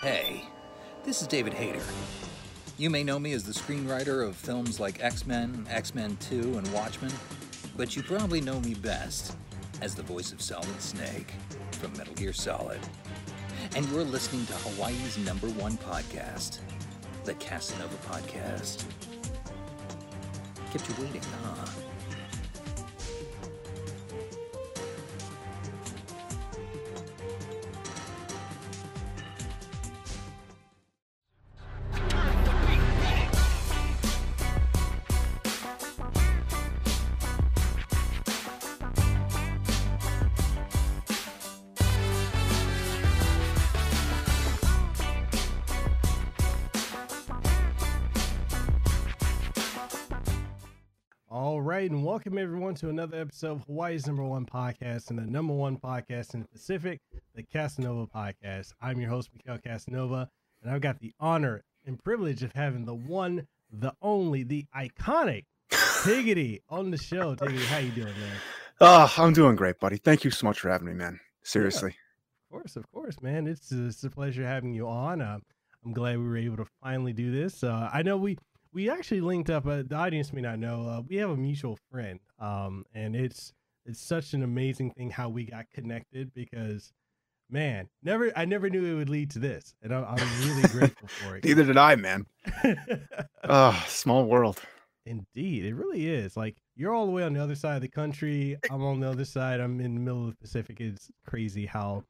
Hey, this is David Hayter. You may know me as the screenwriter of films like X Men, X Men 2, and Watchmen, but you probably know me best as the voice of Solid Snake from Metal Gear Solid. And you're listening to Hawaii's number one podcast, the Kasanova Podcast. Kept you waiting, huh? Welcome everyone to another episode of Hawaii's number one podcast and the number one podcast in the Pacific, the Kasanova Podcast. I'm your host, Mekel Kasanova, and I've got the honor and privilege of having the one, the only, the iconic Tigidy on the show. Tigidy, how you doing, man? Oh, I'm doing great, buddy. Thank you so much for having me, man. Seriously. Of course, of course, man. It's, it's a pleasure having you on. Uh, I'm glad we were able to finally do this. Uh, I know we we actually linked up. Uh, the audience may not know. Uh, we have a mutual friend, um, and it's it's such an amazing thing how we got connected because, man, never I never knew it would lead to this, and I, I'm really grateful for it. Neither did I, man. Oh, small world. Indeed, it really is. Like you're all the way on the other side of the country. I'm on the other side. I'm in the middle of the Pacific. It's crazy how,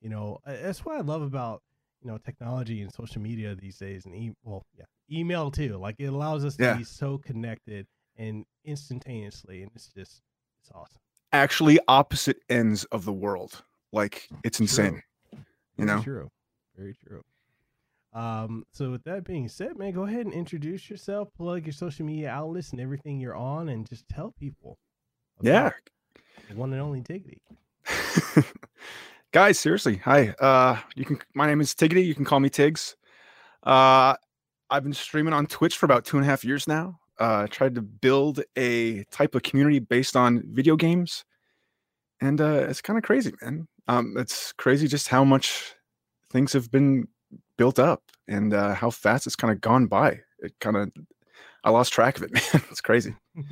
you know, that's what I love about you know technology and social media these days, and e- well, yeah, email too. Like it allows us to be so connected and instantaneously, and it's just it's awesome. Actually, opposite ends of the world. Like it's insane. You Very know. true, very true. Um, so with that being said, man, go ahead and introduce yourself, plug your social media outlets and everything you're on, and just tell people. Yeah. one and only Tigidy. Guys, seriously. Hi. Uh you can my name is Tigidy. You can call me Tiggs. Uh I've been streaming on Twitch for about two and a half years now. Uh tried to build a type of community based on video games. And uh it's kind of crazy, man. Um it's crazy just how much things have been built up and uh how fast it's kind of gone by. It kind of I lost track of it, man. it's crazy.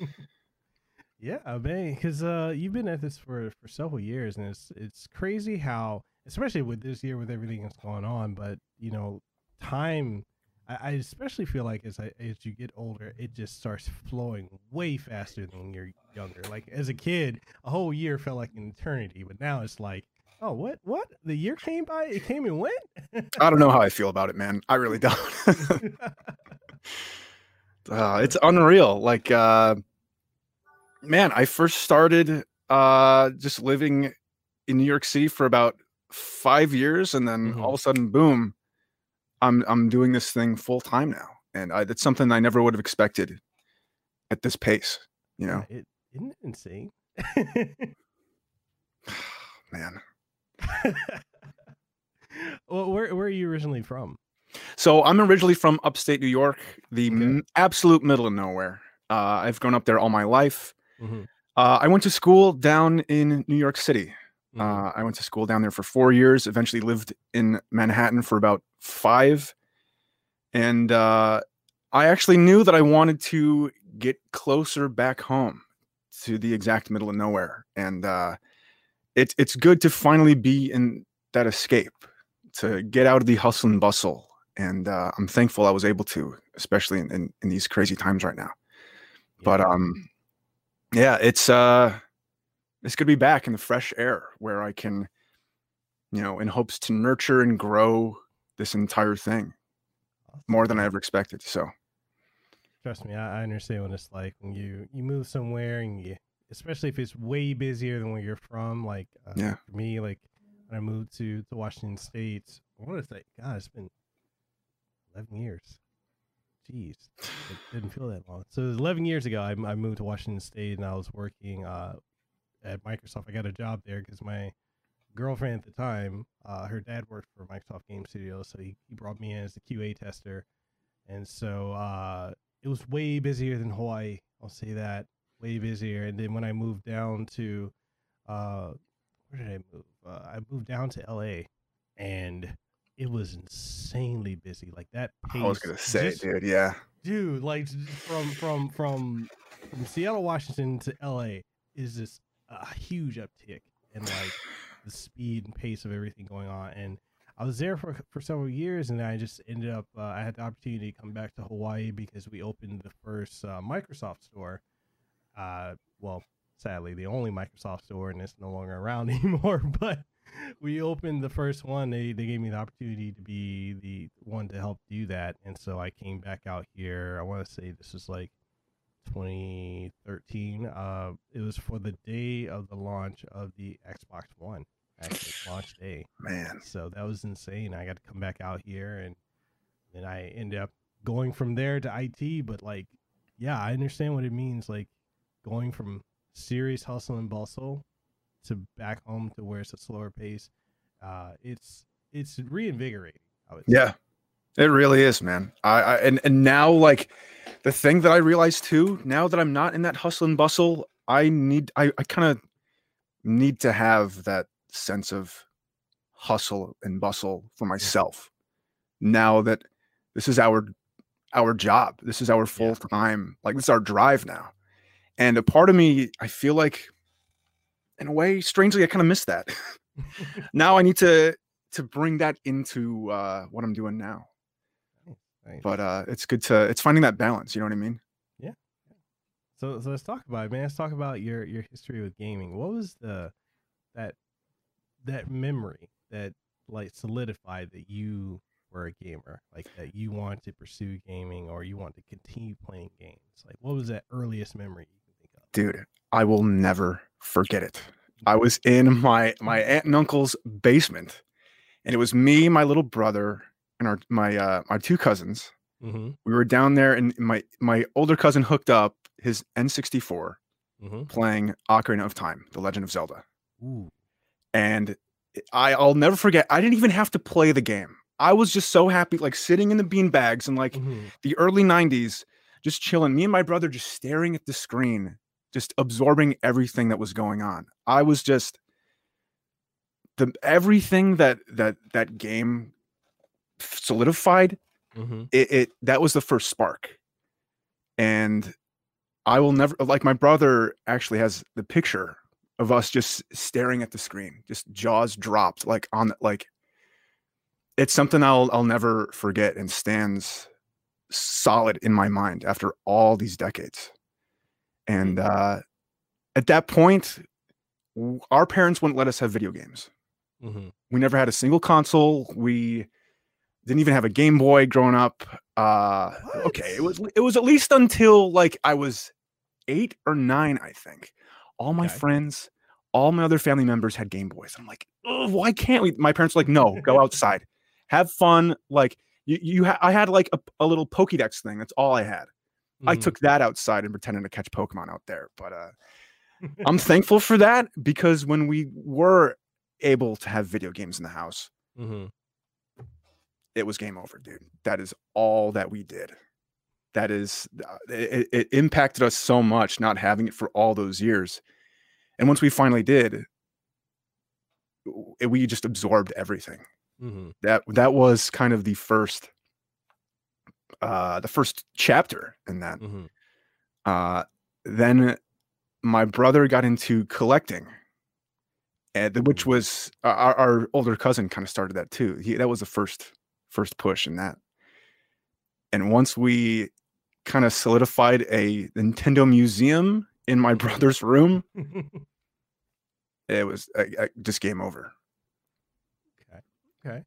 Yeah, I mean, because uh, you've been at this for for several years, and it's it's crazy how, especially with this year with everything that's going on. But you know, time. I, I especially feel like as I as you get older, it just starts flowing way faster than when you're younger. Like as a kid, a whole year felt like an eternity, but now it's like, oh, what what? The year came by, it came and went. I don't know how I feel about it, man. I really don't. uh, it's unreal. Like, uh, man, I first started uh, just living in New York City for about five years, and then Mhm. all of a sudden, boom, I'm I'm doing this thing full time now, and I, that's something I never would have expected at this pace. You know, it isn't it insane. man. well, where where are you originally from? So I'm originally from upstate New York, the Okay. m- absolute middle of nowhere. Uh, I've grown up there all my life. Mhm. Uh, I went to school down in New York City. Mhm. Uh, I went to school down there for four years. Eventually, lived in Manhattan for about five, and uh, I actually knew that I wanted to get closer back home to the exact middle of nowhere. And uh, it's it's good to finally be in that escape, to get out of the hustle and bustle. And uh, I'm thankful I was able to, especially in, in, in these crazy times right now. But um, yeah, it's uh, it's good to be back in the fresh air where I can, you know, in hopes to nurture and grow this entire thing more than I ever expected. So Trust me, I, I understand what it's like when you you move somewhere and you, especially if it's way busier than where you're from. Like uh, Yeah. for me, like when I moved to to Washington State, I want to say, God, it's been eleven years. Jeez, it didn't feel that long. So it was eleven years ago, I, I moved to Washington State and I was working uh, at Microsoft. I got a job there because my girlfriend at the time, uh, her dad worked for Microsoft Game Studios, so he, he brought me in as a QA tester. And so uh, it was way busier than Hawaii. I'll say that way busier. And then when I moved down to, uh, where did I move? Uh, I moved down to LA, and it was insanely busy. Like that pace. I was gonna say, just- dude. Yeah. dude like from from from from seattle washington to la is just a huge uptick in like the speed and pace of everything going on and i was there for for several years and i just ended up uh, i had the opportunity to come back to hawaii because we opened the first uh, microsoft store uh well sadly the only microsoft store and it's no longer around anymore but we opened the first one they they gave me the opportunity to be the one to help do that and so i came back out here i want to say this was like 2013 uh it was for the day of the launch of the xbox one actually launch day Man. so that was insane i got to come back out here and then i ended up going from there to it but like yeah i understand what it means like going from serious hustle and bustle to back home to where it's a slower pace uh it's it's reinvigorating I would say. Yeah. It really is, man. I, I and and now like the thing that I realize too, now that I'm not in that hustle and bustle, I need I, I kind of need to have that sense of hustle and bustle for myself. Now that this is our our job. This is our full time. Like this is our drive now. And a part of me, I feel like in a way, strangely, I kind of miss that. now I need to to bring that into uh what I'm doing now Nice. but uh it's good to it's finding that balance you know what i mean Yeah. So, so let's talk about it, man. Let's talk about your your history with gaming. What was the that that memory that like solidified that you were a gamer, like that you wanted to pursue gaming or you want to continue playing games? Like, what was that earliest memory you can think of? dude i will never forget it i was in my my aunt and uncle's basement and it was me my little brother and our my uh my two cousins Mm-hmm. we were down there and my my older cousin hooked up his n64 Mm-hmm. playing ocarina of time the legend of zelda Ooh. and I, I'll never forget. I didn't even have to play the game. I was just so happy, like sitting in the bean bags and like Mhm. the early 90s, just chilling. Me and my brother just staring at the screen, just absorbing everything that was going on. I was just the everything that that that game solidified. Mhm. It, it that was the first spark, and I will never like my brother actually has the picture of us just staring at the screen, just jaws dropped, like on like it's something I'll I'll never forget and stands solid in my mind after all these decades. And uh, at that point, our parents wouldn't let us have video games. Mhm. We never had a single console. We didn't even have a Game Boy growing up. Uh, okay, it was it was at least until like I was eight or nine, I think. All my Okay. friends, all my other family members had Game Boys. I'm like, why can't we? My parents were like, no, go outside, have fun. Like you, you ha- I had like a, a little Pokédex thing. That's all I had. I Mhm. took that outside and pretended to catch Pokemon out there. But uh, I'm thankful for that because when we were able to have video games in the house, Mhm. it was game over, dude. That is all that we did. That is, uh, it, it impacted us so much not having it for all those years. And once we finally did, we just absorbed everything. Mhm. That that was kind of the first, uh, the first chapter in that. Mhm. Uh, then my brother got into collecting, and which was uh, our, our older cousin kind of started that too. He, that was the first first push in that. And once we kind of solidified a Nintendo museum in my brother's room, it was uh, uh, just game over. Okay. A-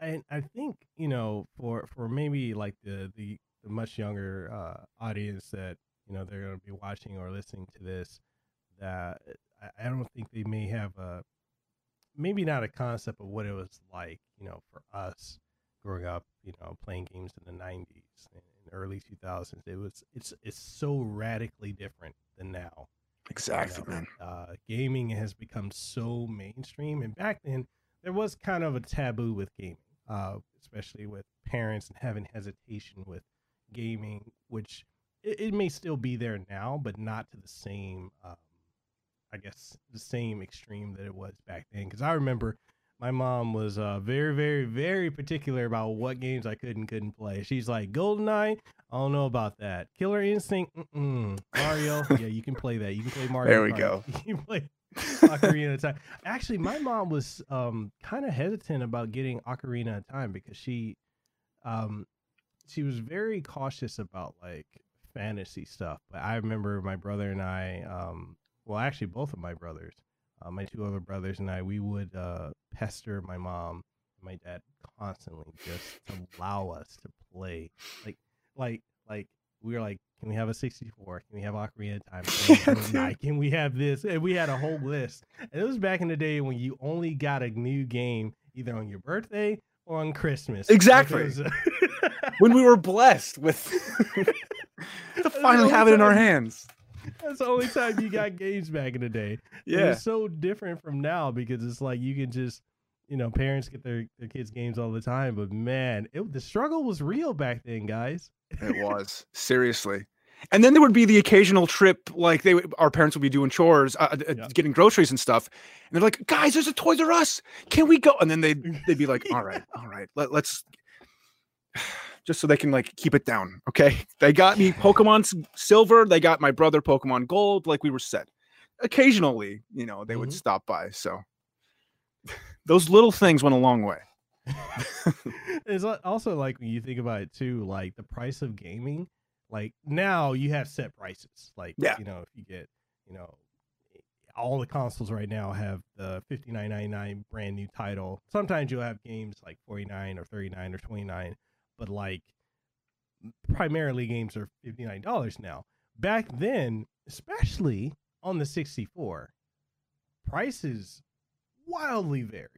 And I think, you know, for for maybe like the the, the much younger uh audience that, you know, they're going to be watching or listening to this that I, I don't think they may have a maybe not a concept of what it was like, you know, for us growing up, you know, playing games in the 90s and early 2000s. It was it's it's so radically different than now Exactly, know, man. uh, gaming has become so mainstream, and back then there was kind of a taboo with gaming, uh, especially with parents and having hesitation with gaming, which it, it may still be there now, but not to the same, um, I guess, the same extreme that it was back then. Because I remember my mom was uh, very, very, very particular about what games I could and couldn't play. She's like, GoldenEye, I don't know about that. Killer Instinct, mm-mm. Mario, yeah, you can play that. You can play Mario. There we Kart. go. You can play Ocarina of Time. Actually, my mom was um, kind of hesitant about getting Ocarina of Time because she, um, she was very cautious about like fantasy stuff. But I remember my brother and I, um, well, actually, both of my brothers, uh, my two other brothers and I, we would uh, pester my mom and my dad constantly just to allow us to play. Like, like, like we were like, can we have a 64? Can we have Ocarina of Time? Can we, have Can we have this? And we had a whole list. And it was back in the day when you only got a new game either on your birthday or on Christmas. Exactly. Because- uh, when we were blessed with to finally have it in our hands. That's the only time you got games back in the day. Yeah. It's so different from now because it's like you can just, you know, parents get their, their kids games all the time. But man, it, the struggle was real back then, guys. It was seriously. And then there would be the occasional trip, like they, our parents would be doing chores, uh, uh, Yeah. getting groceries and stuff, and they're like, "Guys, there's a Toys R Us. Can we go?" And then they would they'd be like, "All right, all right, let, let's," just so they can like keep it down. Okay, they got me Pokemon Silver, they got my brother Pokemon Gold, like we were set. Occasionally, you know, they would Mhm. stop by. So those little things went a long way. it's also like when you think about it too, like the price of gaming. Like now you have set prices. Like Yeah. you know, if you get, you know, all the consoles right now have the fifty nine ninety nine brand new title. Sometimes you'll have games like forty nine or thirty nine or twenty nine, but like primarily games are fifty nine dollars now. Back then, especially on the sixty four, prices wildly varied.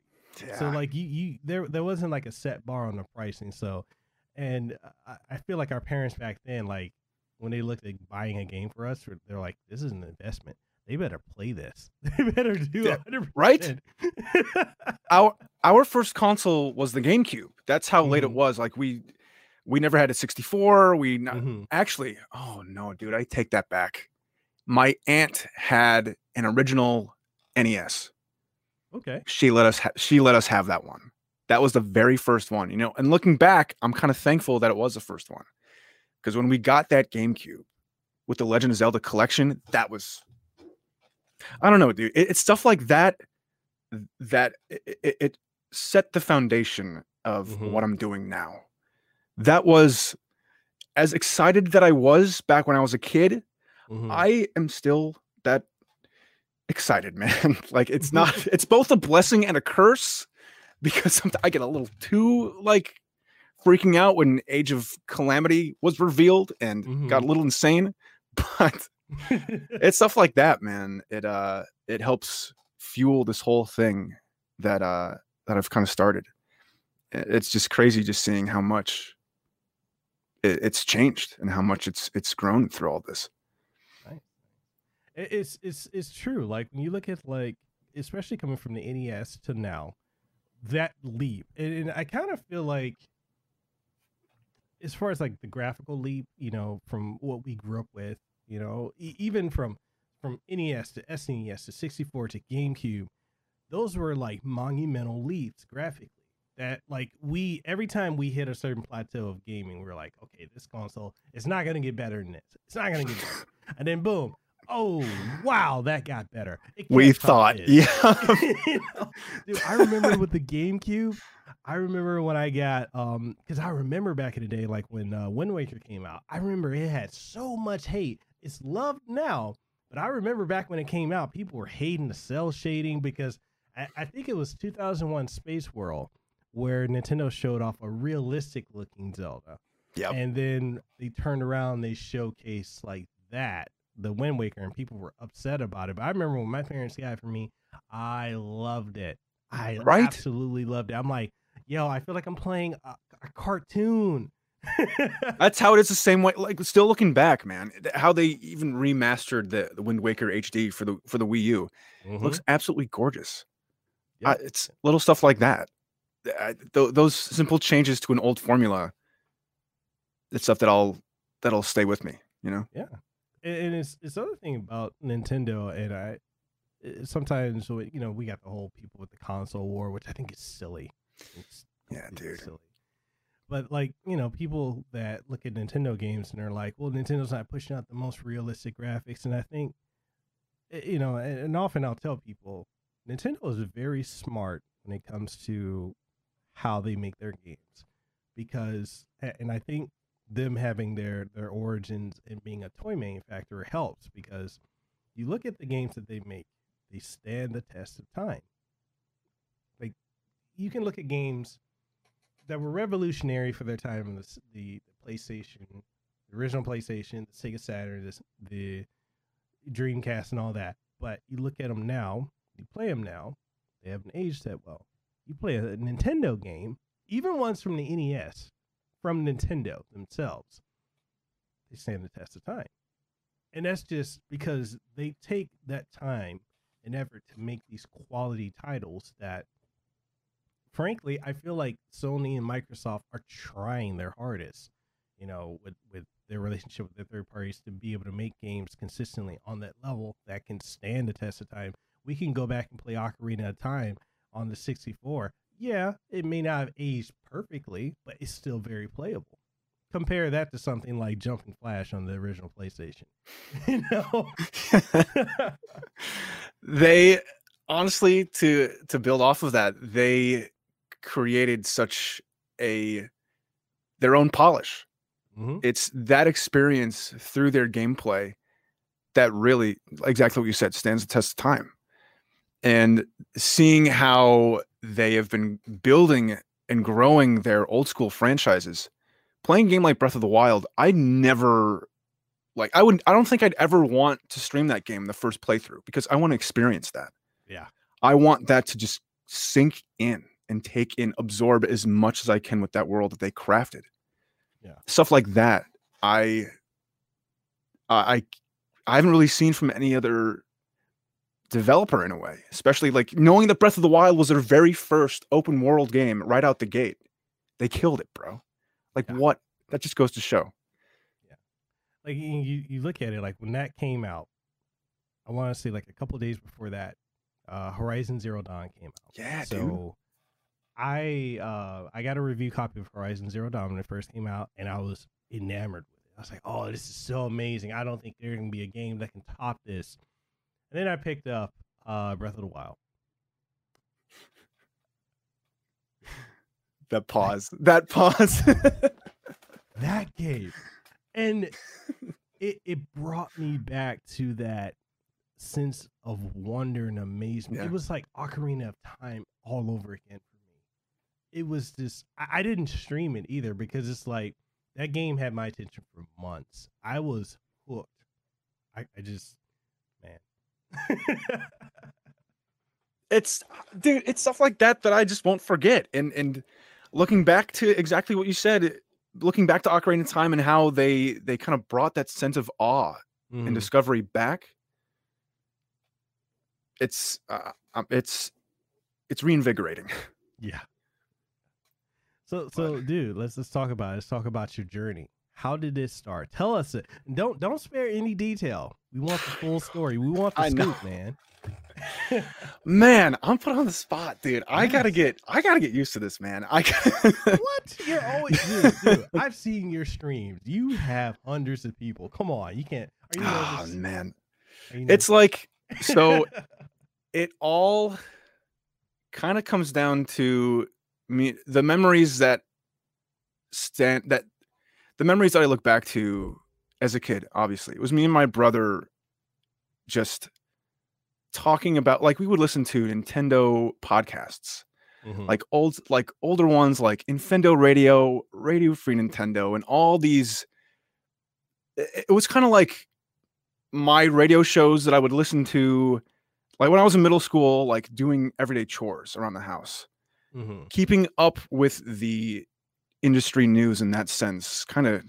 So like you you there there wasn't like a set bar on the pricing. So and I, I feel like our parents back then like when they looked at buying a game for us, they're like, "This is an investment. They better play this. They better do Yeah, 100 right? our our first console was the GameCube. That's how late it Mhm. was. Like we we never had a 64. We n- Mhm. actually, oh no, dude, I take that back. My aunt had an original NES. Okay. She let us ha- she let us have that one. That was the very first one, you know. And looking back, I'm kind of thankful that it was the first one. Because when we got that GameCube with the Legend of Zelda collection, that was I don't know, dude. It- it's stuff like that that it, it, set the foundation of Mhm. what I'm doing now. That was as excited that I was back when I was a kid. Mhm. I am still that excited, man. like it's not. It's both a blessing and a curse because sometimes I get a little too like freaking out when Age of Calamity was revealed and got a little insane. But it's stuff like that, man. It uh it helps fuel this whole thing that uh that I've kind of started. It's just crazy just seeing how much it, it's changed and how much it's it's grown through all this. It- it's it's it's true. Like when you look at like especially coming from the NES to now, that leap, and, and I kind of feel like as far as like the graphical leap, you know, from what we grew up with, you know, e- even from from NES to SNES to 64 to GameCube, those were like monumental leaps graphically. That like we every time we hit a certain plateau of gaming, we are like, okay, this console is not gonna get better than this. It's not gonna get better. and then boom, oh wow, that got better. We thought, yeah. You know? Dude, I remember with the GameCube. I remember when I got um because I remember back in the day, like when uh, Wind Waker came out. I remember it had so much hate. It's loved now, but I remember back when it came out, people were hating the cell shading because I, I think it was 2001 Space World where Nintendo showed off a realistic looking Zelda. Yep. And then they turned around, they showcased like that, the Wind Waker, and people were upset about it. But I remember when my parents got it for me, I loved it. I Right? absolutely loved it. I'm like, yo, I feel like I'm playing a, a cartoon. That's how it is the same way. Like still looking back, man, how they even remastered the, the Wind Waker HD for the for the Wii U Mhm. looks absolutely gorgeous. Yeah. Uh, it's little stuff like that. Th- I- those simple changes to an old formula. It's stuff that I'll that'll stay with me. You know. and and it's it's other thing about Nintendo, and I uh, sometimes you know we got the whole people with the console war, which I think is silly. It's Yeah, dude. silly. But like you know, people that look at Nintendo games and are like, "Well, Nintendo's not pushing out the most realistic graphics," and I think, eh, you know, and, and often I'll tell people, Nintendo is very smart when it comes to how they make their games, because, and I think them having their their origins in being a toy manufacturer helps because you look at the games that they make, they stand the test of time. Like you can look at games that were revolutionary for their time in the the, the PlayStation, the original PlayStation, the Sega Saturn, the, the Dreamcast, and all that. But you look at them now, you play them now, they haven't aged that well. You play a Nintendo game, even ones from the NES, from Nintendo themselves, they stand the test of time. And that's just because they take that time and effort to make these quality titles that frankly I feel like Sony and Microsoft are trying their hardest, you know, with with their relationship with their third parties to be able to make games consistently on that level that can stand the test of time. We can go back and play Ocarina of Time on the 64. Yeah, it may not have aged perfectly, but it's still very playable. Compare that to something like Jumping Flash on the original PlayStation. you know? they honestly to to build off of that they created such a their own polish Mhm. it's that experience through their gameplay that really exactly what you said stands the test of time and seeing how they have been building and growing their old school franchises playing a game like breath of the wild i never like i would i don't think i'd ever want to stream that game the first playthrough because i want to experience that Yeah. i want that to just sink in and take in absorb as much as i can with that world that they crafted Yeah. stuff like that i i i haven't really seen from any other developer in a way especially like knowing that breath of the wild was their very first open world game right out the gate they killed it bro like Yeah. what that just goes to show Yeah. like you, you look at it like when that came out i want to say like a couple days before that uh horizon zero dawn came out Yeah, so dude. i uh i got a review copy of horizon zero dawn when it first came out and i was enamored with it i was like oh this is so amazing i don't think there's gonna be a game that can top this and then i picked up uh breath of the wild. That pause. That pause. That game. And it it brought me back to that sense of wonder and amazement. Yeah. it was like ocarina of time all over again for me. It was just I, I didn't stream it either because it's like that game had my attention for months. I was hooked. I, I just it's dude it's stuff like that that i just won't forget and and looking back to exactly what you said looking back to ocarina of time and how they they kind of brought that sense of awe and Mhm. discovery back it's uh, um, it's it's reinvigorating Yeah. So so dude, let's let's talk about it. Let's talk about your journey. How did this start? Tell us it. Don't don't spare any detail. We want the full story. We want the I know. scoop, man. man i'm put on the spot dude i gotta get i gotta get used to this man i what? You're always dude, dude, I've seen your streams. You have hundreds of people. Come on, you can't. Are you oh man you it's like so it all kind of comes down to me the memories that stand that the memories that I look back to as a kid obviously it was me and my brother just talking about like we would listen to Nintendo podcasts Mhm. like old like older ones like Infendo Radio, Radio Free Nintendo, and all these. It, was kind of like my radio shows that I would listen to, like when I was in middle school, like doing everyday chores around the house, Mhm. keeping up with the industry news in that sense. Kind of,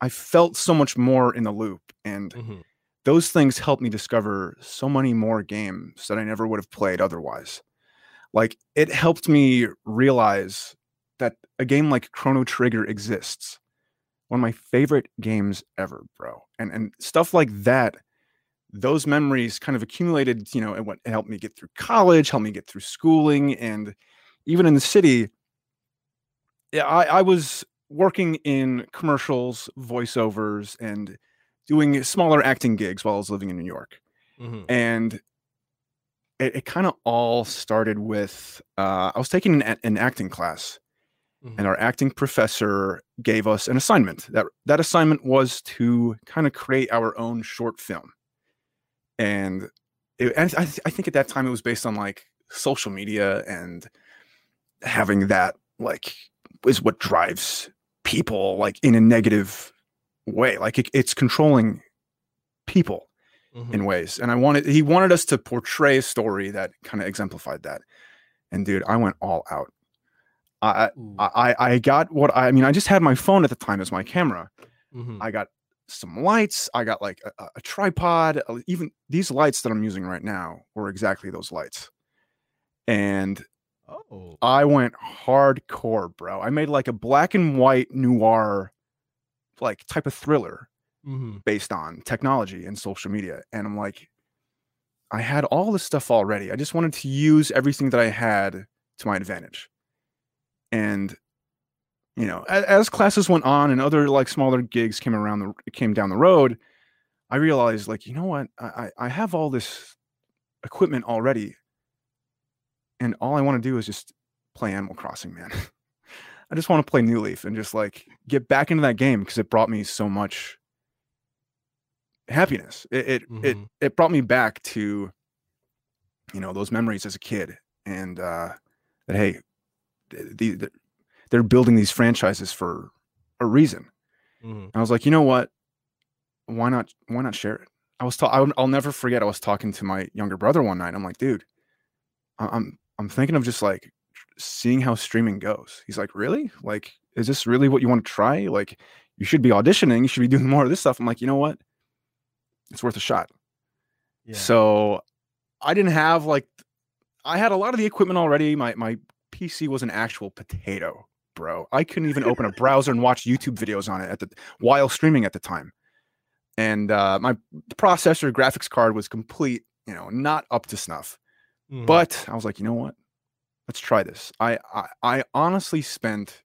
I felt so much more in the loop, and Mhm. those things helped me discover so many more games that I never would have played otherwise. Like it helped me realize that a game like Chrono Trigger exists. One of my favorite games ever, bro. And and stuff like that those memories kind of accumulated, you know, and what helped me get through college, helped me get through schooling, and even in the city. Yeah, I, I was working in commercials, voiceovers, and doing smaller acting gigs while I was living in New York. Mhm. And it, it kind of all started with uh, I was taking an, an acting class, Mhm. and our acting professor gave us an assignment. That that assignment was to kind of create our own short film, and, it, and I, th- I think at that time it was based on like social media and having that like is what drives people like in a negative way. Like it, it's controlling people Mhm. in ways. And I wanted he wanted us to portray a story that kind of exemplified that. And dude, I went all out. I I I I got what I, I mean. I just had my phone at the time as my camera. Mhm. I got some lights. I got like a, a- tripod. Even these lights that I'm using right now were exactly those lights. And oh. I went hardcore, bro. I made like a black and white noir, like type of thriller Mhm. based on technology and social media. And I'm like, I had all this stuff already. I just wanted to use everything that I had to my advantage. And you know, as, as classes went on and other like smaller gigs came around the came down the road, I realized like, you know what? I I, I have all this equipment already, and all I want to do is just play Animal Crossing, man. I just want to play New Leaf and just like get back into that game because it brought me so much happiness. It it, it Mhm. it brought me back to you know those memories as a kid, and uh, that hey, the, the, they're building these franchises for a reason. Mhm. And I was like, you know what? Why not? Why not share it? I was ta- I'll, I'll never forget. I was talking to my younger brother one night. I'm like, dude, I'm I'm thinking of just like seeing how streaming goes. He's like, really? Like, is this really what you want to try? Like, you should be auditioning. You should be doing more of this stuff. I'm like, you know what? It's worth a shot. Yeah. So I didn't have like I had a lot of the equipment already. My my PC was an actual potato, bro. I couldn't even open a browser and watch YouTube videos on it at the while streaming at the time. And uh, my processor graphics card was complete, you know, not up to snuff. Mhm. But I was like, you know what? Let's try this. I I, I honestly spent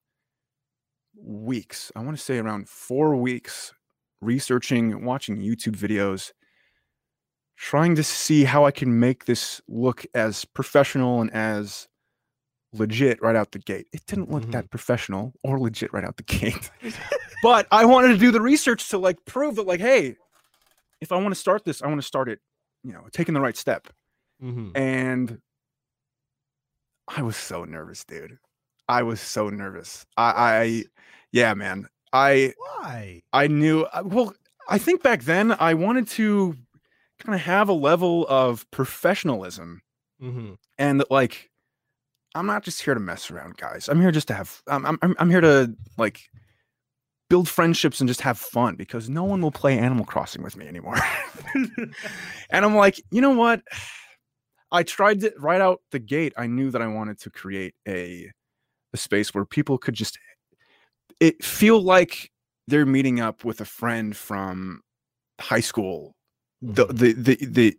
weeks. I want to say around four weeks researching, watching YouTube videos, trying to see how I can make this look as professional and as legit right out the gate. It didn't look that professional or legit right out the gate. but I wanted to do the research to like prove that like, hey, if I want to start this, I want to start it, you know, taking the right step Mhm. and I was so nervous, dude. I was so nervous. I, I yeah, man. I Why? I knew. Well, I think back then I wanted to kind of have a level of professionalism, Mhm. and like, I'm not just here to mess around, guys. I'm here just to have. I'm I'm- I'm here to like build friendships and just have fun because no one will play Animal Crossing with me anymore. and I'm like, you know what? I tried it right out the gate. I knew that I wanted to create a a space where people could just it feel like they're meeting up with a friend from high school. The Mhm. the the, the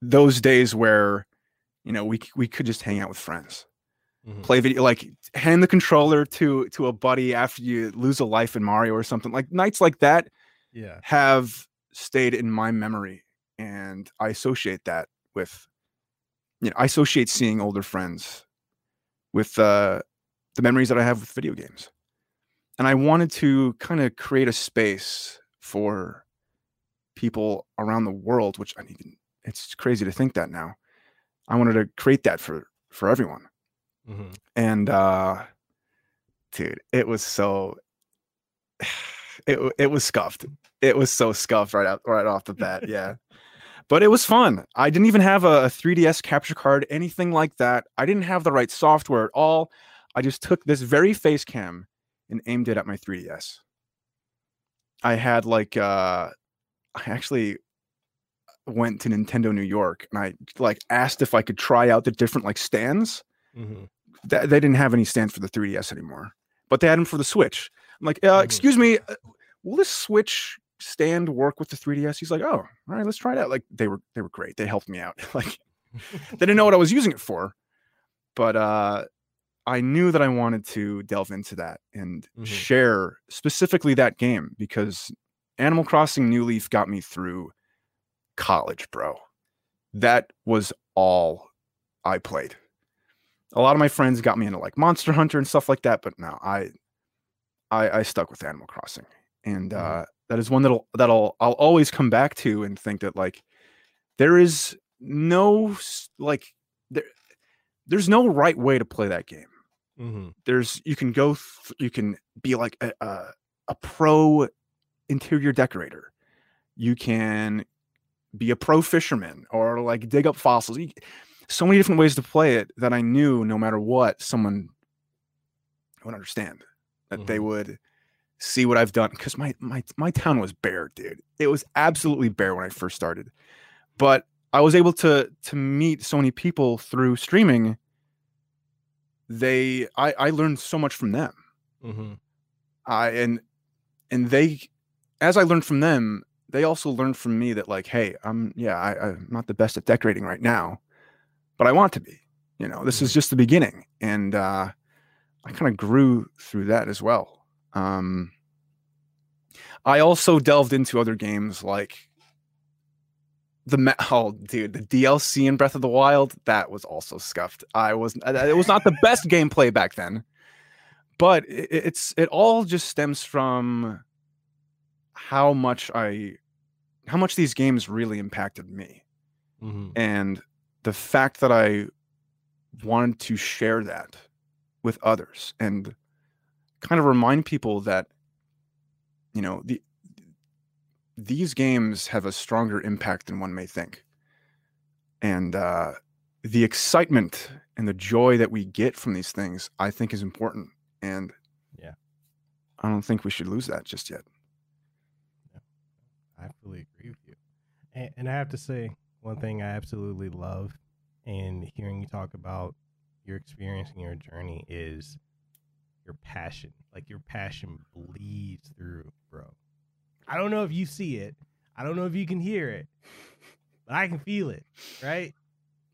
those days where you know we we could just hang out with friends Mhm. play video like hand the controller to to a buddy after you lose a life in mario or something like nights like that Yeah. have stayed in my memory and i associate that with you know i associate seeing older friends with uh the memories that i have with video games. And i wanted to kind of create a space for people around the world which i mean it's crazy to think that now. I wanted to create that for for everyone. Mhm. and uh dude it was so it, it was scuffed. It was so scuffed right out right off the bat yeah but it was fun i didn't even have a, a 3ds capture card anything like that i didn't have the right software at all i just took this very face cam and aimed it at my 3ds i had like uh i actually went to nintendo new york and i like asked if i could try out the different like stands Mm-hmm. th- they didn't have any stands for the 3DS anymore, but they had them for the Switch. I'm like, uh, Mhm. excuse me, uh, will this Switch stand work with the 3ds he's like oh all right let's try it out like they were they were great they helped me out like they didn't know what i was using it for but uh i knew that i wanted to delve into that and Mhm. share specifically that game because animal crossing new leaf got me through college bro that was all i played a lot of my friends got me into like monster hunter and stuff like that but no i i, I stuck with animal crossing and Mhm. uh that is one that'll that'll i'll always come back to and think that like there is no like there there's no right way to play that game. Hmm there's you can go th- you can be like a, a, a pro interior decorator. You can be a pro fisherman or like dig up fossils. So many different ways to play it that i knew no matter what someone would understand that they Mhm. would see what i've done because my my my town was bare dude it was absolutely bare when i first started but i was able to to meet so many people through streaming they i i learned so much from them hmm I and and they as I learned from them, they also learned from me that like, hey, I'm yeah, I, I'm not the best at decorating right now, but I want to be. You know, this is Mhm. just the beginning, and uh, I kind of grew through that as well. Um, I also delved into other games like the oh dude the DLC in Breath of the Wild that was also scuffed. I was uh, it was not the best gameplay back then, but it, it's it all just stems from how much I how much these games really impacted me hmm and the fact that I wanted to share that with others and kind of remind people that you know the these games have a stronger impact than one may think and uh the excitement and the joy that we get from these things i think is important and Yeah. i don't think we should lose that just yet I fully agree with you. And, and I have to say, one thing I absolutely love in hearing you talk about your experience and your journey is your passion. Like your passion bleeds through, bro. I don't know if you see it. I don't know if you can hear it, but I can feel it, right?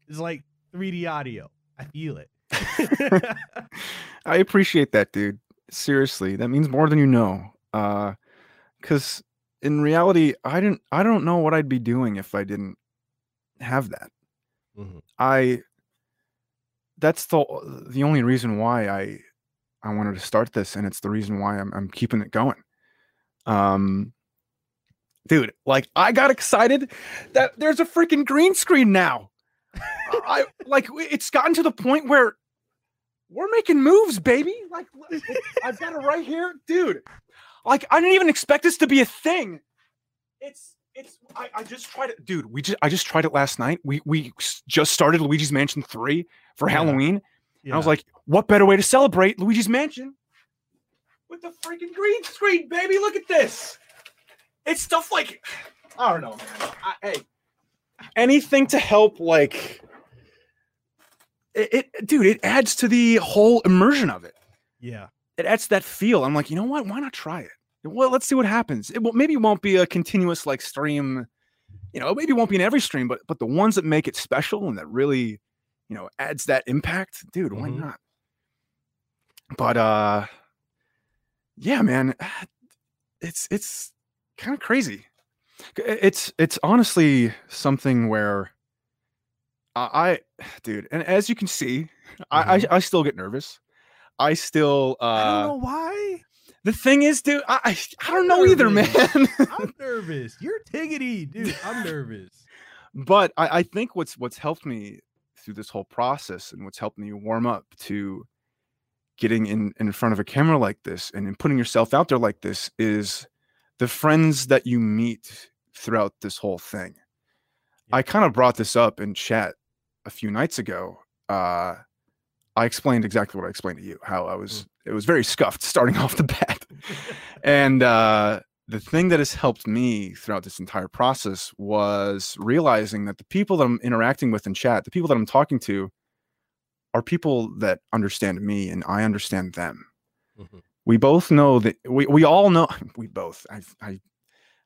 It's like 3D audio. I feel it. I appreciate that, dude. Seriously, that means more than you know. Uh, because in reality, I didn't. I don't know what I'd be doing if I didn't have that. Mhm. I. That's the the only reason why I I wanted to start this, and it's the reason why I'm I'm keeping it going. Um, dude, like I got excited that there's a freaking green screen now. I like it's gotten to the point where we're making moves, baby. Like I've got it right here, dude. Like I didn't even expect this to be a thing. It's it's I, I just tried it, dude. We just I just tried it last night. We we just started Luigi's Mansion three for Yeah. Halloween. And I was like, what better way to celebrate Luigi's Mansion with the freaking green screen, baby? Look at this. It's stuff like I don't know, man. I, hey, anything to help, like it, it, dude. It adds to the whole immersion of it. yeah. It adds to that feel. I'm like, you know what? Why not try it? Well, let's see what happens. It will, maybe it won't be a continuous like stream. You know, maybe it won't be in every stream, but but the ones that make it special and that really, you know, adds that impact, dude. Why Mhm. not? But uh, yeah, man, it's it's kind of crazy. It's it's honestly something where I, I dude, and as you can see, I, I I still get nervous. I still uh I don't know why. the thing is, dude, I I, I don't know either, man. I'm nervous. You're tigidy, dude. I'm nervous. but I, I think what's what's helped me through this whole process and what's helped me warm up to getting in in front of a camera like this and in putting yourself out there like this is the friends that you meet throughout this whole thing. I kind of brought this up in chat a few nights ago. Uh, I explained exactly what I explained to you, how I was it was very scuffed starting off the bat. and uh, the thing that has helped me throughout this entire process was realizing that the people that I'm interacting with in chat, the people that I'm talking to, are people that understand me and I understand them. Mhm. We both know that we, we all know we both I I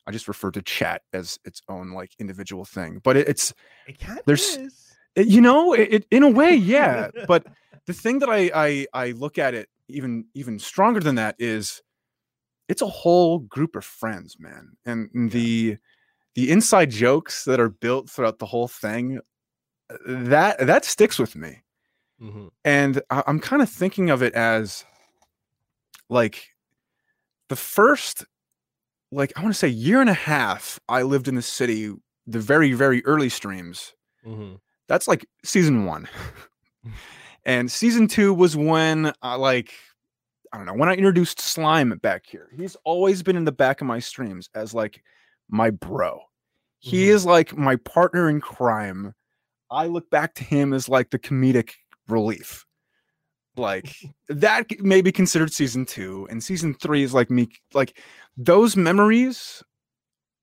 I just refer to chat as its own like individual thing. But it, it's It There's- it- you know it, it in a way yeah but the thing that I, I i look at it even even stronger than that is it's a whole group of friends man and Yeah. the the inside jokes that are built throughout the whole thing uh, that that sticks with me Mhm. and I, i'm kind of thinking of it as like the first like i want to say year and a half i lived in the city the very very early streams Mhm. that's like season one and season two was when i like i don't know when i introduced slime back here he's always been in the back of my streams as like my bro he Mhm. is like my partner in crime i look back to him as like the comedic relief like that may be considered season two and season three is like me like those memories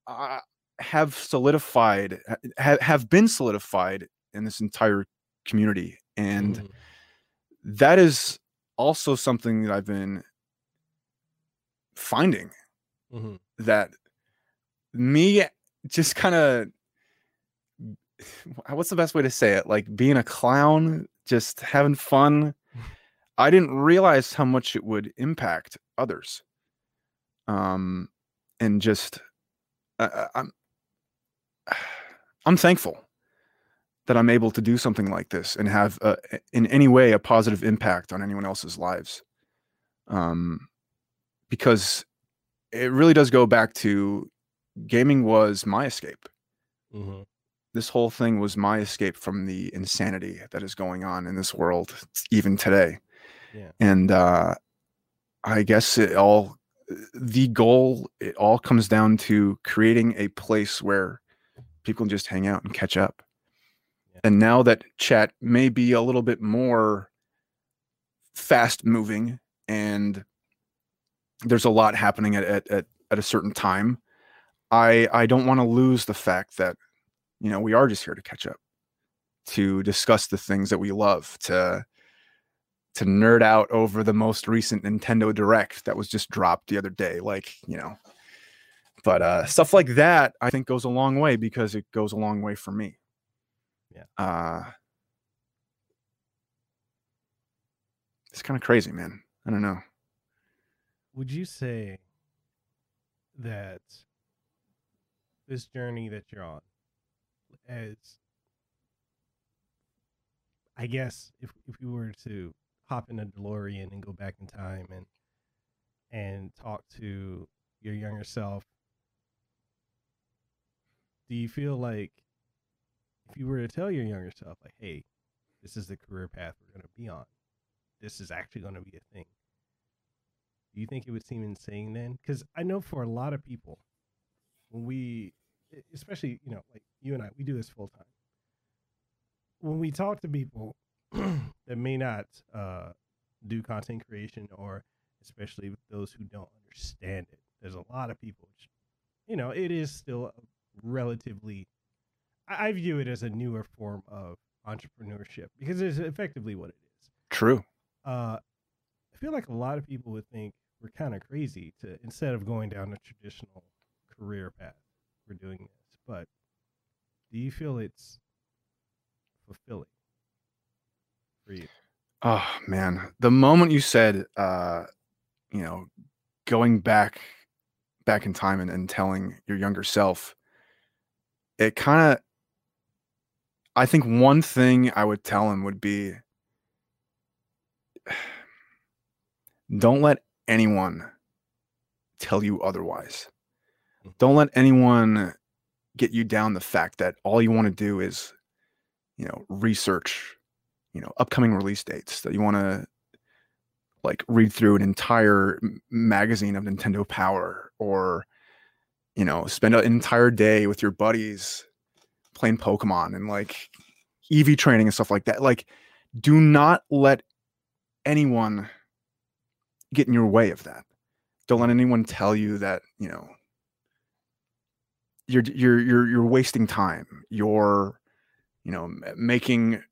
uh, have solidified ha- have been solidified in this entire community and Mhm. that is also something that i've been finding Mhm. that me just kind of what's the best way to say it? Like being a clown just having fun. I didn't realize how much it would impact others. Um and just i'm i'm thankful that i'm able to do something like this and have uh, in any way a positive impact on anyone else's lives um because it really does go back to gaming was my escape Mhm. this whole thing was my escape from the insanity that is going on in this world even today Yeah. and uh i guess it all the goal it all comes down to creating a place where people can just hang out and catch up. And now that chat may be a little bit more fast moving and there's a lot happening at at, at, at a certain time i i don't want to lose the fact that you know we are just here to catch up to discuss the things that we love to to nerd out over the most recent nintendo direct that was just dropped the other day like you know. But uh stuff like that i think goes a long way because it goes a long way for me Yeah. uh it's kind of crazy man i don't know Would you say that this journey that you're on, as I guess if if you were to hop in a DeLorean and go back in time and and talk to your younger self, do you feel like if you were to tell your younger self, like, hey, this is the career path we're going to be on, this is actually going to be a thing, do you think it would seem insane then? Because I know for a lot of people, when we, especially, you know, like you and I, we do this full time. When we talk to people that may not uh, do content creation or especially those who don't understand it, there's a lot of people, which, you know, it is still a relatively, I, view it as a newer form of entrepreneurship because it's effectively what it is true uh, I feel like a lot of people would think we're kind of crazy to instead of going down a traditional career path, we're doing this. But do you feel it's fulfilling for you? Oh man, the moment you said, uh, you know, going back, back in time and, and telling your younger self, it kind of, I think one thing I would tell him would be, don't let anyone tell you otherwise. Mhm. Don't let anyone get you down the fact that all you want to do is, you know, research you know upcoming release dates that you want to like read through an entire magazine of Nintendo Power or you know spend an entire day with your buddies playing Pokemon and like EV training and stuff like that like do not let anyone get in your way of that. Don't let anyone tell you that you know you're you're you're you're wasting time. You're you know making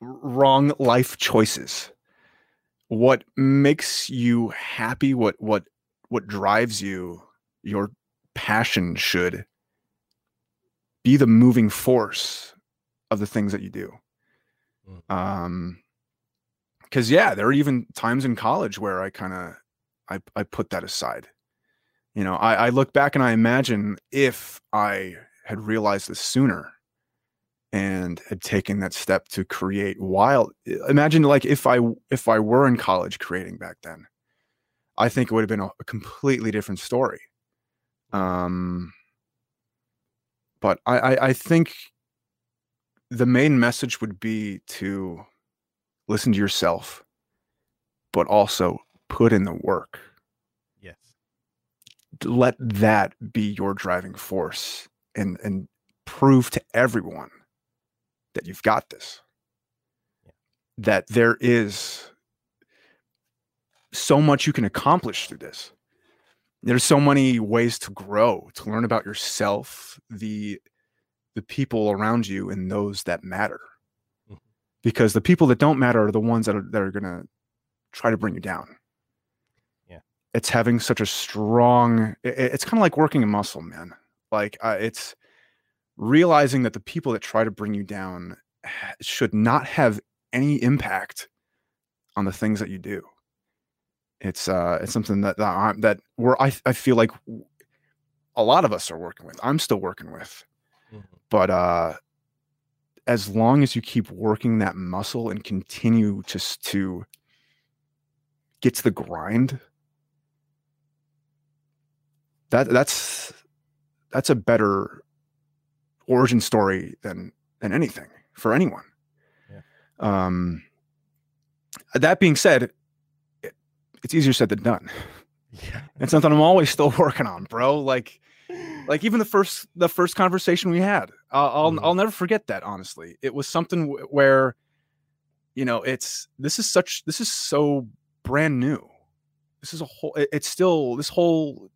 wrong life choices. What makes you happy what what what drives you, your passion should be the moving force of the things that you do. Mm. Um, because yeah, there are even times in college where I kind of I I put that aside. You know, I, I look back and I imagine if I had realized this sooner and had taken that step to create wild imagine like if I if I were in college creating back then, I think it would have been a, a completely different story. Um but I, I I think the main message would be to listen to yourself, but also put in the work. Yes. Let that be your driving force and and prove to everyone that you've got this. Yeah. That there is so much you can accomplish through this. There's so many ways to grow, to learn about yourself, the the people around you and those that matter Mhm. because the people that don't matter are the ones that are that are going to try to bring you down Yeah. it's having such a strong i- i- it's kind of like working a muscle man like uh, it's realizing that the people that try to bring you down should not have any impact on the things that you do it's uh it's something that that, I'm, that we're I, I feel like a lot of us are working with i'm still working with. Mhm. but uh as long as you keep working that muscle and continue just to get to the grind that that's that's a better origin story than than anything for anyone. Um that being said it's easier said than done. Yeah. it's something i'm always still working on bro. Like like even the first the first conversation we had i'll i'll, Mhm. I'll never forget that honestly. It was something w- where you know it's this is such this is so brand new. This is a whole it- it's still this whole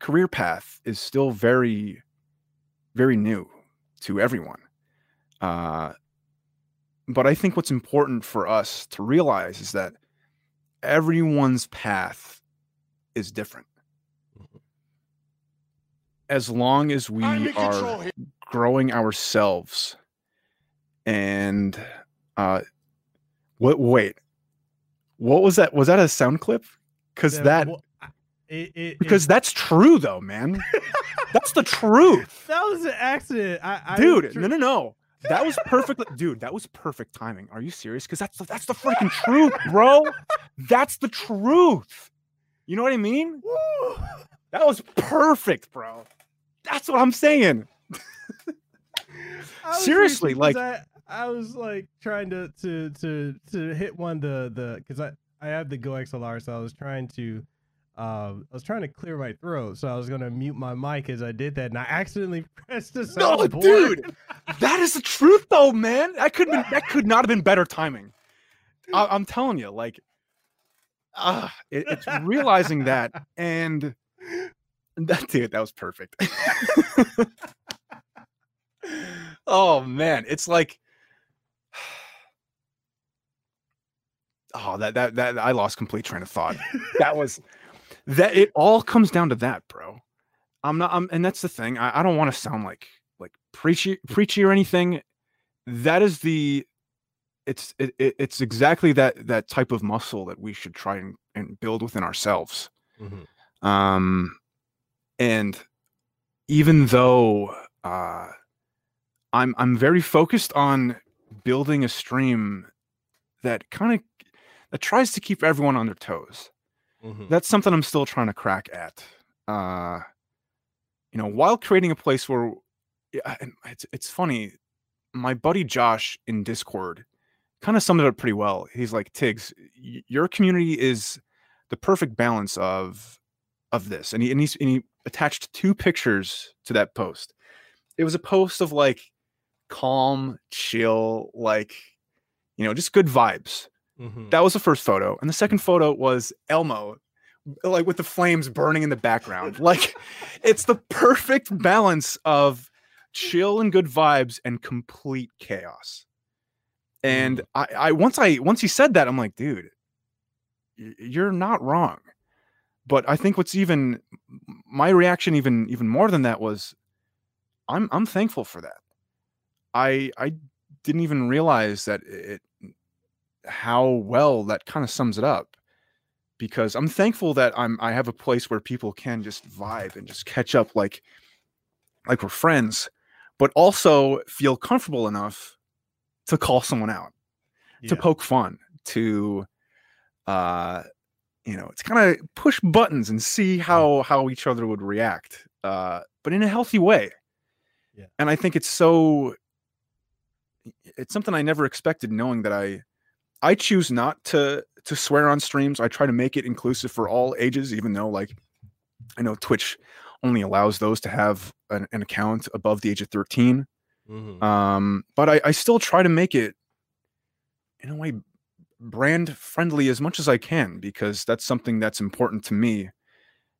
career path is still very very new to everyone. Uh but i think what's important for us to realize is that everyone's path is different. Mhm. as long as we are growing ourselves and uh what wait. What was that was that a sound clip? Because Yeah, that well, it, it, because it- that's true though man. That's the truth. That was an accident. I, I dude tr- no no no that was perfect, dude that was perfect timing. Are you serious? Because that's the, that's the freaking truth bro. That's the truth. You know what i mean? Woo! that was perfect bro. That's what i'm saying. Seriously, like- I, I was like trying to to to to hit one the the because I I have the GoXLR, so I was trying to um I was trying to clear my throat, so I was gonna mute my mic as I did that, and I accidentally pressed the No, soundboard. dude, that is the truth, though, man. That could been, that could not have been better timing. I, I'm telling you, like, uh, it, it's realizing that, and that dude, that was perfect. oh man, it's like, oh that that that I lost complete train of thought. That was that. It all comes down to that, bro. I'm not. I'm, and that's the thing. I, I don't want to sound like like preachy preachy or anything. That is the. It's it, it, it's exactly that that type of muscle that we should try and, and build within ourselves. Mhm. Um, and even though uh, I'm I'm very focused on building a stream that kind of that tries to keep everyone on their toes Mhm. that's something I'm still trying to crack at. Uh, you know, while creating a place where it's it's funny. My buddy Josh in Discord kind of summed it up pretty well. He's like, "Tiggs, your community is the perfect balance of of this," and he and, he's, and he attached two pictures to that post. It was a post of like calm, chill, like you know, just good vibes. Mhm. That was the first photo. And the second photo was Elmo, like with the flames burning in the background. like it's the perfect balance of chill and good vibes and complete chaos. And I, I once I once he said that, I'm like, dude, you're not wrong. but I think what's even my reaction even even more than that was I'm I'm thankful for that. I I didn't even realize that it how well that kind of sums it up because I'm thankful that I'm I have a place where people can just vibe and just catch up like like we're friends, but also feel comfortable enough to call someone out, to poke fun, to uh you know, it's kind of push buttons and see how how each other would react, uh, but in a healthy way. Yeah. And I think it's so. It's something I never expected, knowing that I, I choose not to to swear on streams. I try to make it inclusive for all ages, even though like, I know Twitch only allows those to have an, an account above the age of thirteen. Mhm. Um, but I, I still try to make it in a way brand friendly as much as I can because that's something that's important to me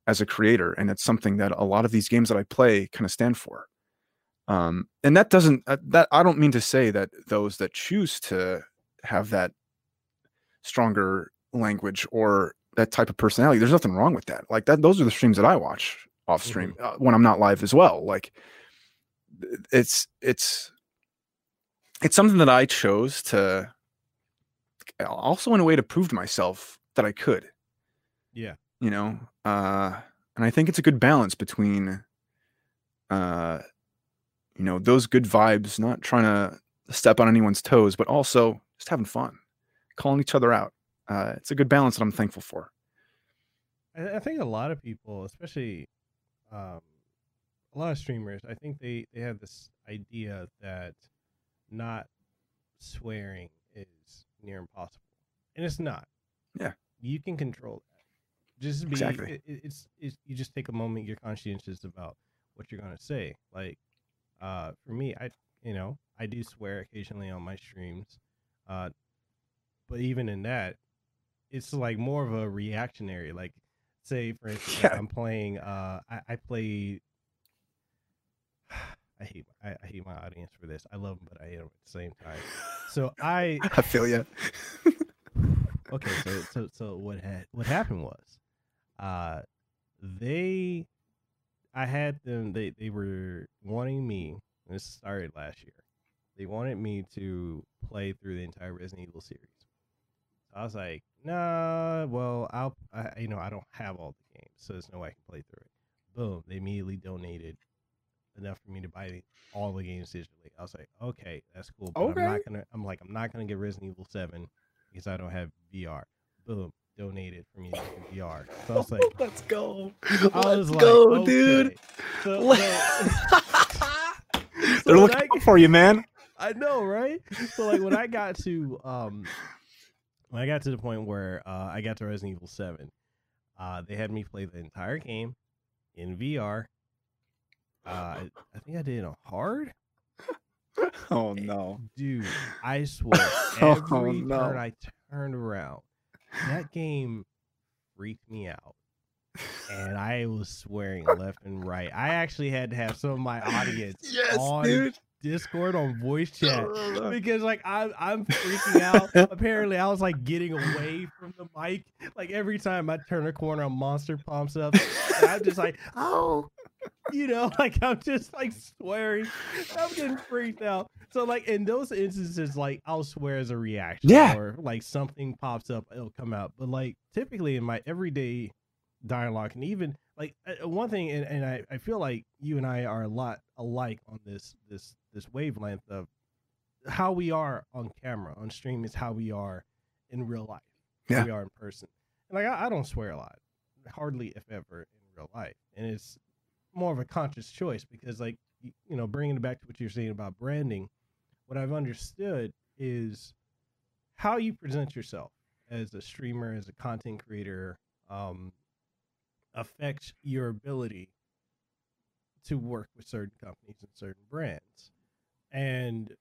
as a creator, and it's something that a lot of these games that I play kind of stand for. Um, and that doesn't uh, that I don't mean to say that those that choose to have that stronger language or that type of personality, there's nothing wrong with that. Like that, those are the streams that I watch off stream uh, when I'm not live as well. Like it's it's it's something that I chose to also in a way to prove to myself that I could Yeah. you know uh and i think it's a good balance between uh you know those good vibes not trying to step on anyone's toes but also just having fun calling each other out uh it's a good balance that i'm thankful for I, I think a lot of people, especially um, a lot of streamers, I think they they have this idea that not swearing is near impossible, and it's not. Yeah. you can control that. Just be Exactly. it- it- it's, it's you just take a moment. You're conscientious about what you're gonna say. Like, uh, for me, I you know I do swear occasionally on my streams, uh, but even in that, it's like more of a reactionary. Like, say for instance, Yeah. I'm playing. Uh, I, I play. I hate I, I hate my audience for this. I love them, but I hate them at the same time. So I i feel you okay. So so so what had what happened was, uh, they, I had them. They they were wanting me. This started last year. They wanted me to play through the entire Resident Evil series. So I was like, nah. Well, I'll. I, you know, I don't have all the games, so there's no way I can play through it. Boom! They immediately donated enough for me to buy the, all the games digitally. I was like, okay, that's cool. But Okay. I'm not gonna. I'm like, I'm not gonna get Resident Evil Seven because I don't have VR. Boom! Donated for me to get VR. So I was like, let's go I was like, okay. So, so, they're looking I- for you man I know, right? So like when I got to um when I got to the point where uh I got to Resident Evil 7, uh they had me play the entire game in VR. Uh I, think I did it on hard. oh no Dude, I swear Oh, every no. turn I turned around, that game freaked me out. And I was swearing left and right. I actually had to have some of my audience yes on dude Discord on voice chat because like I'm I'm freaking out. Apparently, I was like getting away from the mic. Like every time I turn a corner, a monster pops up. And I'm just like, oh, you know, like I'm just like swearing. I'm getting freaked out. So like in those instances, like I'll swear as a reaction. Yeah. Or like something pops up, it'll come out. But like typically in my everyday dialogue, and even like uh, one thing, and, and I, I feel like you and I are a lot alike on this this this wavelength of how we are on camera on stream is how we are in real life. How Yeah. we are in person. And like I, I don't swear a lot, hardly if ever in real life, and it's more of a conscious choice because like y- you know bringing it back to what you're saying about branding what i've understood is how you present yourself as a streamer as a content creator um affects your ability to work with certain companies and certain brands and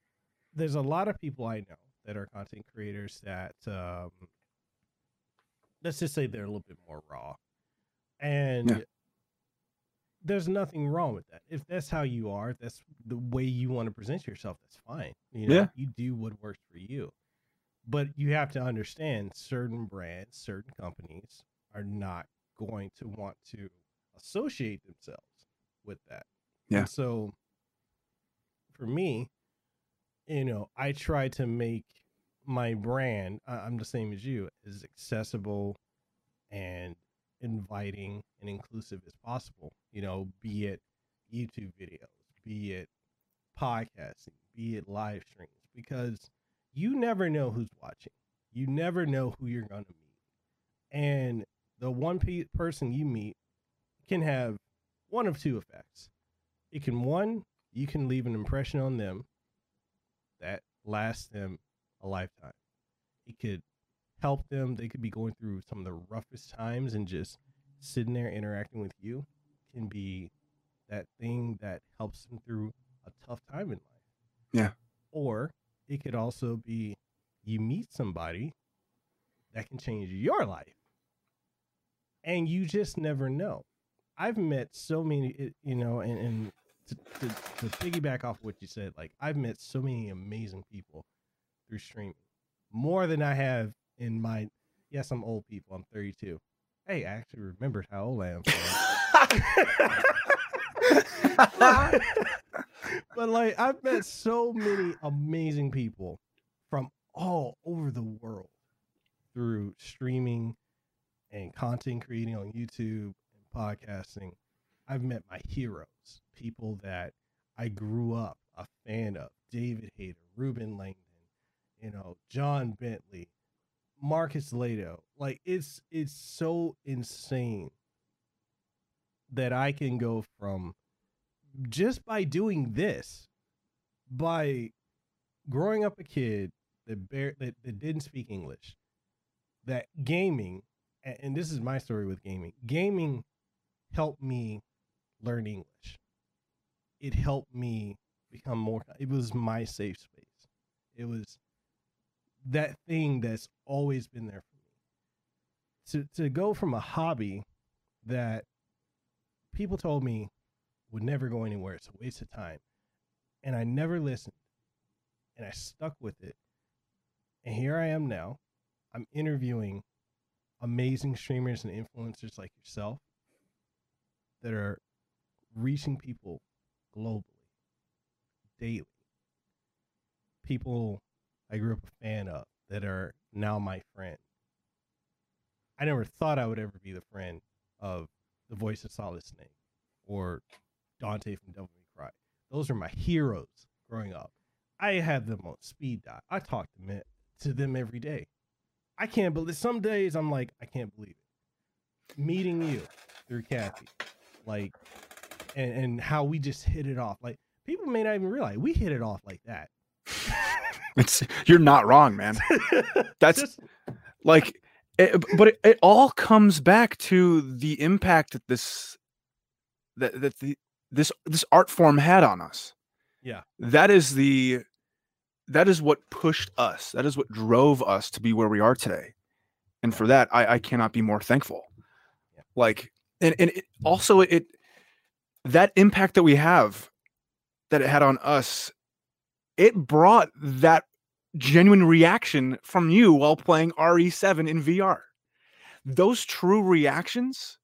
there's a lot of people i know that are content creators that um let's just say they're a little bit more raw and Yeah. there's nothing wrong with that. If that's how you are, that's the way you want to present yourself, that's fine. You know, Yeah. you do what works for you. But you have to understand certain brands, certain companies are not going to want to associate themselves with that. Yeah. And so for me, you know, I try to make my brand, I'm the same as you, as accessible and inviting and inclusive as possible. You know, be it YouTube videos, be it podcasting, be it live streams, because you never know who's watching. You never know who you're going to meet. And the one pe- person you meet can have one of two effects. It can, one, you can leave an impression on them that lasts them a lifetime. It could help them. They could be going through some of the roughest times and just sitting there interacting with you can be that thing that helps them through a tough time in life. Yeah. Or it could also be you meet somebody that can change your life. And you just never know. I've met so many, you know, and, and to, to, to piggyback off what you said, like I've met so many amazing people through streaming, more than I have in my. Yes, I'm old people. I'm 32. Hey, I actually remembered how old I am. but, but like I've met so many amazing people from all over the world through streaming and content creating on YouTube and podcasting. I've met my heroes, people that I grew up a fan of. David Hayter, Reuben Langdon, you know, John Bentley, Marcus Lato. Like it's it's so insane that I can go from just by doing this, by growing up a kid that bear, that, that didn't speak English, that gaming, and, and this is my story with gaming. Gaming helped me learn English. It helped me become more. It was my safe space. It was that thing that's always been there for me. To to go from a hobby that people told me would never go anywhere, it's a waste of time, and I never listened, and I stuck with it, and here I am now. I'm interviewing amazing streamers and influencers like yourself that are reaching people globally, daily. People I grew up a fan of that are now my friend. I never thought I would ever be the friend of the voice of Solid Snake or Dante from Devil May Cry. Those are my heroes growing up. I had them on speed dial. I talk to them, to them every day. I can't believe some days I'm like, I can't believe it. Meeting you through Kathy, like, and, and how we just hit it off. Like, people may not even realize we hit it off like that. It's you're not wrong, man. That's Just- like eh, it, but it, it all comes back to the impact that this that, that the this this art form had on us Yeah. that is the that is what pushed us that is what drove us to be where we are today and for that i i cannot be more thankful Yeah. like and and it, also it that impact that we have that it had on us it brought that genuine reaction from you while playing RE7 in VR. Those true reactions,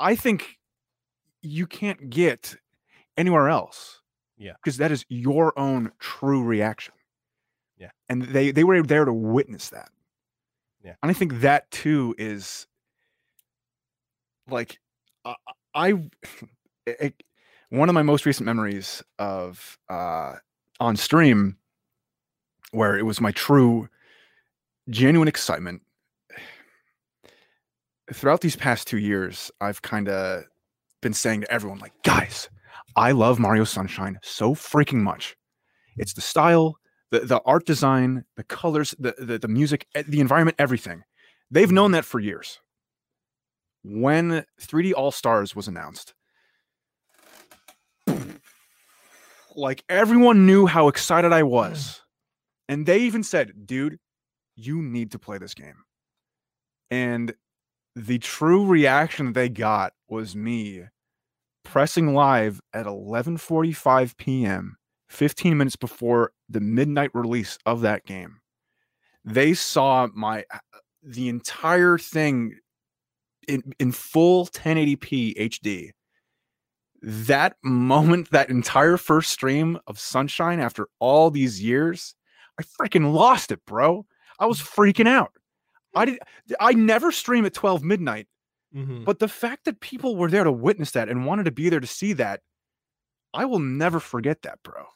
I think you can't get anywhere else. Yeah. Because that is your own true reaction. Yeah. And they they were there to witness that. Yeah. And I think that too is like I, I it, one of my most recent memories of uh on stream where it was my true genuine excitement throughout these past two years i've kind of been saying to everyone like guys i love mario sunshine so freaking much. It's the style the, the art design the colors the, the the music the environment everything. They've known that for years. When 3d all stars was announced like everyone knew how excited I was. And they even said, dude, you need to play this game. And the true reaction that they got was me pressing live at 11:45 p.m., 15 minutes before the midnight release of that game. They saw my uh, the entire thing in, in full 1080p HD. That moment, that entire first stream of Sunshine after all these years, I freaking lost it, bro. I was freaking out. I did I never stream at 12 midnight, Mhm. but the fact that people were there to witness that and wanted to be there to see that, I will never forget that, bro.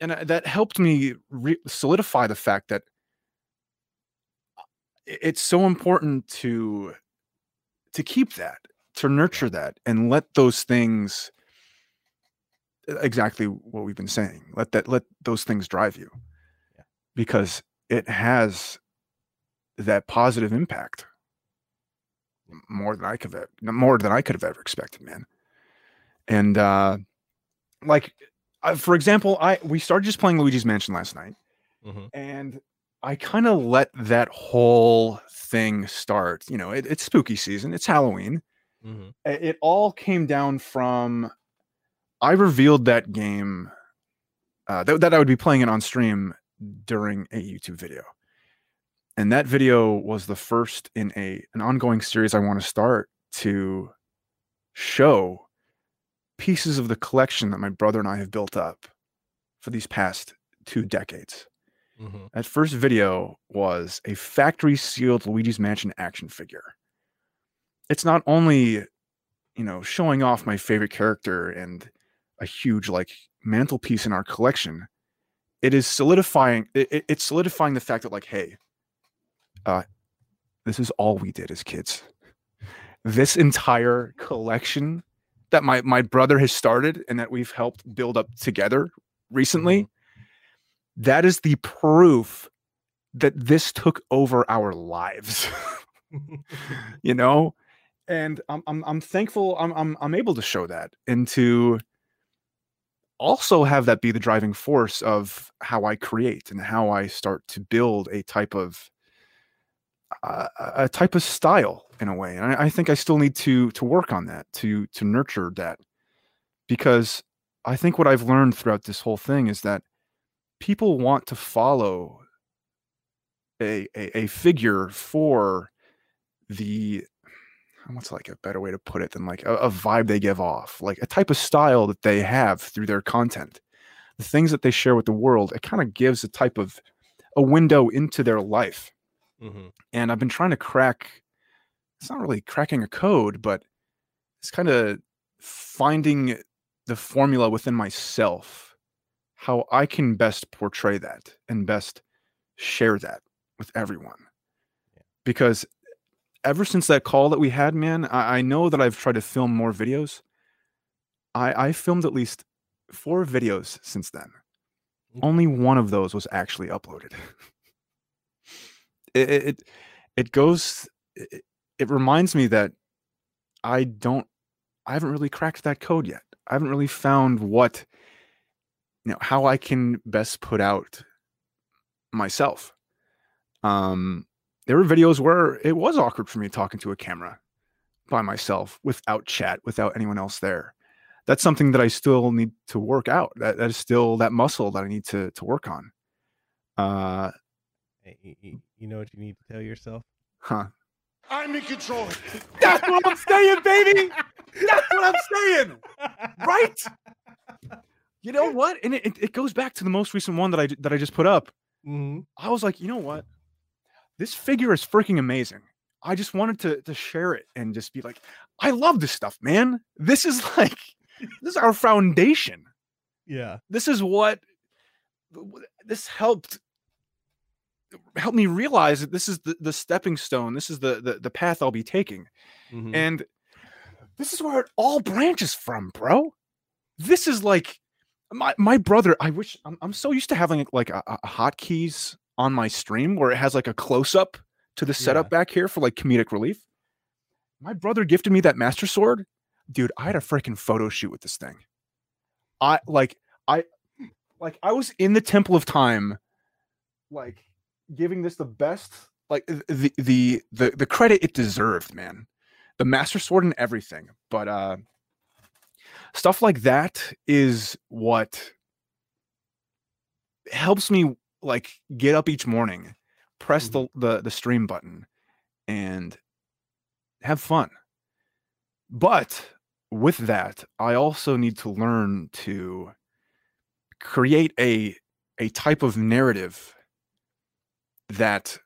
And uh, that helped me re- solidify the fact that it's so important to to keep that, to nurture that, and let those things exactly what we've been saying. Let that let those things drive you, Yeah. because it has that positive impact more than I could have more than I could have ever expected, man. And uh like uh, for example, I we started just playing Luigi's Mansion last night Mhm. and I kind of let that whole thing start. You know, it, it's spooky season, it's Halloween. Mhm. It all came down from I revealed that game uh, that, that I would be playing it on stream during a YouTube video. And that video was the first in a an ongoing series I want to start to show pieces of the collection that my brother and I have built up for these past two decades. Mhm. That first video was a factory sealed Luigi's Mansion action figure. It's not only, you know, showing off my favorite character and a huge like mantelpiece in our collection. It is solidifying it, it- it's solidifying the fact that like, hey, uh this is all we did as kids. This entire collection that my my brother has started and that we've helped build up together recently that is the proof that this took over our lives you know and i'm i'm, I'm thankful I'm, I'm i'm able to show that and to also have that be the driving force of how i create and how i start to build a type of uh, a type of style in a way. And I, I think i still need to to work on that to to nurture that because i think what i've learned throughout this whole thing is that people want to follow a, a a figure for the what's like a better way to put it than like a, a vibe they give off like a type of style that they have through their content. The things that they share with the world it kind of gives a type of a window into their life. Mhm. and i've been trying to crack it's not really cracking a code but it's kind of finding the formula within myself how i can best portray that and best share that with everyone. Because ever since that call that we had man i, I know that i've tried to film more videos. I i filmed at least four videos since then. Okay. only one of those was actually uploaded. It it, it- it goes it, it reminds me that i don't i haven't really cracked that code yet. I haven't really found what you know how i can best put out myself. Um there were videos where it was awkward for me talking to a camera by myself without chat without anyone else there. That's something that i still need to work out. That, that is still that muscle that i need to to work on. Uh Hey, y- y- you know what you need to tell yourself? huh. I'm in control. that's what i'm saying baby! That's what i'm saying! Right? You know what? And it, it- it goes back to the most recent one that i that i just put up. Mhm. I was like, you know what? This figure is freaking amazing. I just wanted to to share it and just be like, I love this stuff, man. This is like this is our foundation. Yeah. This is what this helped help me realize that this is the, the stepping stone. This is the, the the path I'll be taking. Mhm. And this is where it all branches from, bro. This is like my my brother. I wish I'm, I'm so used to having like a, a hotkeys on my stream where it has like a close up to the setup back here for like comedic relief. My brother gifted me that master sword, dude. I had a freaking photo shoot with this thing. I like I like I was in the Temple of Time, like giving this the best like the the the the credit it deserved, man the master sword and everything but uh stuff like that is what helps me like get up each morning press the, the the stream button and have fun. But with that, I also need to learn to create a a type of narrative that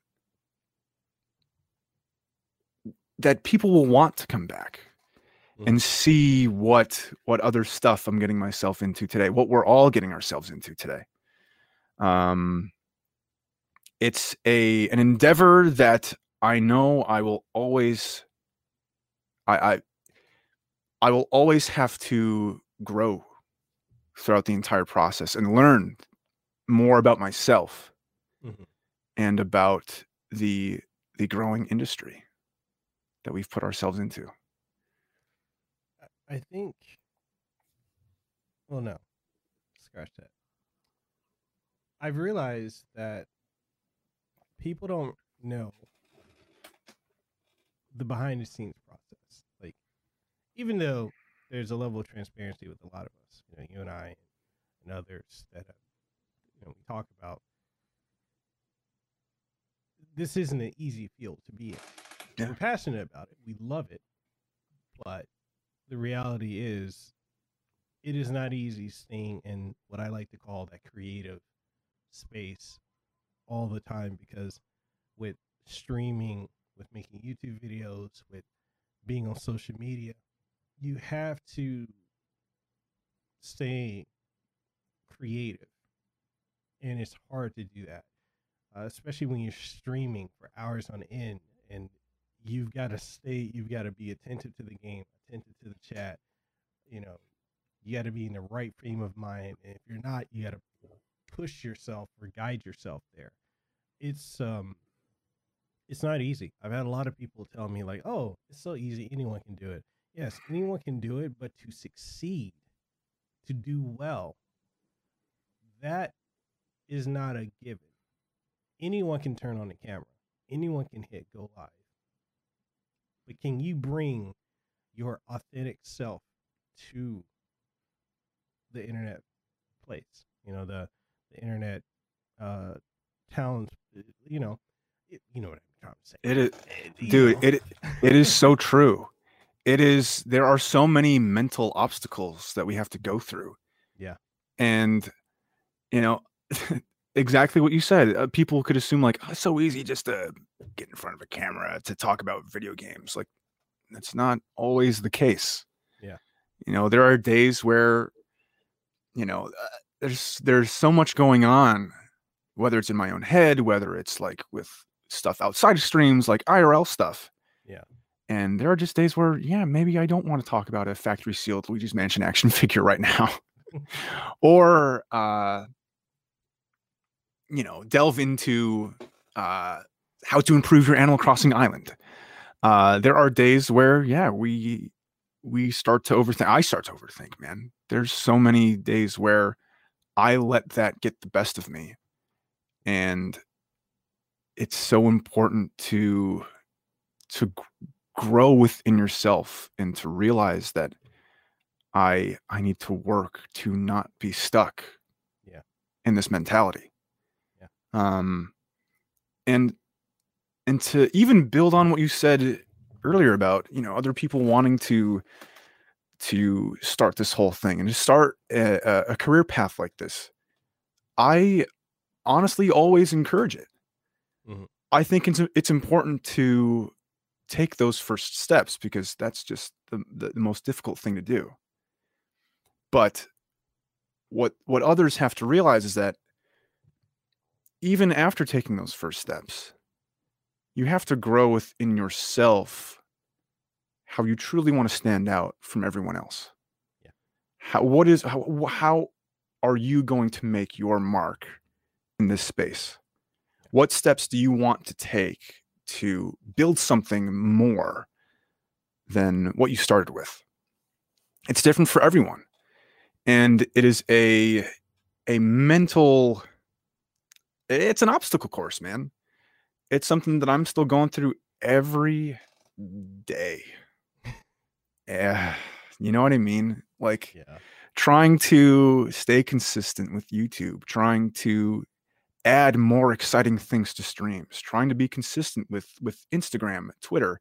that people will want to come back Mhm. and see what what other stuff I'm getting myself into today, what we're all getting ourselves into today. Um it's a an endeavor that I know I will always I I I will always have to grow throughout the entire process and learn more about myself Mhm. and about the the growing industry that we've put ourselves into. I think. Well, no, scratch that. I've realized that people don't know the behind the scenes process. Like, even though there's a level of transparency with a lot of us, you know, you and I and others that have, you know we talk about. This isn't an easy field to be in. Yeah. We're passionate about it. We love it, but the reality is it is not easy staying in what I like to call that creative space all the time because with streaming, with making YouTube videos, with being on social media, you have to stay creative. And it's hard to do that, uh, especially when you're streaming for hours on end and you've got to stay, you've got to be attentive to the game, attentive to the chat. You know, you got to be in the right frame of mind. And if you're not, you got to push yourself or guide yourself there. It's, um, it's not easy. I've had a lot of people tell me like, "Oh, it's so easy. Anyone can do it." Yes, anyone can do it, but to succeed, to do well, that is not a given. Anyone can turn on the camera. Anyone can hit go live. But can you bring your authentic self to the internet place? You know, the the internet uh towns, you know, it, you know what I'm trying to say. It is Eh, you dude, know. it it is so true. It is there are so many mental obstacles that we have to go through. Yeah. And you know, exactly what you said. Uh, people could assume like, oh, it's so easy just to get in front of a camera to talk about video games. Like that's not always the case. Yeah. You know, there are days where you know, uh, there's there's so much going on whether it's in my own head, whether it's like with stuff outside of streams, like IRL stuff. Yeah. And there are just days where, yeah, maybe I don't want to talk about a factory sealed Luigi's Mansion action figure right now. or, uh, you know, delve into uh, how to improve your Animal Crossing island. Uh, there are days where, yeah, we we start to overthink. I start to overthink, man. There's so many days where I let that get the best of me and it's so important to to grow within yourself and to realize that i i need to work to not be stuck Yeah. in this mentality Yeah. um and and to even build on what you said earlier about you know other people wanting to to start this whole thing and to start a, a- career path like this i honestly always encourage it. Mhm. I think it's it's important to take those first steps because that's just the, the, the most difficult thing to do. But what what others have to realize is that even after taking those first steps, you have to grow within yourself how you truly want to stand out from everyone else. Yeah. How what is how how are you going to make your mark in this space? What steps do you want to take to build something more than what you started with? It's different for everyone. And it is a a mental it's an obstacle course, man. It's something that I'm still going through every day. Yeah, you know what I mean? Like Yeah. trying to stay consistent with YouTube, trying to add more exciting things to streams, trying to be consistent with with Instagram, Twitter.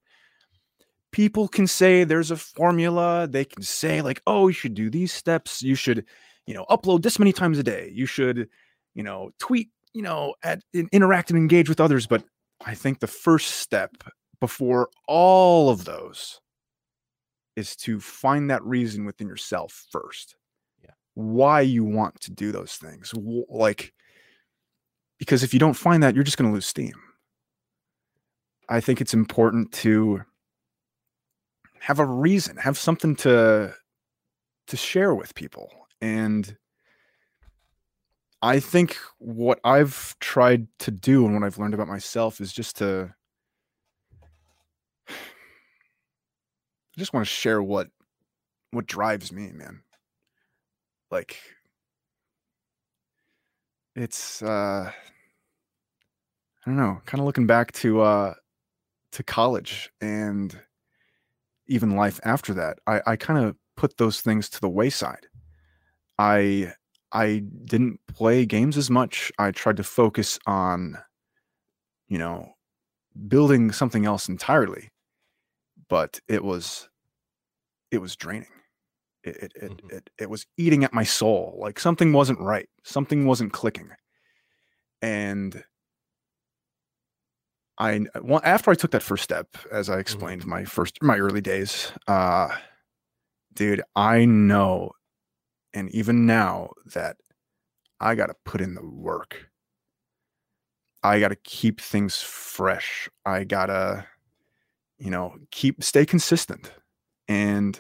people can say there's a formula. They can say, like, oh, you should do these steps. You should, you know, upload this many times a day. You should, you know, tweet, you know, at interact and engage with others. But I think the first step before all of those is to find that reason within yourself first. Yeah. Why you want to do those things. Like, because if you don't find that, you're just going to lose steam. I think it's important to have a reason, have something to to share with people. And I think what I've tried to do and what I've learned about myself is just to just want to share what what drives me, man. Like it's uh I don't know, kind of looking back to uh to college and even life after that. I I kind of put those things to the wayside. I I didn't play games as much. I tried to focus on you know building something else entirely. But it was it was draining. It it it, Mhm. it, it was eating at my soul. Like something wasn't right. Something wasn't clicking. And I well, after I took that first step, as I explained, my first my early days, uh, dude, I know, and even now that I got to put in the work. I got to keep things fresh. I gotta, you know, keep stay consistent and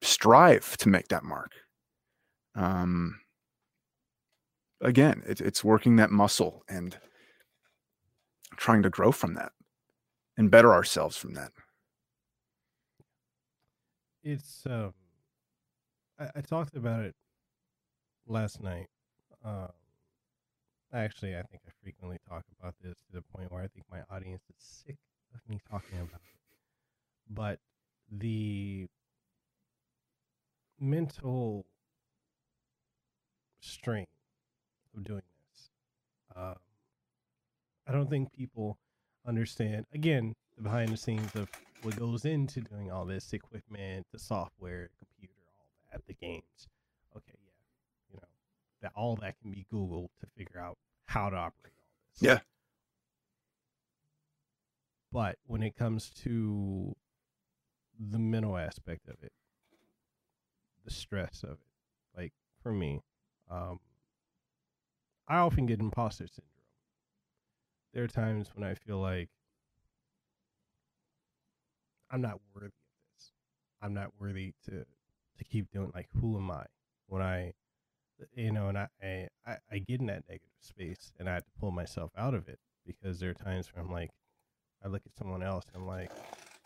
strive to make that mark. Um, again, it, it's working that muscle and trying to grow from that and better ourselves from that. it's um I, I talked about it last night um actually i think i frequently talk about this to the point where i think my audience is sick of me talking about it but the mental strain of doing this um i don't think people understand again the behind the scenes of what goes into doing all this equipment, the software, computer, all that, the games. Okay, yeah, you know that all that can be Googled to figure out how to operate all this. Yeah. But when it comes to the mental aspect of it, the stress of it, like for me, um, I often get imposter syndrome. There are times when I feel like I'm not worthy of this. I'm not worthy to to keep doing like who am I when I you know and I I, I- get in that negative space and I have to pull myself out of it because there are times where I'm like I look at someone else and I'm like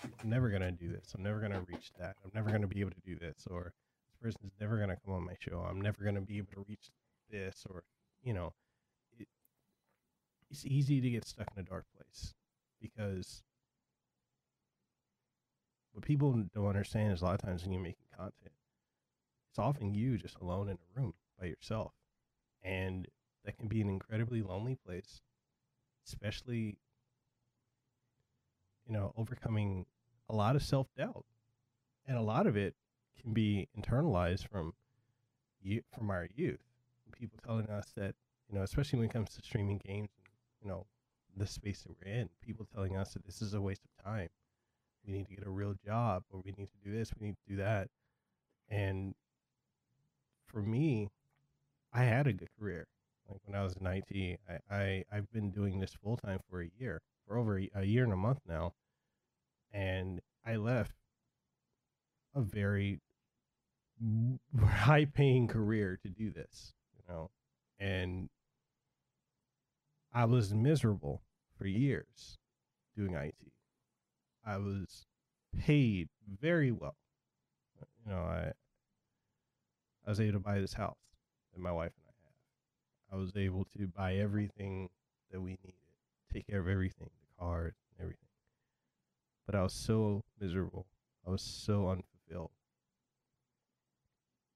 I'm never gonna do this. I'm never gonna reach that. I'm never gonna be able to do this or this person's never gonna come on my show. I'm never gonna be able to reach this or you know it, it's easy to get stuck in a dark place because what people don't understand is a lot of times when you're making content, it's often you just alone in a room by yourself. And that can be an incredibly lonely place, especially, you know, overcoming a lot of self doubt. And a lot of it can be internalized from you from our youth. People telling us that, you know, especially when it comes to streaming games, you know, the space that we're in, people telling us that this is a waste of time we need to get a real job or we need to do this we need to do that and for me i had a good career like when i was in it i, I i've been doing this full time for a year for over a, year and a month now and i left a very high paying career to do this you know and i was miserable for years doing it I was paid very well. You know, I I was able to buy this house that my wife and I have. I was able to buy everything that we needed, take care of everything, cars, and everything. But I was so miserable. I was so unfulfilled.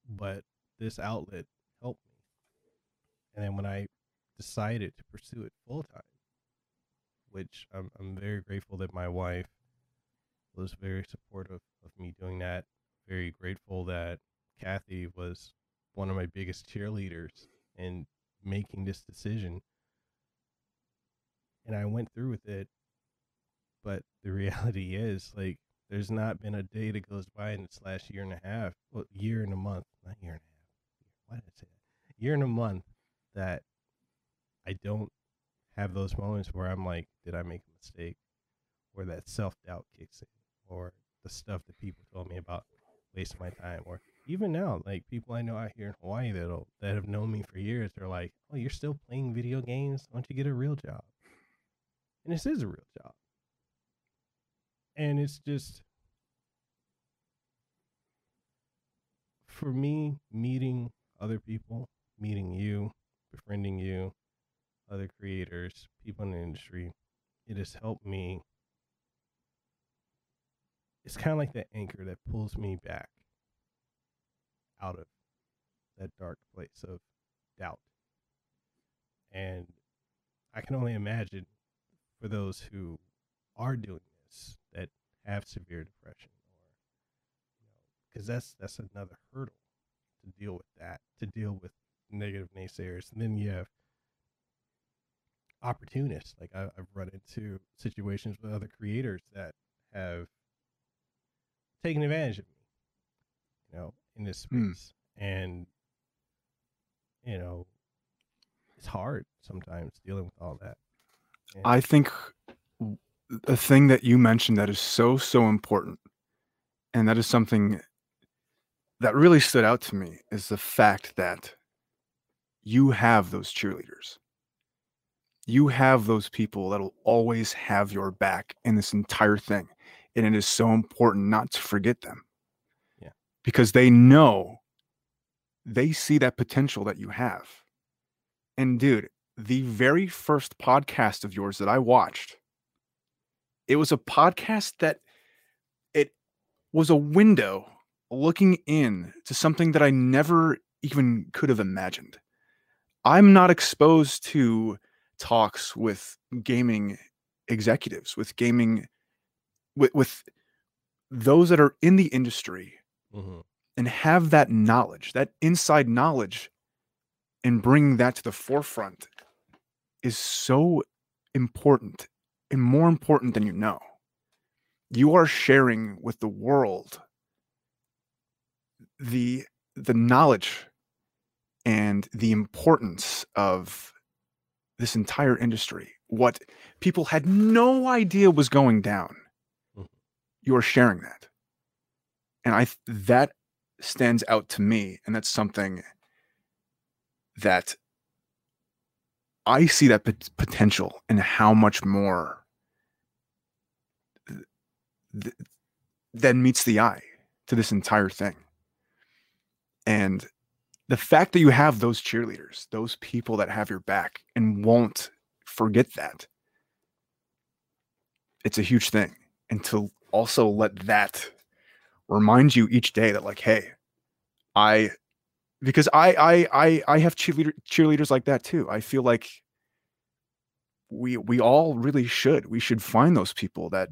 But this outlet helped me. And then when I decided to pursue it full time, which I'm I'm very grateful that my wife was very supportive of me doing that. Very grateful that Kathy was one of my biggest cheerleaders in making this decision. And I went through with it. But the reality is, like, there's not been a day that goes by in this last year and a half, well, year and a month, not year and a half. Why did I say that? Year and a month that I don't have those moments where I'm like, did I make a mistake? Or that self doubt kicks in, or the stuff that people told me about wasting my time, or even now, like people I know out here in Hawaii that that have known me for years, they're like, "Oh, you're still playing video games? Why don't you get a real job?" And this is a real job, and it's just for me meeting other people, meeting you, befriending you, other creators, people in the industry, it has helped me. It's kind of like the anchor that pulls me back out of that dark place of doubt. And I can only imagine for those who are doing this that have severe depression or you know because that's that's another hurdle to deal with that to deal with negative naysayers. And then you have opportunists. Like I, have run into situations with other creators that have taken advantage of me you know in this Hmm. space. And you know it's hard sometimes dealing with all that. And- I think a thing that you mentioned that is so so important, and that is something that really stood out to me is the fact that you have those cheerleaders. You have those people that'll always have your back in this entire thing. And it is so important not to forget them. Yeah. Because they know they see that potential that you have. And dude, the very first podcast of yours that I watched, it was a podcast that it was a window looking in to something that I never even could have imagined. I'm not exposed to talks with gaming executives, with gaming with, with those that are in the industry Mhm. and have that knowledge, that inside knowledge, and bring that to the forefront is so important and more important than you know. You are sharing with the world the the knowledge and the importance of this entire industry. What people had no idea was going down. Mhm. You are sharing that. And I that stands out to me and that's something that I see that pot- potential and how much more th- than meets the eye to this entire thing. And the fact that you have those cheerleaders, those people that have your back and won't forget that, it's a huge thing. And to also let that remind you each day that, like, hey, I because I I I I have cheerleader cheerleaders like that too. I feel like we we all really should. We should find those people that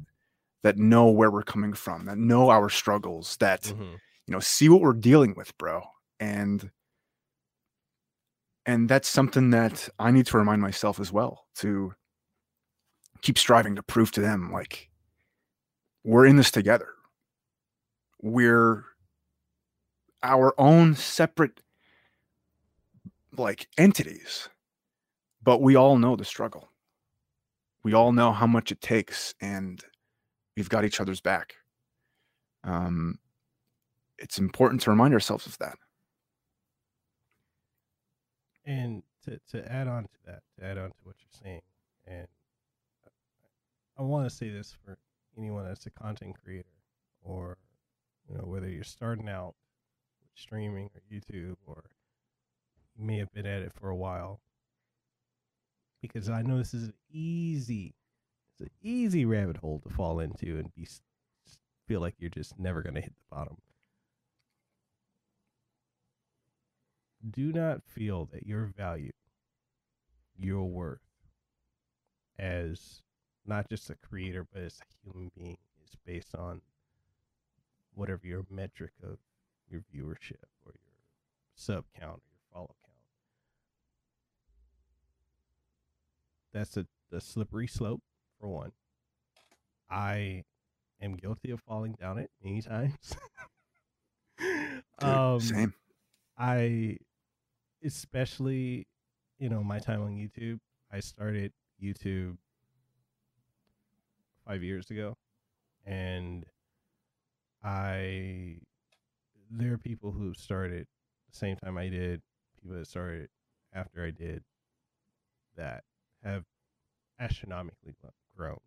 that know where we're coming from, that know our struggles, that Mhm. you know see what we're dealing with, bro. And and that's something that I need to remind myself as well to keep striving to prove to them like we're in this together. We're our own separate like entities but we all know the struggle we all know how much it takes and we've got each other's back. Um it's important to remind ourselves of that. And to, to add on to that, to add on to what you're saying, and I want to say this for anyone that's a content creator, or you know whether you're starting out with streaming or YouTube, or you may have been at it for a while, because I know this is an easy, it's an easy rabbit hole to fall into and be feel like you're just never going to hit the bottom. do not feel that your value, your worth as not just a creator, but as a human being is based on whatever your metric of your viewership or your sub count or your follow That's a, a slippery slope for one. I am guilty of falling down it many times. Um, same. I, especially, you know, my time on YouTube, I started YouTube five years ago, and I, there are people who started the same time I did, people that started after I did that have astronomically grown.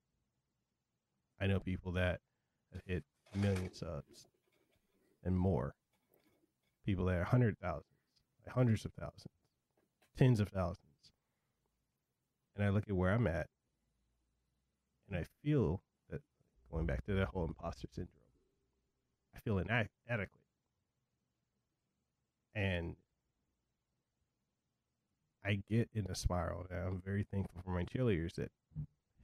I know people that have hit a million subs and more. People that are hundred thousands, hundreds of thousands, tens of thousands. And I look at where I'm at and I feel that going back to that whole imposter syndrome, I feel inadequate. And I get in a spiral and I'm very thankful for my cheerleaders that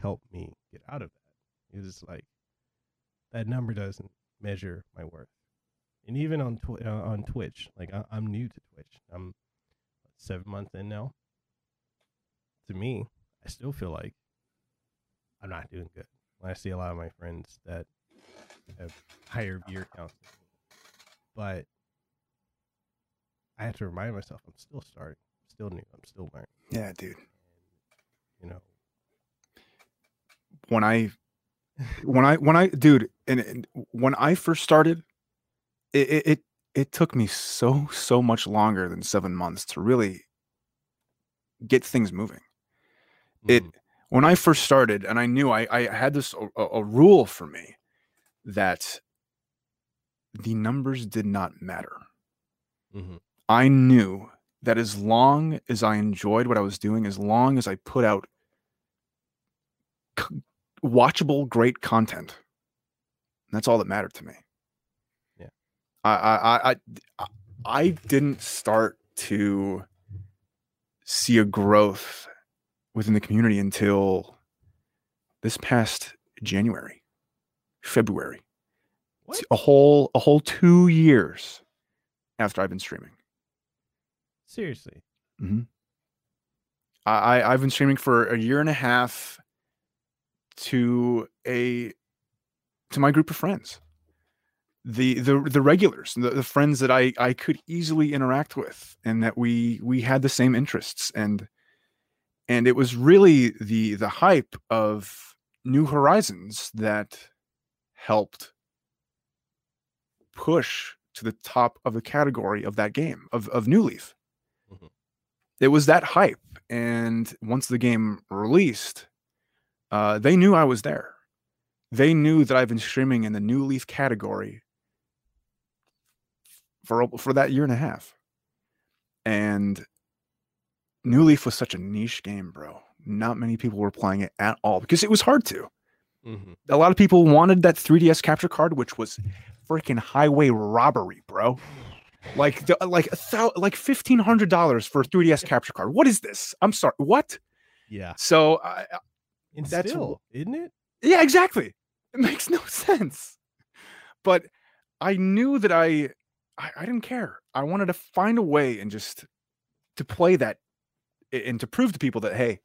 help me get out of that. It's like that number doesn't measure my worth. And even on tw- uh, on Twitch, like I- I'm new to Twitch. I'm seven months in now. To me, I still feel like I'm not doing good. When I see a lot of my friends that have higher viewer counts, but I have to remind myself I'm still starting, still new, I'm still learning. Yeah, dude. You know, When I when I when I dude and, and when I first started, it, it it it took me so so much longer than seven months to really get things moving. It mhm, when I first started, and I knew I I had this a, a- a rule for me that the numbers did not matter. mm-hmm. I knew that as long as I enjoyed what I was doing, as long as I put out c- watchable, great content, that's all that mattered to me. Yeah. I I I I, I didn't start to see a growth within the community until this past January, February. What? A whole a whole two years after I've been streaming. Seriously. Mm-hmm. I, I I've been streaming for a year and a half to a to my group of friends. The the the regulars, the, the friends that I I could easily interact with and that we we had the same interests and and it was really the the hype of New Horizons that helped push to the top of the category of that game of of New Leaf it was that hype and once the game released uh, they knew i was there. They knew that i've been streaming in the new leaf category for for that year and a half. And new leaf was such a niche game bro. Not many people were playing it at all because it was hard to. Hmm a lot of people wanted that 3ds capture card which was freaking highway robbery bro like the, like a thou, like fifteen hundred dollars for a 3ds capture card. What is this? I'm sorry what? Yeah. so And That's still, isn't it? yeah exactly. It makes no sense. But i knew that I, I i didn't care. I wanted to find a way and just to play that and to prove to people that hey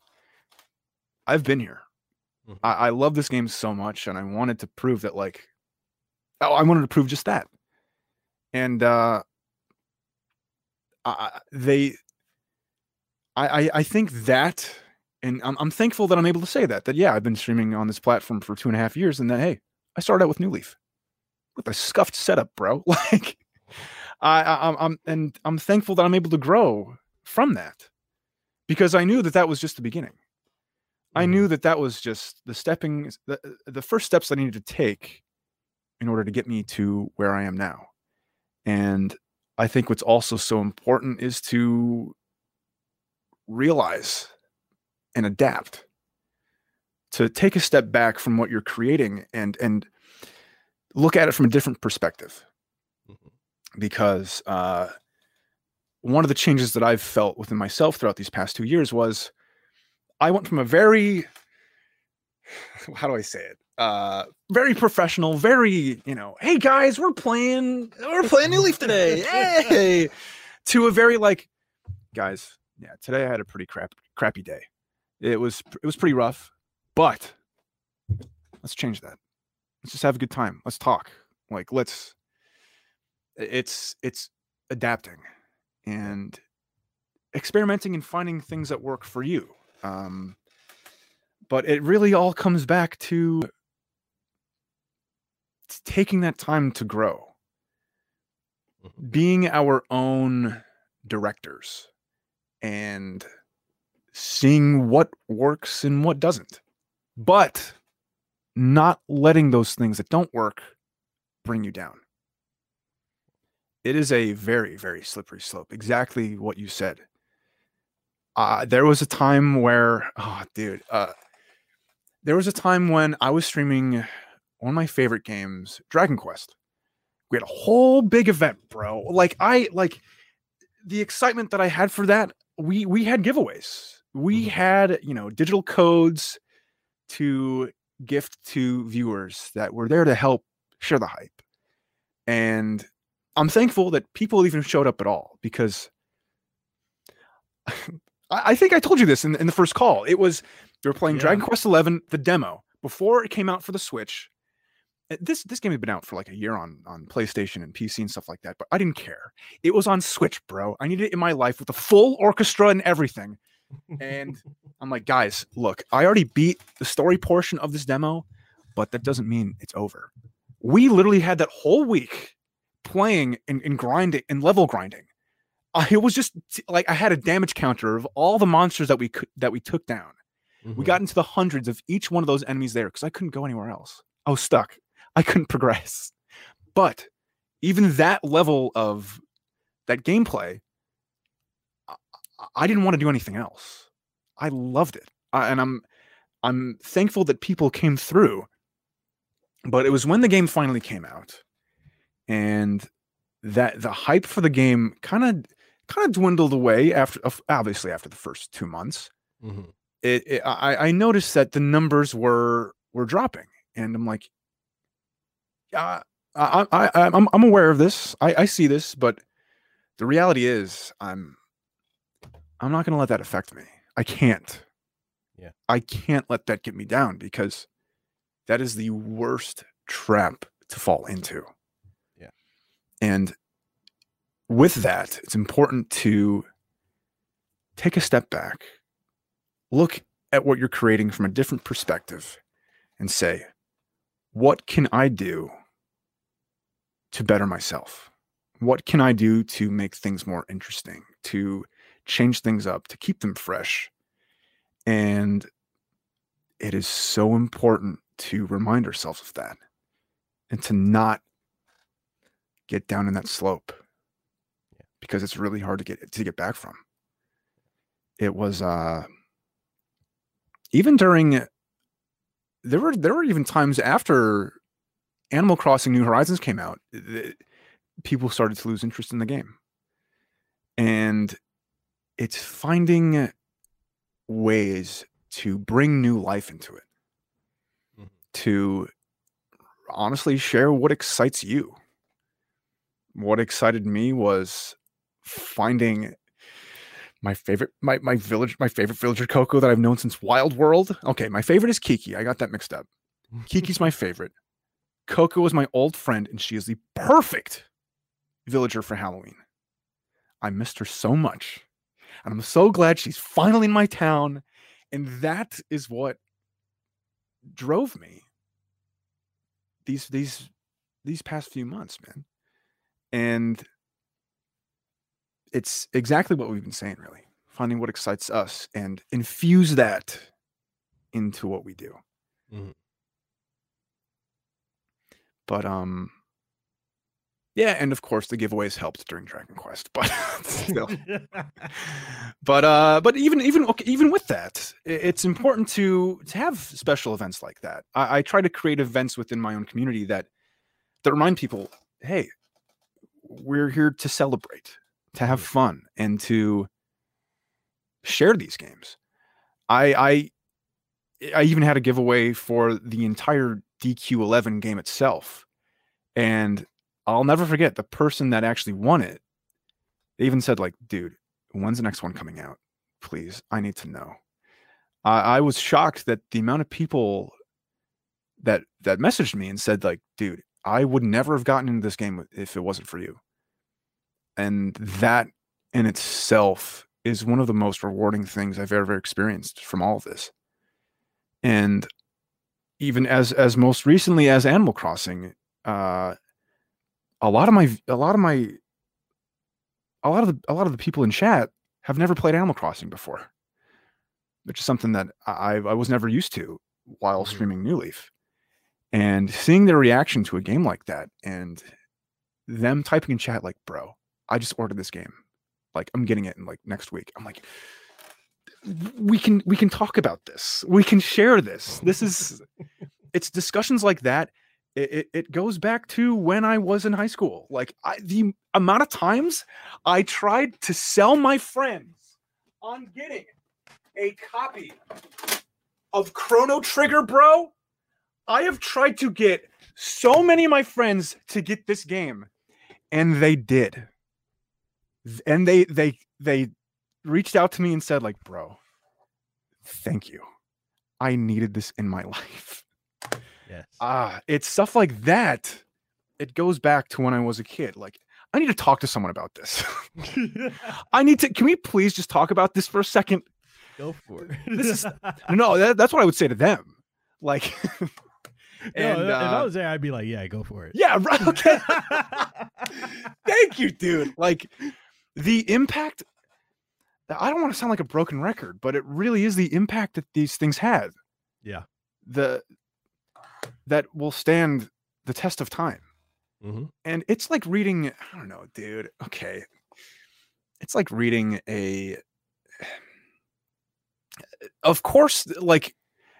i've been here. Mhm. I, I love this game so much and i wanted to prove that like oh i wanted to prove just that. And uh I, they I, I i think that and I'm, I'm thankful that i'm able to say that that yeah i've been streaming on this platform for two and a half years and that hey i started out with new leaf with a scuffed setup bro like I, I i'm I'm- and i'm thankful that i'm able to grow from that because i knew that that was just the beginning I Mhm. knew that that was just the stepping the, the first steps I needed to take in order to get me to where I am now. And I think what's also so important is to realize and adapt to take a step back from what you're creating and and look at it from a different perspective Mhm. because uh, one of the changes that I've felt within myself throughout these past two years was I went from a very how do I say it? Uh very professional, very, you know, hey guys, we're playing we're playing New Leaf today. Hey to a very like guys, yeah, today I had a pretty crap crappy day. It was it was pretty rough, but let's change that. Let's just have a good time. Let's talk. Like let's it's it's adapting and experimenting and finding things that work for you. Um but it really all comes back to taking that time to grow. Mhm. being our own directors and seeing what works and what doesn't but not letting those things that don't work bring you down. It is a very very slippery slope exactly what you said. Uh, there was a time where oh dude uh, there was a time when i was streaming one of my favorite games dragon quest we had a whole big event bro like i like the excitement that i had for that we we had giveaways we Mhm. had you know digital codes to gift to viewers that were there to help share the hype and i'm thankful that people even showed up at all because I, think I told you this in, in the first call. It was we were playing Yeah. Dragon Quest Eleven, the demo, before it came out for the Switch. Uh, This this game had been out for like a year on on PlayStation and PC and stuff like that, but I didn't care. It was on Switch, bro. I needed it in my life with a full orchestra and everything. And I'm like, guys, look, I already beat the story portion of this demo, but that doesn't mean it's over. We literally had that whole week playing and, and grinding and level grinding. I it was just like I had a damage counter of all the monsters that we could that we took down. We Mhm. got into the hundreds of each one of those enemies there because I couldn't go anywhere else. I was stuck. I couldn't progress. But even that level of that gameplay, I, I didn't want to do anything else. I loved it, I, and I'm I'm thankful that people came through. But it was when the game finally came out, and that the hype for the game kind of kind of dwindled away after obviously after the first two months Mhm. it, it I, I noticed that the numbers were were dropping and i'm like uh, I, I I i'm i'm aware of this i i see this but the reality is i'm i'm not going to let that affect me i can't Yeah. i can't let that get me down because that is the worst trap to fall into Yeah. and with that it's important to take a step back look at what you're creating from a different perspective and say, what can I do to better myself? What can I do to make things more interesting, to change things up, to keep them fresh? And it is so important to remind ourselves of that and to not get down in that slope because it's really hard to get to get back from. It was uh even during there were there were even times after Animal Crossing New Horizons came out, people started to lose interest in the game. And it's finding ways to bring new life into it. Mhm. To honestly share what excites you. What excited me was finding my favorite my my village my favorite villager coco that I've known since Wild World. Okay, my favorite is Kiki. I got that mixed up. Kiki's my favorite. Coco is my old friend, and she is the perfect villager for Halloween. I missed her so much. And I'm so glad she's finally in my town. And that is what drove me these these these past few months, man. And it's exactly what we've been saying, really. Finding what excites us and infuse that into what we do. Mhm. But um yeah, and of course the giveaways helped during Dragon Quest, but still. but uh but even even okay, even with that it's important to to have special events like that I, I try to create events within my own community that that remind people hey we're here to celebrate to have Mhm. fun and to share these games i i i even had a giveaway for the entire DQ11 game itself. And I'll never forget the person that actually won it. They even said, like, dude, when's the next one coming out? Please, I need to know. I, I was shocked that the amount of people that that messaged me and said, like, dude, I would never have gotten into this game if it wasn't for you. And that in itself is one of the most rewarding things I've ever experienced from all of this. And even as as most recently as Animal Crossing, uh, a lot of my a lot of my a lot of the a lot of the people in chat have never played Animal Crossing before, which is something that I I was never used to while Mhm. streaming New Leaf, and seeing their reaction to a game like that, and them typing in chat like, "Bro, I just ordered this game, like I'm getting it in like next week." I'm like, we can we can talk about this, we can share this. This is it's discussions like that it, it, it goes back to when I was in high school. Like I, the amount of times I tried to sell my friends on getting a copy of Chrono Trigger, bro. I have tried to get so many of my friends to get this game, and they did. And they they they reached out to me and said, like, bro, thank you. I needed this in my life. Yes. Ah, it's stuff like that. It goes back to when I was a kid. Like, I need to talk to someone about this. I need to. Can we please just talk about this for a second? Go for it. This is- No, that, that's what I would say to them. Like, No, and if I uh, was there, I'd be like, "Yeah, go for it." yeah, right. Okay. Thank you, dude. Like, the impact. I don't want to sound like a broken record, but it really is the impact that these things had. Yeah. The that will stand the test of time. hmm and it's like reading i don't know dude okay it's like reading a of course like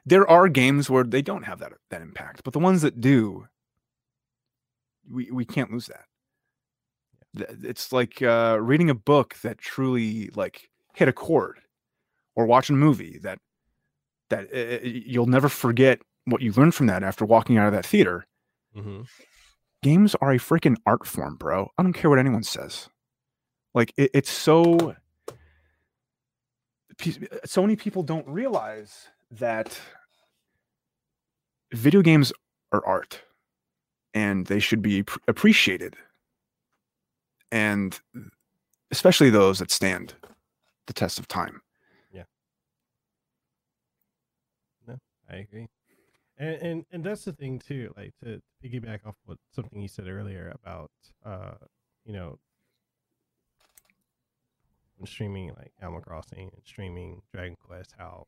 there are games where they don't have that that impact but the ones that do we we can't lose that it's like uh reading a book that truly like hit a chord or watch a movie that that uh, you'll never forget what you learned from that after walking out of that theater hmm games are a freaking art form, bro. I don't care what anyone says. Like it, it's so so many people don't realize that video games are art and they should be appreciated and especially those that stand the test of time Yeah. No, I agree. And, and and that's the thing too. Like to piggyback off what something you said earlier about uh, you know, streaming like Animal Crossing and streaming Dragon Quest, how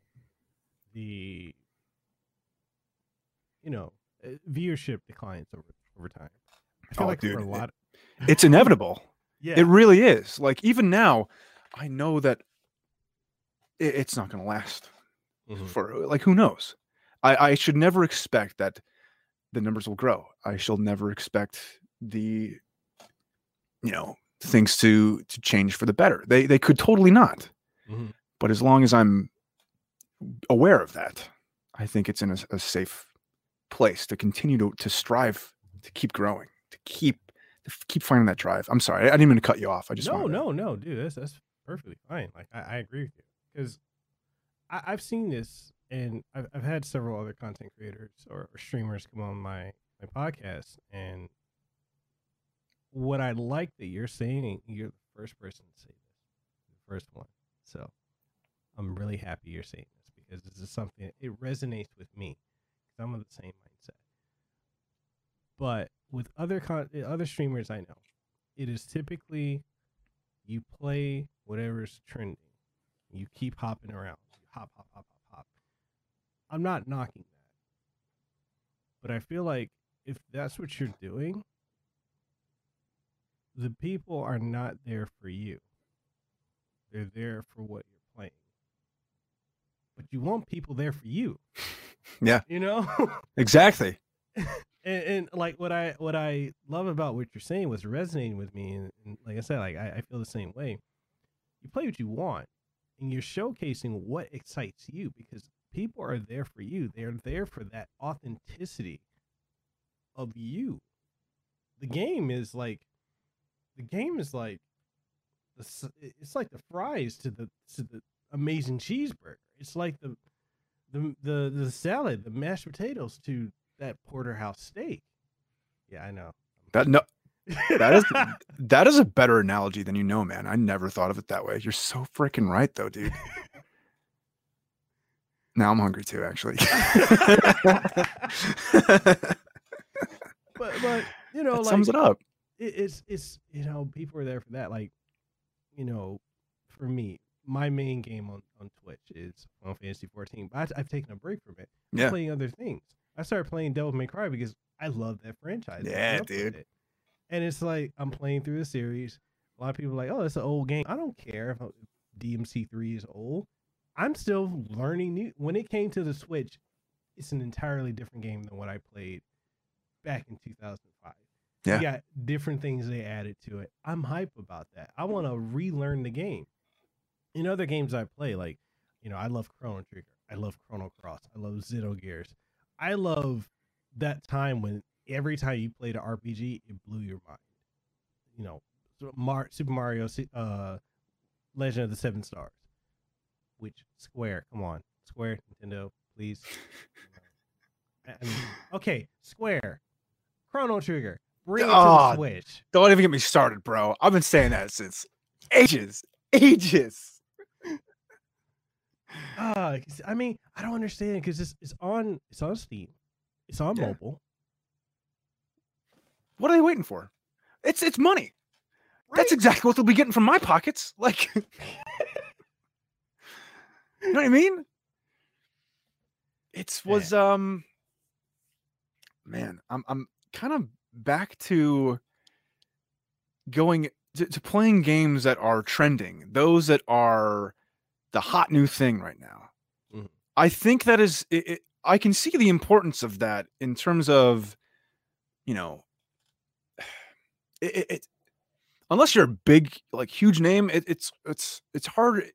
the you know uh, viewership declines over over time. I feel Oh, like for dude, a it- lot. it's inevitable yeah. It really is. Like even now, I know that it, it's not going to last Mhm. for like who knows. I I should never expect that the numbers will grow. I shall never expect the you know things to to change for the better. They they could totally not. Mhm. But as long as I'm aware of that, I think it's in a, a safe place to continue to to strive to keep growing, to keep to keep finding that drive. I'm sorry, I didn't mean to cut you off. I just no, wanted to- no, no, dude. That's that's perfectly fine. Like I, I agree with you because I've seen this, and I've I've had several other content creators or, or streamers come on my my podcast, and what I like that you're saying, you're the first person to say this, the first one. So I'm really happy you're saying this because this is something it resonates with me. 'cause I'm of the same mindset. But with other con- eh, other streamers I know, it is typically you play whatever's trending. You keep hopping around. You hop, hop, hop, hop, hop. I'm not knocking that. But I feel like if that's what you're doing, the people are not there for you. They're there for what you're playing. But you want people there for you. Yeah. You know? Exactly. and, and like what I what I love about what you're saying was resonating with me, and, and like I said, like I, I feel the same way. You play what you want, and you're showcasing what excites you because people are there for you. They're there for that authenticity of you. The game is like, the game is like, the it's like the fries to the to the amazing cheeseburger. It's like the the the the salad, the mashed potatoes to that porterhouse steak. Yeah, I know. That no, that is that is a better analogy than you know, man. I never thought of it that way. You're so freaking right, though, dude. now I'm hungry too, actually. but but you know, that like sums it up. it, it's it's you know people are there for that like you know for me my main game on, on twitch is final fantasy 14 but I, i've taken a break from it I'm Yeah. playing other things i started playing devil may cry because i love that franchise Yeah, dude. And it's like i'm playing through the series a lot of people are like oh it's an old game i don't care if uh, dmc3 is old i'm still learning new when it came to the switch it's an entirely different game than what i played back in 2005 Yeah. you got different things they added to it. I'm hype about that. I want to relearn the game. In other games I play, like, you know, I love Chrono Trigger. I love Chrono Cross. I love Xenogears. I love that time when every time you played an RPG, it blew your mind. You know, Super Mario, uh, Legend of the Seven Stars, which Square, come on, Square, Nintendo, please. I mean, okay, Square, Chrono Trigger, bring it to Oh, the Switch. Don't even get me started, bro. I've been saying that since ages, ages. Ah, 'cause- I mean, I don't understand because it's it's on it's on Steam, it's on Yeah. mobile. What are they waiting for? It's it's money. That's exactly what they'll be getting from my pockets. Like, you know what I mean? It's Yeah. was um, man, I'm I'm kind of back to going to, to playing games that are trending, those that are the hot new thing right now. Mhm. I think that is it, it, I can see the importance of that in terms of, you know, it, it, it unless you're a big like huge name, it, it's it's it's hard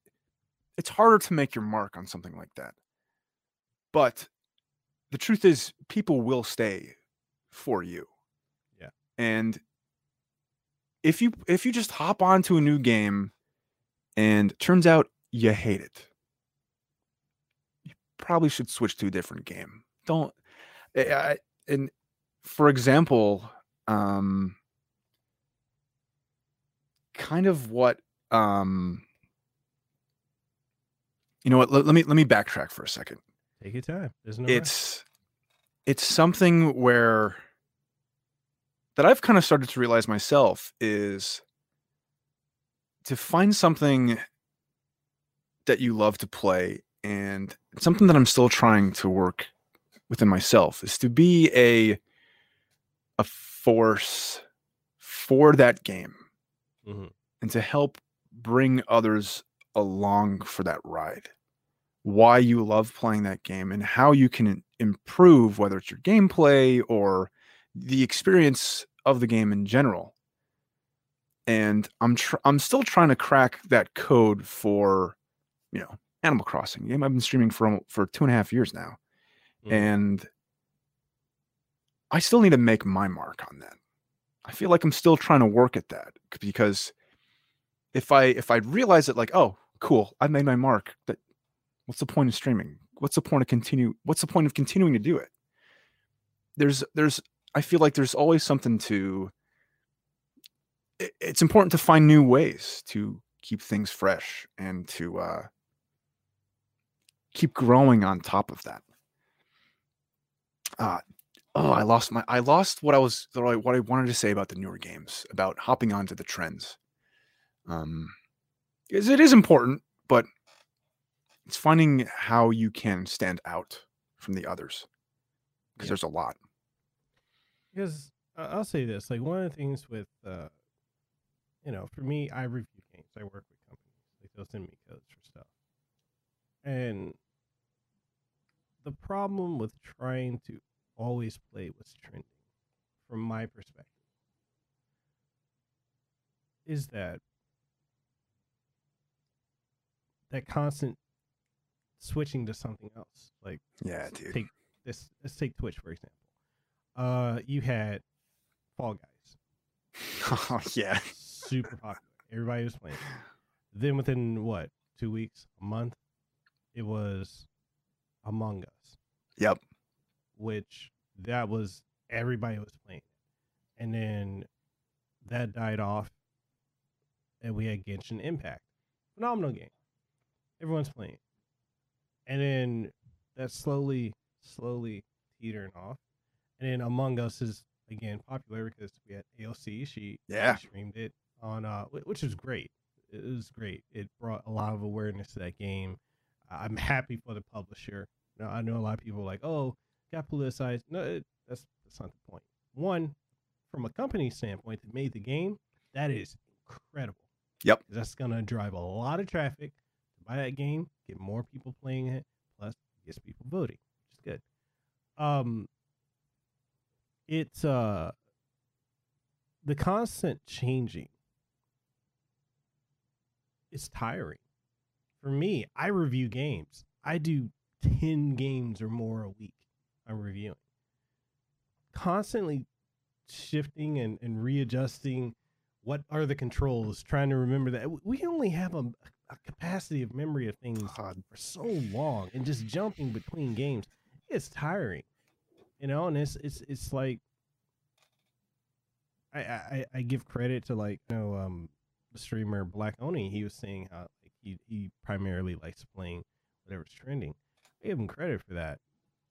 it's harder to make your mark on something like that. But the truth is people will stay for you. Yeah. And if you if you just hop onto a new game and turns out you hate it, you probably should switch to a different game. Don't I, I- and for example, um kind of what um you know what let, let me let me backtrack for a second Take your time. There's no rush. it's it's something where that I've kind of started to realize myself is to find something that you love to play and something that I'm still trying to work within myself is to be a a force for that game Mhm. and to help bring others along for that ride. Why you love playing that game and how you can improve whether it's your gameplay or the experience of the game in general. And i'm tr- i'm still trying to crack that code for you know animal crossing. Game i've been streaming for for two and a half years now. Mhm. and i still need to make my mark on that i feel like i'm still trying to work at that because if i if i realize it like oh cool i made my mark that what's the point of streaming? What's the point of continue what's the point of continuing to do it? There's there's i feel like there's always something to it- it's important to find new ways to keep things fresh and to uh keep growing on top of that. Uh oh i lost my i lost what i was what I, what I wanted to say about the newer games about hopping onto the trends um because it is important but it's finding how you can stand out from the others because Yeah. there's a lot because uh, I'll say this: like one of the things with, uh, you know, for me, I review games. I work with companies; like they'll send me codes for stuff, and the problem with trying to always play what's trending, from my perspective, is that that constant switching to something else, like yeah dude take this let's take twitch for example Uh, you had Fall Guys, oh yeah. super popular. Everybody was playing. Then within what two weeks, a month, it was Among Us, Yep. Which that was everybody was playing, and then that died off, and we had Genshin Impact, phenomenal game. Everyone's playing, and then that slowly, slowly teetering off, and then Among Us is again popular because we had AOC. She Yeah. streamed it on uh, which was great. It was great. It brought a lot of awareness to that game. I'm happy for the publisher. Now, I know a lot of people like, oh, got politicized. No, it, that's that's not the point. One, from a company standpoint that made the game, that is incredible. Yep. That's gonna drive a lot of traffic to buy that game, get more people playing it, plus gets people voting, which is good. Um, it's uh the constant changing. It's tiring. For me, I review games. I do 10 games or more a week I'm reviewing. Constantly shifting and, and readjusting what are the controls, trying to remember that we only have a, a capacity of memory of things God. for so long and just jumping between games it's tiring you know and it's it's it's like i i i give credit to like you know um the streamer black oni he was saying how like he he primarily likes playing whatever's trending i give him credit for that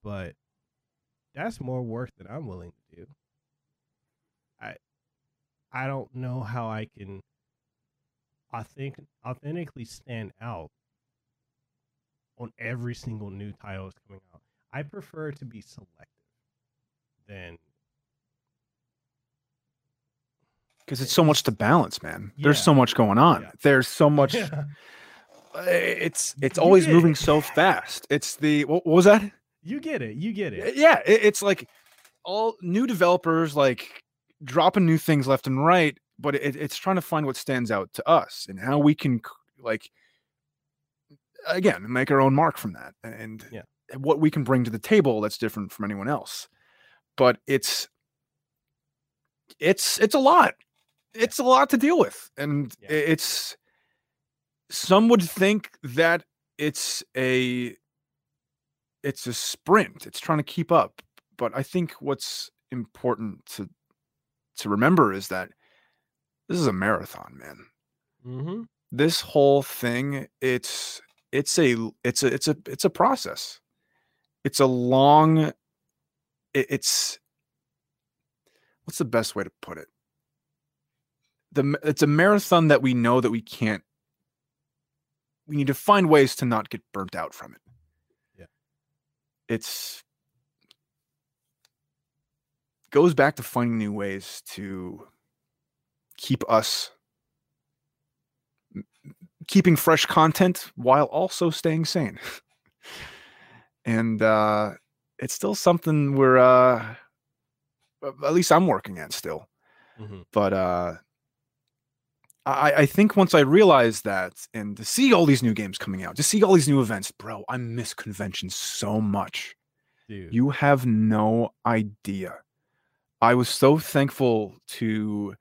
but that's more work than i'm willing to do i i don't know how i can authentic, authentically stand out on every single new title that's coming out. I prefer to be selective than Because it's so much to balance, man. There's so much going on. Yeah. There's so much. Yeah. It's it's always moving so fast. It's the what, what was that? You get it. You get it. Yeah, it, it's like all new developers like dropping new things left and right, but it, it's trying to find what stands out to us and how we can like again make our own mark from that and Yeah. what we can bring to the table that's different from anyone else. But it's it's it's a lot. It's a lot to deal with, and Yeah. it's some would think that it's a it's a sprint. It's trying to keep up. But I think what's important to to remember is that this is a marathon, man. Mm-hmm. This whole thing, it's it's a it's a it's a it's a process. It's a long it, it's what's the best way to put it? The it's a marathon that we know that we can't we need to find ways to not get burnt out from it. It's goes back to finding new ways to keep us keeping fresh content while also staying sane. and uh it's still something we're uh at least I'm working at still Mm-hmm. but uh I, I think once I realized that and to see all these new games coming out, to see all these new events, bro, I miss conventions so much. Dude. You have no idea. I was so thankful to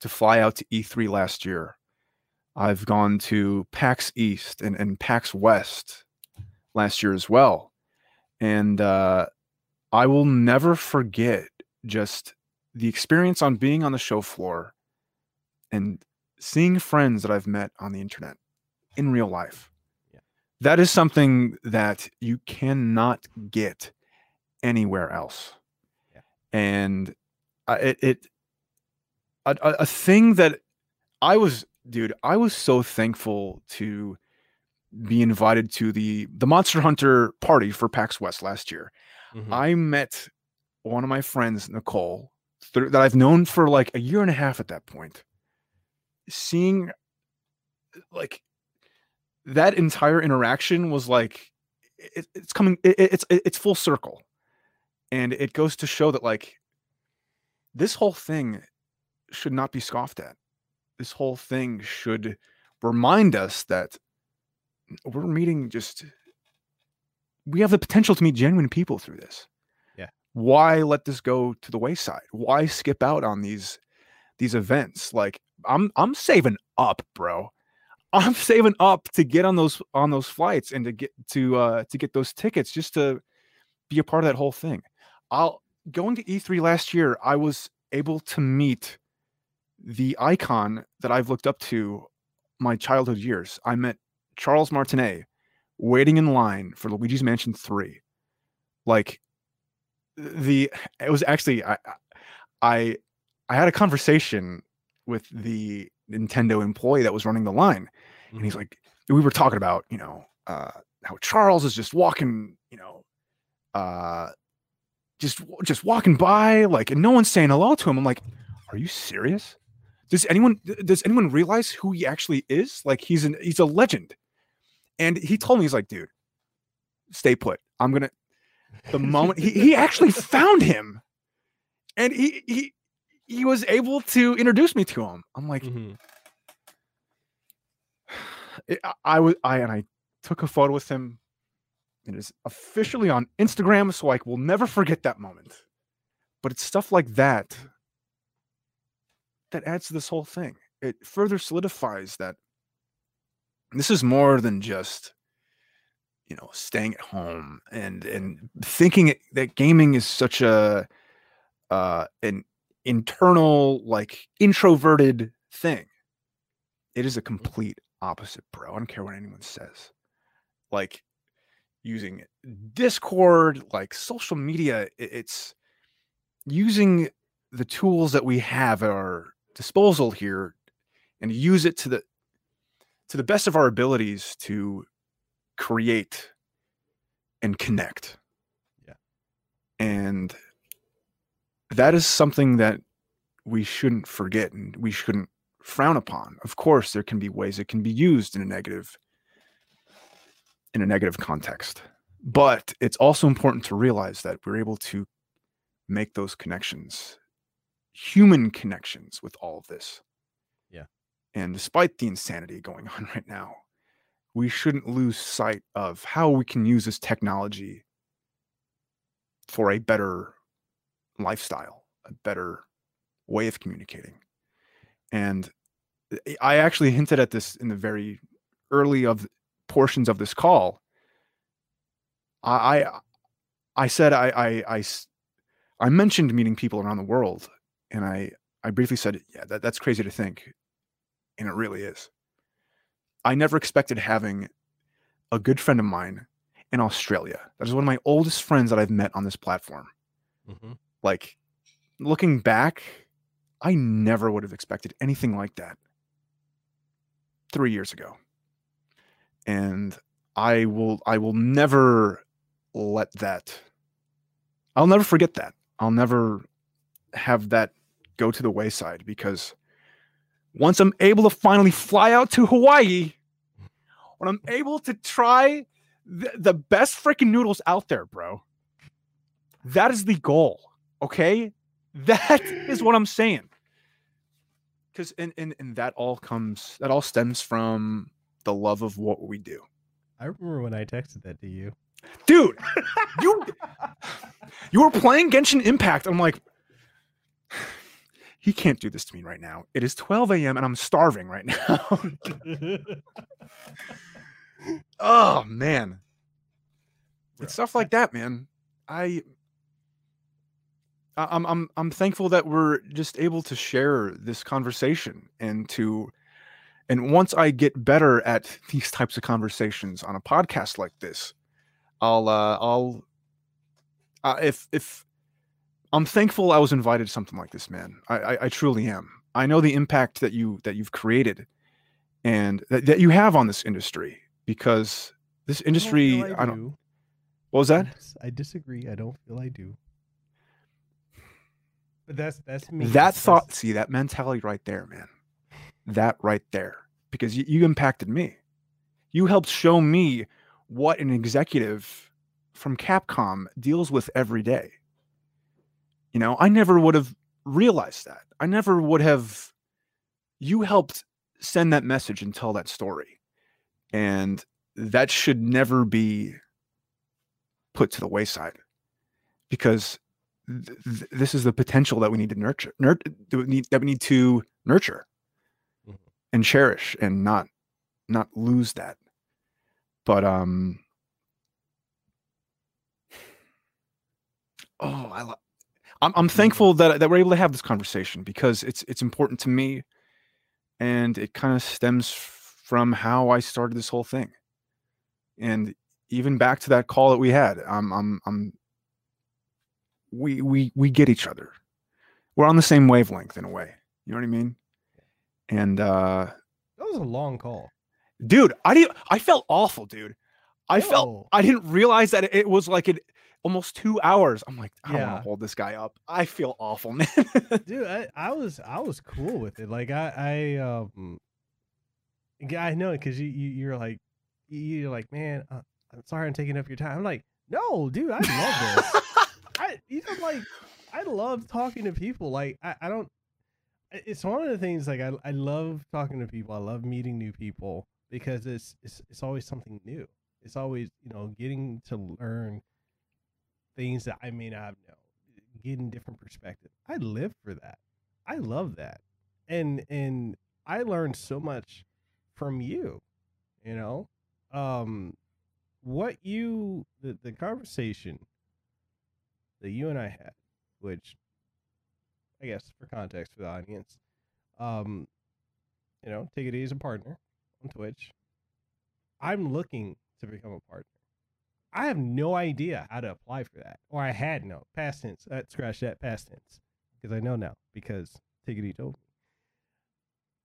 to fly out to E3 last year. I've gone to PAX East and, and PAX West last year as well. And uh, I will never forget just the experience on being on the show floor and seeing friends that I've met on the internet in real life. Yeah. That is something that you cannot get anywhere else. Yeah. And it, it a, a, thing that I was, dude, I was so thankful to be invited to the the Monster Hunter party for PAX West last year. Mhm. I met one of my friends, Nicole, th- that I've known for like a year and a half at that point. Seeing like that entire interaction was like it, it's coming it, it's it's full circle and it goes to show that like this whole thing should not be scoffed at this whole thing should remind us that we're meeting just we have the potential to meet genuine people through this Yeah. why let this go to the wayside? Why skip out on these these events? Like I'm I'm saving up, bro. I'm saving up to get on those on those flights and to get to uh to get those tickets just to be a part of that whole thing. I'll going to E3 last year, I was able to meet the icon that I've looked up to my childhood years. I met Charles Martinet waiting in line for Luigi's Mansion 3. Like the it was actually I I I had a conversation with the Nintendo employee that was running the line. And he's like, we were talking about, you know, uh how Charles is just walking, you know, uh just just walking by, like, and no one's saying hello to him. I'm like, are you serious? Does anyone does anyone realize who he actually is? Like he's an he's a legend. And he told me, he's like, dude, stay put. I'm gonna the moment he, he actually found him and he he he was able to introduce me to him. I'm like, mm-hmm. it- I, I was I and I took a photo with him. It is officially on Instagram, so I will never forget that moment. But it's stuff like that that adds to this whole thing. It further solidifies that this is more than just you know staying at home and and thinking that gaming is such a uh an internal like introverted thing. It is a mm-hmm. complete opposite bro i don't care what anyone says. Like using discord like social media it's using the tools that we have at our disposal here and use it to the to the best of our abilities to create and connect. Yeah. and that is something that we shouldn't forget and we shouldn't frown upon. Of course, there can be ways it can be used in a negative in a negative context. But it's also important to realize that we're able to make those connections, human connections with all of this. Yeah. And despite the insanity going on right now, we shouldn't lose sight of how we can use this technology for a better lifestyle, a better way of communicating. And I- I actually hinted at this in the very early of portions of this call. I I, said I I I mentioned meeting people around the world, and I I briefly said, yeah, that, that's crazy to think, and it really is. I never expected having a good friend of mine in Australia. That is one of my oldest friends that I've met on this platform Mm Mhm. Like looking back i never would have expected anything like that three years ago and i will i will never let that i'll never forget that i'll never have that go to the wayside because once i'm able to finally fly out to hawaii when i'm able to try the, the best freaking noodles out there bro that is the goal. Okay. That is what I'm saying. Because and, and and that all comes that all stems from the love of what we do. I remember when I texted that to you. Dude, you you were playing Genshin Impact. I'm like, he can't do this to me right now. It is 12 a.m. and I'm starving right now. oh man. It's stuff like that, man. I- I'm I'm I'm thankful that we're just able to share this conversation and to and once I get better at these types of conversations on a podcast like this, I'll uh I'll uh, if if I'm thankful I was invited to something like this, man. I, I I truly am. I know the impact that you that you've created and that, that you have on this industry because this I don't industry feel I don't do. what was that? I disagree. I don't feel I do. That's that's me. That That's- thought, see that mentality right there, man. That right there, because you, you impacted me. You helped show me what an executive from Capcom deals with every day. You know, I never would have realized that. I never would have. You helped send that message and tell that story. And that should never be put to the wayside because th- th- this is the potential that we need to nurture, nur- that we need that we need to nurture Mhm. and cherish and not not lose that. But um, oh, I lo- I'm I'm thankful that that we're able to have this conversation because it's it's important to me, and it kind of stems from how I started this whole thing, and even back to that call that we had. I'm I'm I'm we we we get each other. We're on the same wavelength in a way. You know what I mean? And uh That was a long call. dude, I didn't I felt awful, dude. I felt I didn't realize that it was like it almost two hours. I'm like, I don't want to hold this guy up. I feel awful, man. dude I, I was i was cool with it like i i um yeah, i know because you, you you're like you- you're like man uh, i'm sorry i'm taking up your time i'm like no dude i love this i even like i love talking to people like i, I don't it's one of the things like I, I love talking to people i love meeting new people because it's it's, it's always something new. It's always you know getting to learn things that i may not know getting different perspective. I live for that. I love that. And and i learned so much from you you know? Um what you the, the conversation that you and i had which i guess for context for the audience um you know take it as a partner on twitch. I'm looking to become a partner. I have no idea how to apply for that or i had no past tense uh, scratch that past tense because i know now because it told me.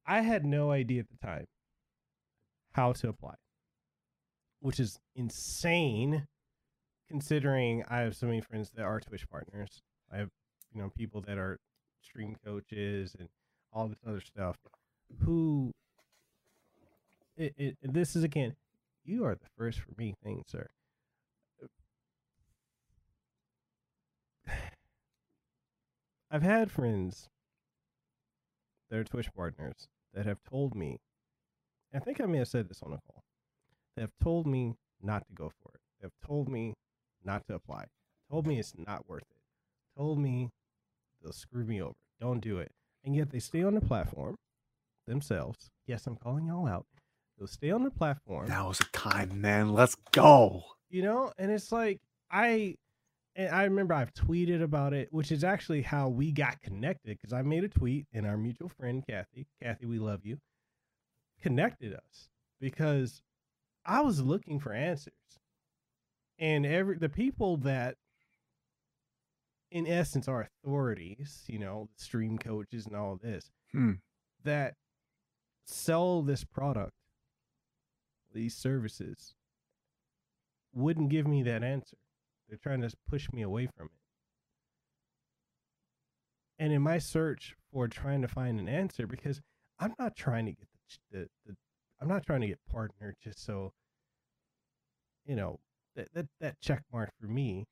I had no idea at the time how to apply which is insane considering i have so many friends that are twitch partners. I have you know people that are stream coaches and all this other stuff who it, it this is again you are the first for me thing sir. I've had friends that are twitch partners that have told me i think i may have said this on a call that have told me not to go for it. They have told me not to apply. Told me it's not worth it. Told me they'll screw me over. Don't do it. And yet they stay on the platform themselves. Yes i'm calling y'all out. They'll stay on the platform. Now is the time, man. Let's go. you know and it's like i and i remember i've tweeted about it which is actually how we got connected because i made a tweet and our mutual friend kathy kathy we love you connected us because i was looking for answers and every the people that in essence are authorities you know stream coaches and all this Hmm. that sell this product these services wouldn't give me that answer. They're trying to push me away from it. And in my search for trying to find an answer, because I'm not trying to get the, the, the I'm not trying to get partner just so, you know, that, that, that check mark for me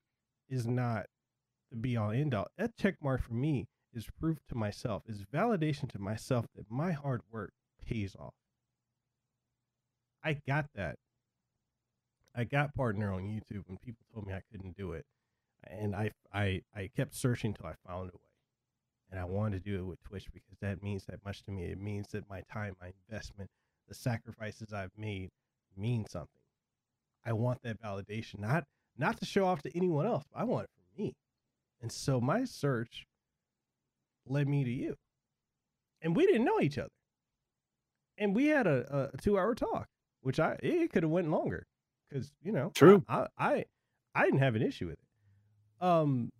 is not the be all end all. That check mark for me is proof to myself, is validation to myself that my hard work pays off. I got that. I got partner on YouTube and people told me I couldn't do it. And I I I kept searching till I found a way. And I wanted to do it with Twitch because that means that much to me. It means that my time, my investment, the sacrifices I've made mean something. I want that validation, not not to show off to anyone else. But I want it for me. And so my search led me to you. And we didn't know each other. And we had a, a two hour talk, which I it could have went longer because you know True. I, I I didn't have an issue with it. Um,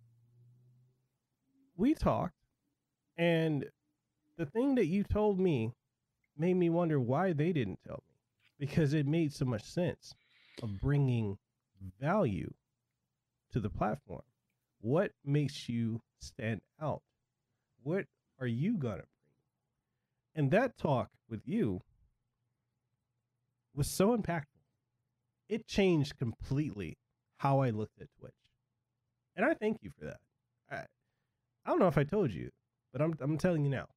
we talked, and the thing that you told me made me wonder why they didn't tell me because it made so much sense of bringing value to the platform. What makes you stand out? What are you gonna bring? And that talk with you was so impactful. It changed completely how I looked at Twitch. And I thank you for that. I, I don't know if I told you, but I'm I'm telling you now.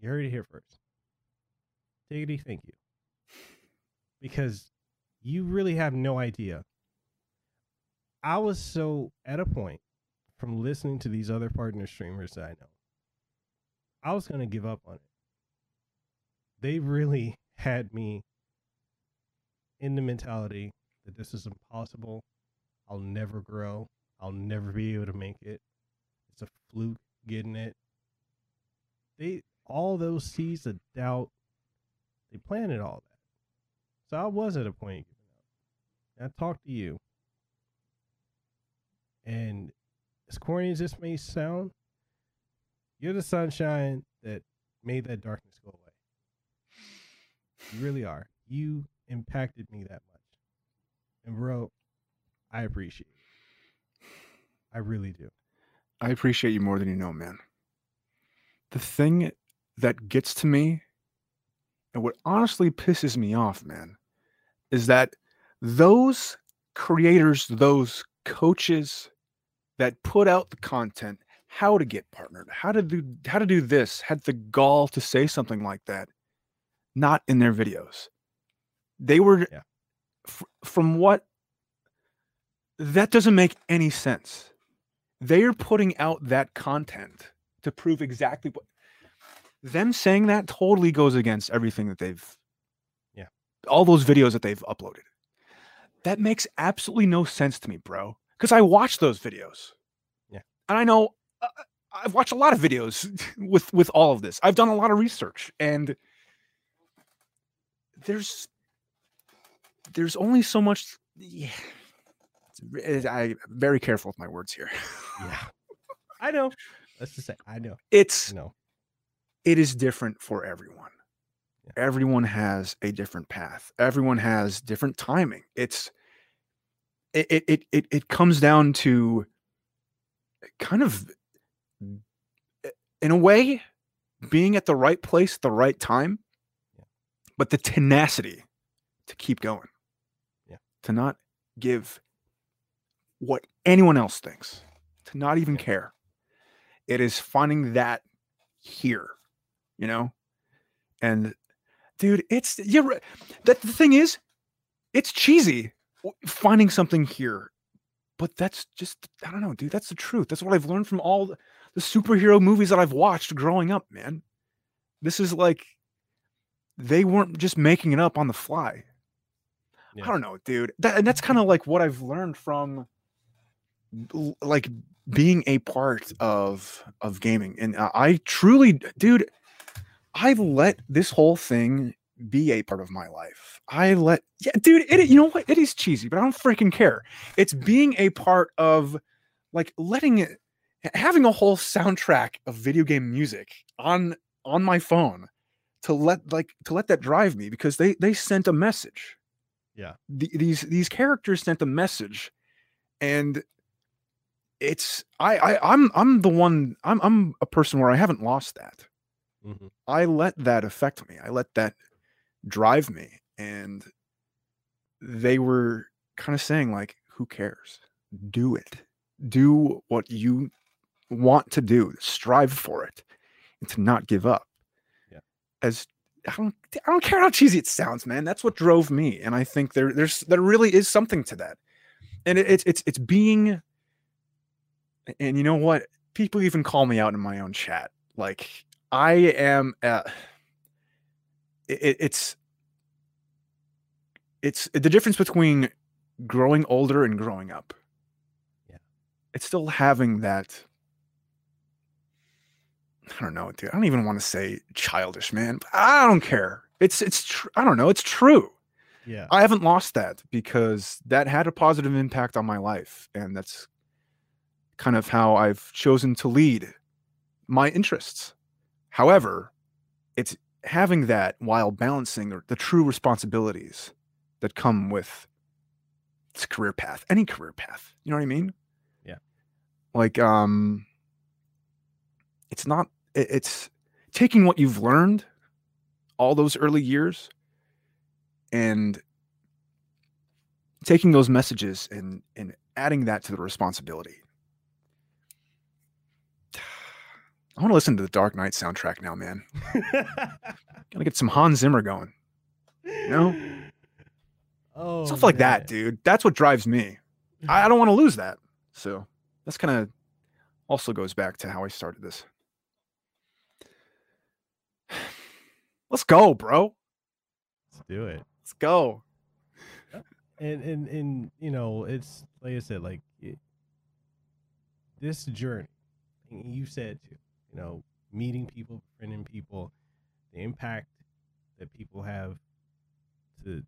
You heard it here first. Easy, thank you. Because you really have no idea. I was so at a point from listening to these other partner streamers that I know, I was gonna give up on it. They really had me in the mentality that this is impossible. I'll never grow. I'll never be able to make it. It's a fluke getting it. They all those seeds of doubt, they planted all that. So I was at a point. I talked to you. And as corny as this may sound, you're the sunshine that made that darkness go away. You really are. You impacted me that much. And bro, I appreciate it. I really do. I appreciate you more than you know, man. The thing that gets to me and what honestly pisses me off, man, is that those creators, those coaches that put out the content, how to get partnered, how to do how to do this, had the gall to say something like that, not in their videos. They were Yeah. f- from what that doesn't make any sense. They are putting out that content to prove exactly what them saying that totally goes against everything that they've. All those videos that they've uploaded that makes absolutely no sense to me bro because i watch those videos Yeah. and i know uh, i've watched a lot of videos with with all of this i've done a lot of research and there's there's only so much yeah it's, i'm very careful with my words here Yeah. I know. Let's just say I know. it's no. it is different for everyone. Everyone has a different path. Everyone has different timing. It's it it it it, comes down to kind of eh, in a way being at the right place at the right time, Yeah. but the tenacity to keep going. Yeah. To not give what anyone else thinks, to not even Yeah. care. It is finding that here, you know? And dude, it's you're. That the thing is, it's cheesy finding something here. But that's just I don't know, dude. That's the truth. That's what I've learned from all the, the superhero movies that I've watched growing up, man. This is like they weren't just making it up on the fly. Yeah. I don't know, dude. That, and that's kind of like what I've learned from like being a part of of gaming. And I truly, dude, I let this whole thing be a part of my life. I let, yeah, dude, it, you know what? It is cheesy, but I don't freaking care. It's being a part of like letting it, having a whole soundtrack of video game music on on my phone to let like to let that drive me because they they sent a message. Yeah. The, these these characters sent a message, and it's I, I I'm I'm the one I'm I'm a person where I haven't lost that. Hmm I let that affect me. I let that drive me. And they were kind of saying, like, who cares? Do it. Do what you want to do. Strive for it and to not give up. Yeah. As I don't I don't care how cheesy it sounds, man. That's what drove me. And I think there there's there really is something to that. And it, it's it's it's being and you know what? People even call me out in my own chat. Like I am uh, it, it's it's the difference between growing older and growing up. Yeah. It's still having that I don't know, dude. I don't even want to say childish, man. But I don't care. It's it's tr- I don't know, it's true. Yeah. I haven't lost that because that had a positive impact on my life and that's kind of how I've chosen to lead my interests. However, it's having that while balancing the, the true responsibilities that come with this career path, any career path. You know what I mean? Yeah. Like um it's not it- it's taking what you've learned all those early years and taking those messages and and adding that to the responsibility. I want to listen to the Dark Knight soundtrack now, man. Gotta get some Hans Zimmer going. know? Oh, Stuff like man. that, dude. That's what drives me. I, I don't want to lose that. So that's kind of also goes back to how I started this. Let's go, bro. Let's do it. Let's go. And and and you know, it's like I said, like it, this journey. You said too, you know, meeting people, befriending people, the impact that people have to.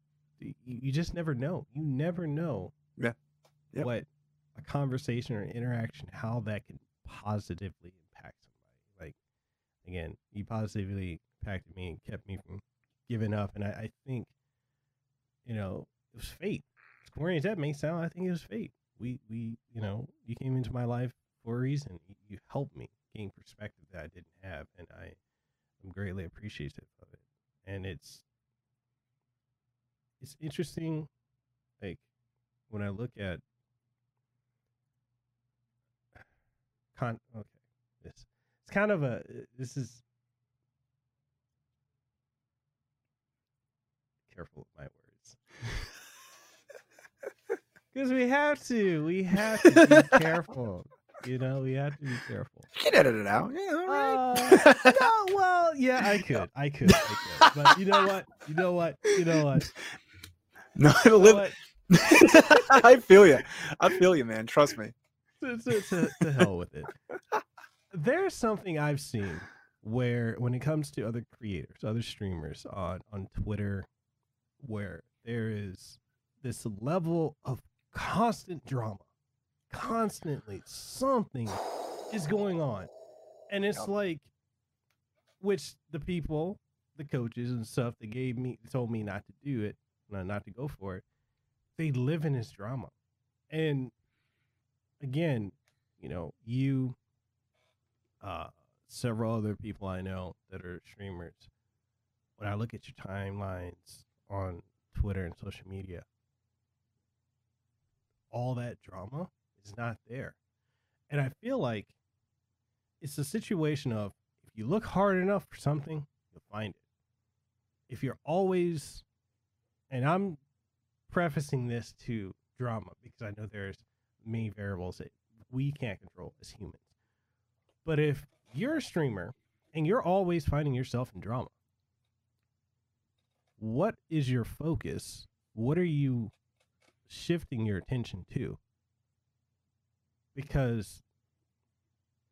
You, just never know. You never know. Yeah. Yep. What a conversation or interaction, how that can positively impact somebody. Like again, you positively impacted me and kept me from giving up. And I, I think, you know, it was fate. As corny as that may sound, I think it was fate. We we you know, you came into my life for a reason. You helped me perspective that I didn't have, and I am greatly appreciative of it. And it's it's interesting, like when I look at con okay this it's kind of a this is careful with my words because we have to we have to be careful you know we have to be careful You can edit it out. Yeah, all right. uh, no, well yeah i could i could i could but you know what you know what you know what, no, you know live- what? I feel you. I feel you, man. Trust me. to, to, to, to hell with it. There's something I've seen where, when it comes to other creators, other streamers on on Twitter, where there is this level of constant drama, constantly something is going on, and it's Yep. like, which the people, the coaches and stuff that gave me told me not to do it, not to go for it. They live in this drama, and again, you know, you, uh, several other people I know that are streamers, when I look at your timelines on Twitter and social media, all that drama is not there. And I feel like it's a situation of if you look hard enough for something, you'll find it. If you're always, and I'm prefacing this to drama because I know there's many variables that we can't control as humans. But if you're a streamer and you're always finding yourself in drama, what is your focus? What are you shifting your attention to? Because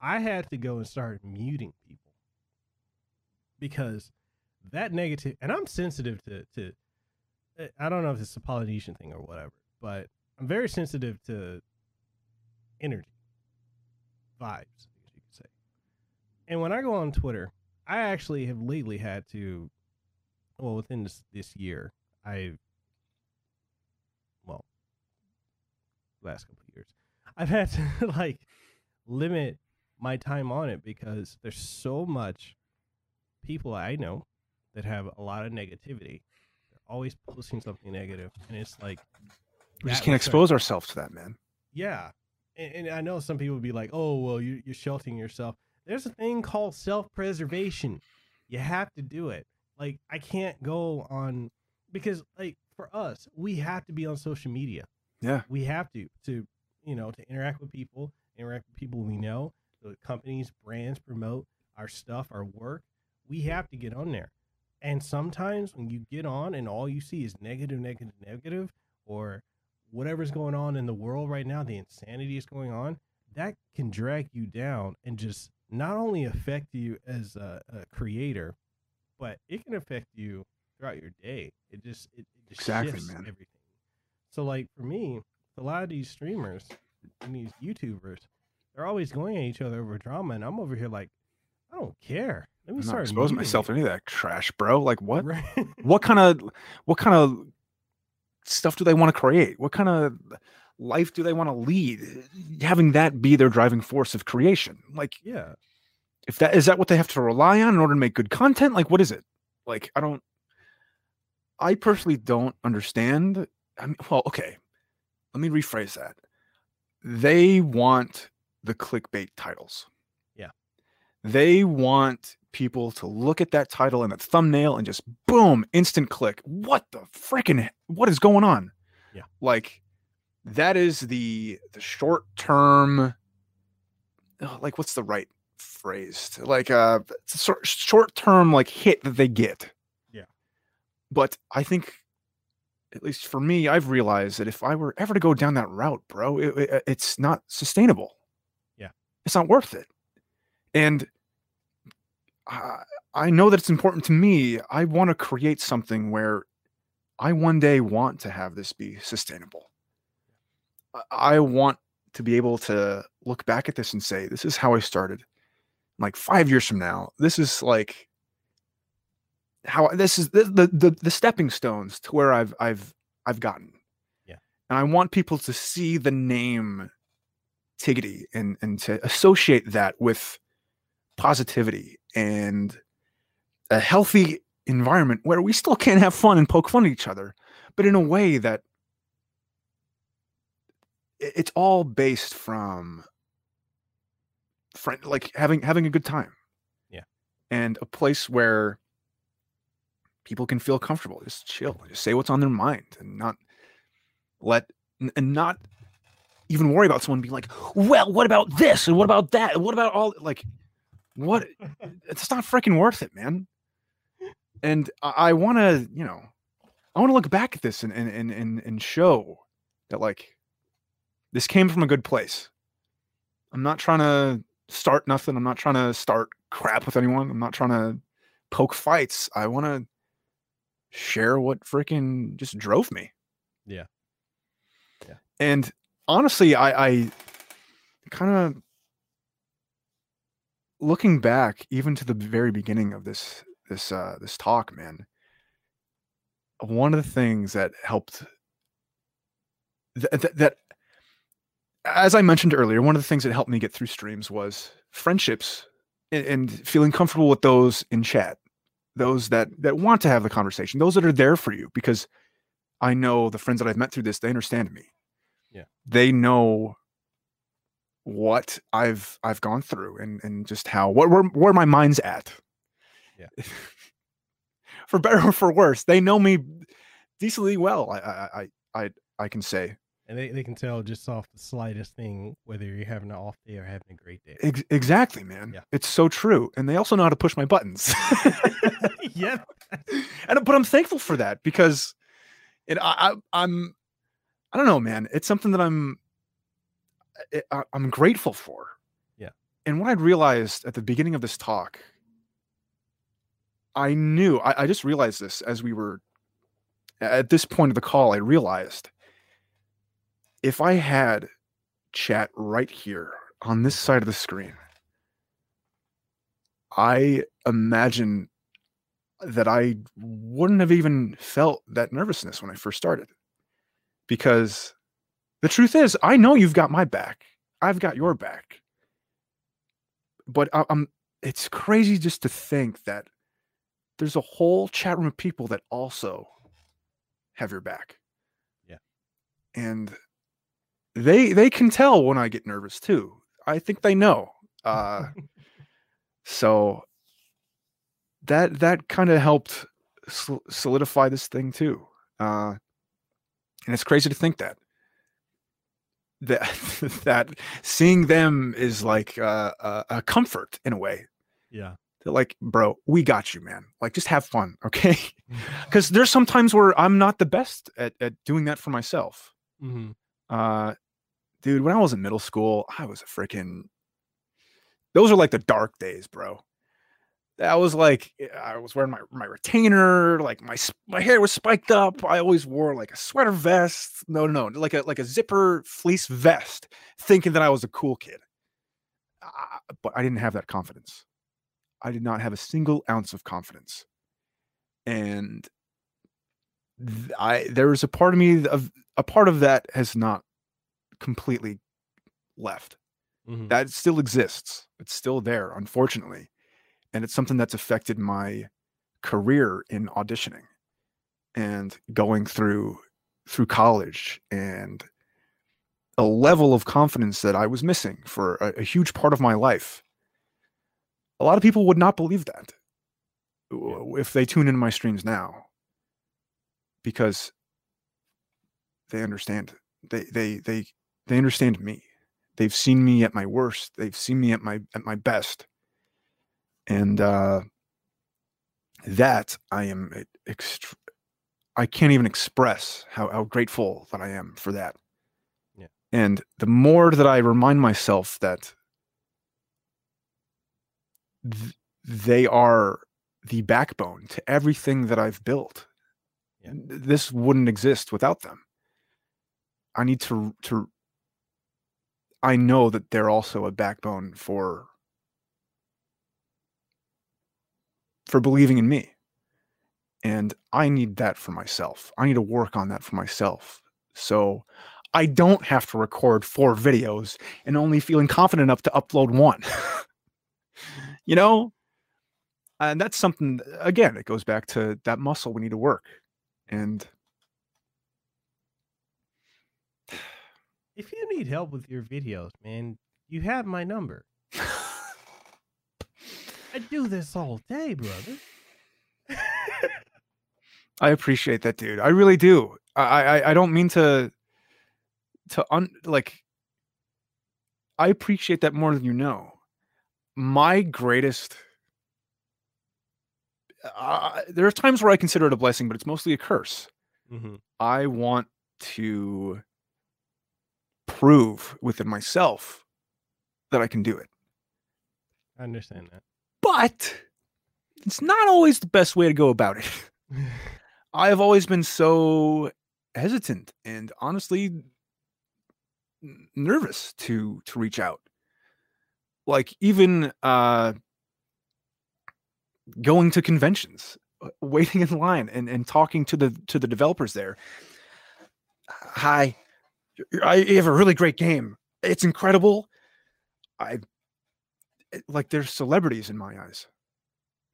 I had to go and start muting people because that negative, and I'm sensitive to, to, uh, I don't know if it's a Polynesian thing or whatever, but I'm very sensitive to energy, vibes, I guess you could say. And when I go on Twitter, I actually have lately had to, well, within this, this year, I've, well, last couple I've had to like limit my time on it because there's so much people I know that have a lot of negativity. They're always posting something negative, and it's like We just can't start- expose ourselves to that, man. yeah. And, and I know some people would be like, oh, well, you, you're sheltering yourself. There's a thing called self preservation. You have to do it. Like, I can't go on because, like, for us, we have to be on social media. Yeah. We have to, to, you know, to interact with people, interact with people we know, the companies, brands promote our stuff, our work. We have to get on there. And sometimes when you get on and all you see is negative, negative, negative, or whatever's going on in the world right now, the insanity is going on, that can drag you down and just not only affect you as a, a creator, but it can affect you throughout your day. It just it, it just Exactly, shifts man. everything. So like for me, a lot of these streamers and these YouTubers, they're always going at each other over drama, and I'm over here like, I don't care. Let me I'm start exposing myself to any of that trash, bro. Like what? Right? What kind of what kind of stuff do they want to create? What kind of life do they want to lead? Having that be their driving force of creation. Like yeah. if that is that what they have to rely on in order to make good content? Like what is it? Like I don't I personally don't understand. I mean, well, okay. Let me rephrase that. They want the clickbait titles. Yeah. They want people to look at that title and that thumbnail and just boom, instant click. What the freaking what is going on? Yeah. Like that is the the short term like what's the right phrase? Like uh short term like hit that they get. Yeah. But I think at least for me, I've realized that if I were ever to go down that route, bro, it, it- uh, it's not sustainable. Yeah. It's not worth it. And I, I know that it's important to me. I want to create something where I one day want to have this be sustainable. I- I want to be able to look back at this and say, this is how I started. Like five years from now, this is like how this is the the the, the stepping stones to where I've I've I've gotten. Yeah. And I want people to see the name Tigidy and and to associate that with positivity and a healthy environment where we still can have fun and poke fun at each other, but in a way that it's all based from friend like having having a good time. Yeah. And a place where people can feel comfortable, just chill, just say what's on their mind and not let and not even worry about someone being like, well, what about this? And what about that? And what about all like what it's not freaking worth it, man. And I, I wanna, you know, I want to look back at this and and and and, and show that like this came from a good place. I'm not trying to start nothing. I'm not trying to start crap with anyone. I'm not trying to poke fights. I want to share what freaking just drove me. Yeah. Yeah. And honestly, I, I kind of looking back even to the very beginning of this this uh this talk, man. One of the things that helped th- th- that as I mentioned earlier, one of the things that helped me get through streams was friendships and, and feeling comfortable with those in chat, those that that want to have the conversation, those that are there for you. Because I know the friends that I've met through this, they understand me. Yeah. they know what I've I've gone through and and just how what where where my mind's at. Yeah. for better or for worse, they know me decently well. I I I I, I can say. And they, they can tell just off the slightest thing whether you're having an off day or having a great day. Ex- exactly, man. Yeah. It's so true. And they also know how to push my buttons. yeah. and but I'm thankful for that because it I, I I'm I don't know, man. It's something that I'm I, I- I'm grateful for. Yeah. And what I'd realized at the beginning of this talk, I knew I, I just realized this as we were at this point of the call. I realized if I had chat right here on this side of the screen, I imagine that I wouldn't have even felt that nervousness when I first started. Because the truth is, I know you've got my back. I've got your back. But I- I'm it's crazy just to think that there's a whole chat room of people that also have your back. Yeah. And they they can tell when I get nervous too. I think they know. Uh so that that kind of helped sol- solidify this thing too uh and it's crazy to think that that that seeing them is like uh, a, a comfort in a way Yeah. They're like bro we got you man like just have fun okay because there's some times where i'm not the best at, at doing that for myself hmm uh dude when i was in middle school i was a freaking those are like the dark days bro. That was like eh, i was wearing my my retainer like my my hair was spiked up. I always wore like a sweater vest. No no no like a like a zipper fleece vest thinking that i was a cool kid. Ah, but i didn't have that confidence. I did not have a single ounce of confidence. And i there was a part of me of a part of that has not completely left. Hmm that still exists. It's still there unfortunately and it's something that's affected my career in auditioning and going through through college and a level of confidence that I was missing for a, a huge part of my life. A lot of people would not believe that w- if they tune into my streams now because they understand they they they they understand me they've seen me at my worst. They've seen me at my at my best. And uh that I am ext- I can't even express how, how grateful that I am for that. Yeah. And the more that I remind myself that th- they are the backbone to everything that I've built. Yeah. This wouldn't exist without them. I need to to I know that they're also a backbone for for believing in me. And I need that for myself. I need to work on that for myself. So I don't have to record four videos and only feeling confident enough to upload one. you know? And that's something again, it goes back to that muscle we need to work. And If you need help with your videos, man, you have my number. I do this all day, brother. I appreciate that, dude. I really do. I I, I don't mean to to un like. I appreciate that more than you know. My greatest. Uh, there are times where I consider it a blessing, but it's mostly a curse. hmm I want to prove within myself that I can do it. I understand that. But it's not always the best way to go about it. I have always been so hesitant and honestly nervous to to reach out. Like even uh going to conventions, uh, waiting in line and and talking to the to the developers there. Hi, I you have a really great game. It's incredible. I like they're celebrities in my eyes.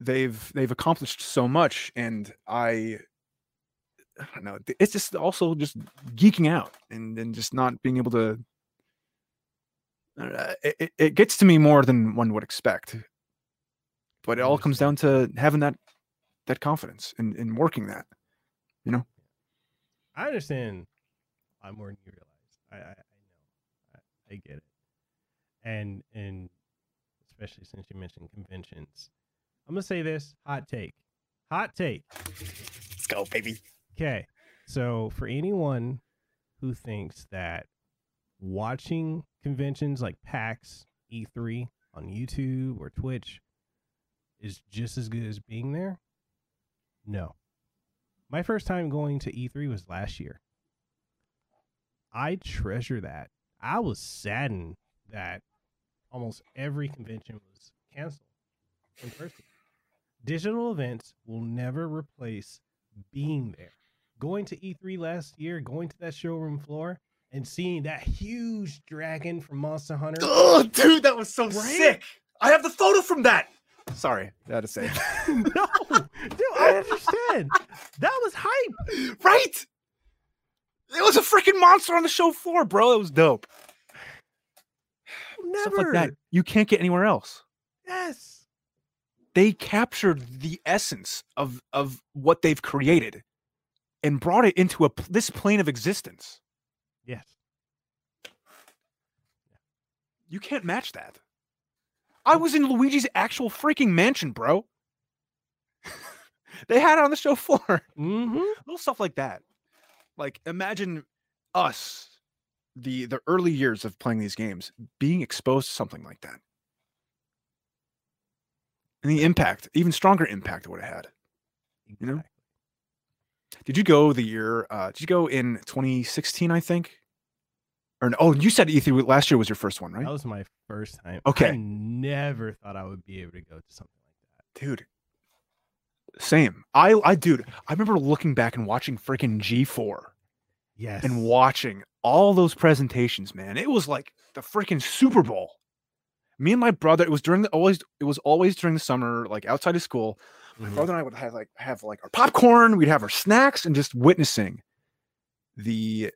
They've they've accomplished so much and I I don't know. It's just also just geeking out and and just not being able to. It, it- gets to me more than one would expect, but it all mm-hmm. comes down to having that that confidence and, and working that. You know. I understand lot more than you realize. I, I, I know. I, I get it. And and especially since you mentioned conventions. I'm gonna say this hot take. Hot take. Let's go, baby. Okay. So for anyone who thinks that watching conventions like PAX, E3 on YouTube or Twitch is just as good as being there, no. My first time going to E3 was last year. I treasure that. I was saddened that almost every convention was canceled in person. Digital events will never replace being there. Going to E3 last year, going to that showroom floor, and seeing that huge dragon from Monster Hunter. Oh, dude, that was so Right? sick. I have the photo from that. Sorry, I had to say. no, dude, I understand. That was hype. right? It was a freaking monster on the show floor, bro. It was dope. Never. Stuff like that you can't get anywhere else. Yes. They captured the essence of of what they've created and brought it into a this plane of existence. Yes. You can't match that. I was in Luigi's actual freaking mansion, bro. they had it on the show floor. Mm-hmm. little stuff like that. Like imagine us, the the early years of playing these games, being exposed to something like that. And the impact, even stronger impact it would have had. You know? Did you go the year uh did you go in 2016, I think? Or no, oh, you said E3 last year was your first one, right? That was my first time. Okay. I never thought I would be able to go to something like that. dude same i i dude i remember looking back and watching freaking g4 Yes. and watching all those presentations man it was like the freaking super bowl me and my brother it was during the always it was always during the summer like outside of school my Mhm. brother and i would have like have like our popcorn we'd have our snacks and just witnessing the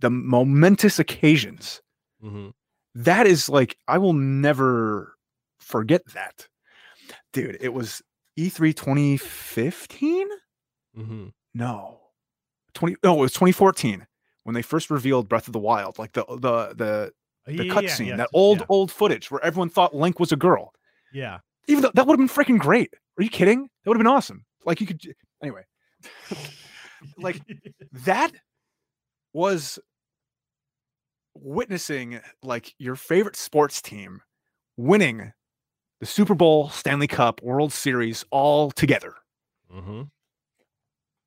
the momentous occasions Mhm. that is like I will never forget that. Dude, it was E3 2015? Mm-hmm. No. 20 no, it was 2014 when they first revealed Breath of the Wild, like the the the Oh, the yeah, cutscene, yeah, yes, that old yeah, old footage where everyone thought Link was a girl. yeah. Even though that would have been freaking great. Are you kidding? That would have been awesome. Like you could anyway. like that was witnessing like your favorite sports team winning the Super Bowl, Stanley Cup, World Series all together. hmm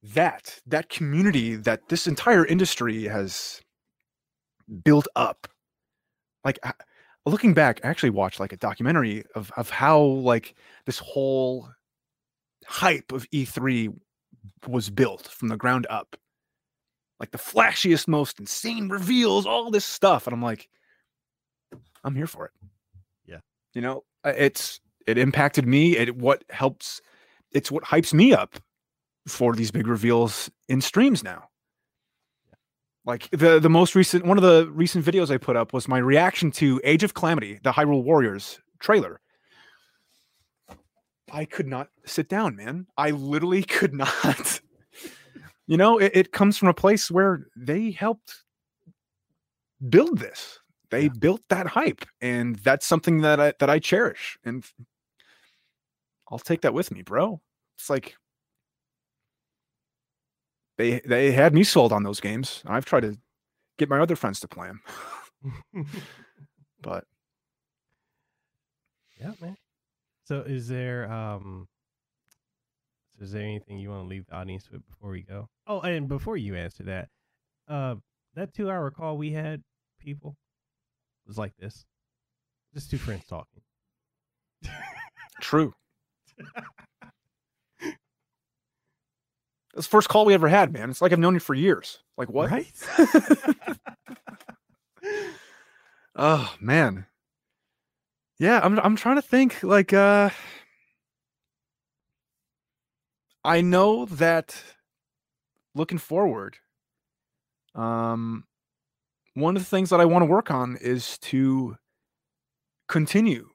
That that community that this entire industry has built up. Like looking back, I actually watched like a documentary of of how like this whole hype of E3 was built from the ground up. Like the flashiest, most insane reveals, all this stuff. And I'm like, I'm here for it. Yeah. You know, Uh, it's it impacted me. It what helps it's what hypes me up for these big reveals in streams now. Like the the most recent one of the recent videos I put up was my reaction to Age of Calamity, the Hyrule Warriors trailer. I could not sit down, man. I literally could not. you know, it, it comes from a place where they helped build this. They Yeah. built that hype, and that's something that I that I cherish, and I'll take that with me, bro. It's like they they had me sold on those games. I've tried to get my other friends to play them, but yeah, man. So, is there um, so is there anything you want to leave the audience with before we go? Oh, and before you answer that, uh, that two-hour call we had, people, was like this, just two friends talking. true. That's the first call we ever had, man. It's like I've known you for years. Like what? Right? Oh man. Yeah, I'm I'm trying to think like uh I know that looking forward um one of the things that I want to work on is to continue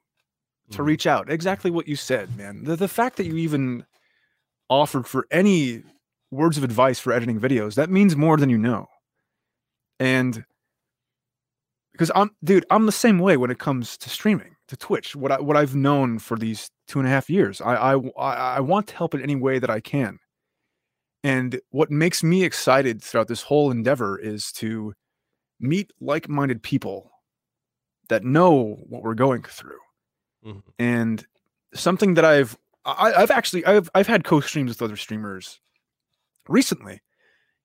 to Mhm. reach out. Exactly what you said, man. The the fact that you even offered for any words of advice for editing videos, that means more than you know. And because I'm dude, I'm the same way when it comes to streaming, to Twitch. What I what I've known for these two and a half years. I I I want to help in any way that I can. And what makes me excited throughout this whole endeavor is to meet like-minded people that know what we're going through Mhm. and something that I've I, I've actually I've I've had co-streams with other streamers recently.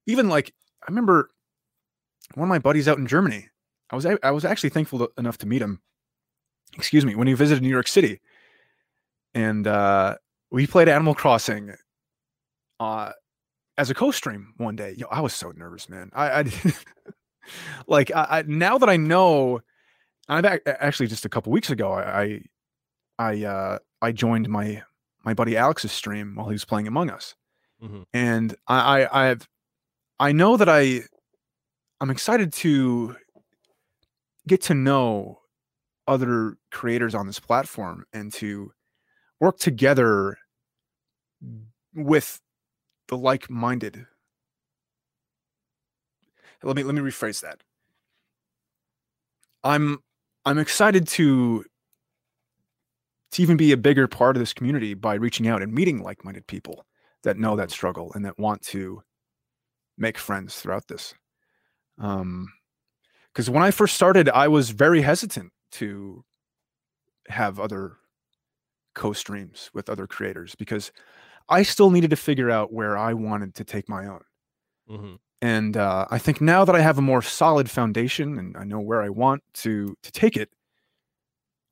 Even like I remember one of my buddies out in Germany. I was I was actually thankful to, enough to meet him. Excuse me, when he visited New York City, and uh, we played Animal Crossing uh, as a co-stream one day. Yo, I was so nervous, man. I, I like I, I now that I know. I've ac- actually just a couple weeks ago. I, I uh I joined my my buddy Alex's stream while he was playing Among Us, Mhm. and I, I I've I know that I I'm excited to get to know other creators on this platform and to work together with the like-minded. Let me let me rephrase that. I'm I'm excited to to even be a bigger part of this community by reaching out and meeting like-minded people that know that struggle and that want to make friends throughout this. Um because when I first started, I was very hesitant to have other co-streams with other creators because I still needed to figure out where I wanted to take my own. Mhm. And uh, I think now that I have a more solid foundation and I know where I want to to take it,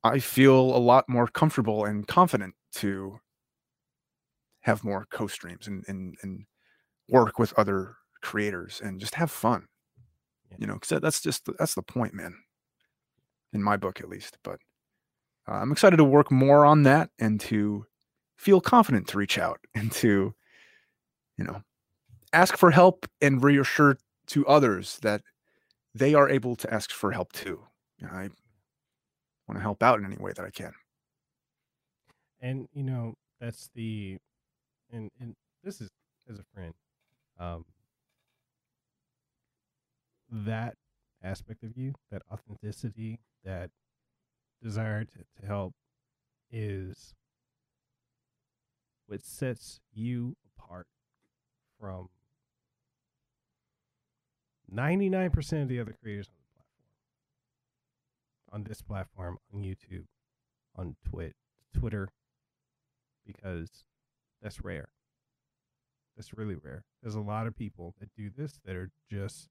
I feel a lot more comfortable and confident to have more co-streams and and and work with other creators and just have fun. Yeah. You know, because that's just that's the point, man. In my book, at least. But uh, I'm excited to work more on that and to feel confident to reach out and to, you know, ask for help and reassure to others that they are able to ask for help too. You know, I want to help out in any way that I can. and you know that's the and and this is as a friend um that aspect of you, that authenticity, that desire to, to help is what sets you apart from 99% of the other creators on the platform. On this platform, on YouTube, on Twit, Twitter, because that's rare. That's really rare. There's a lot of people that do this that are just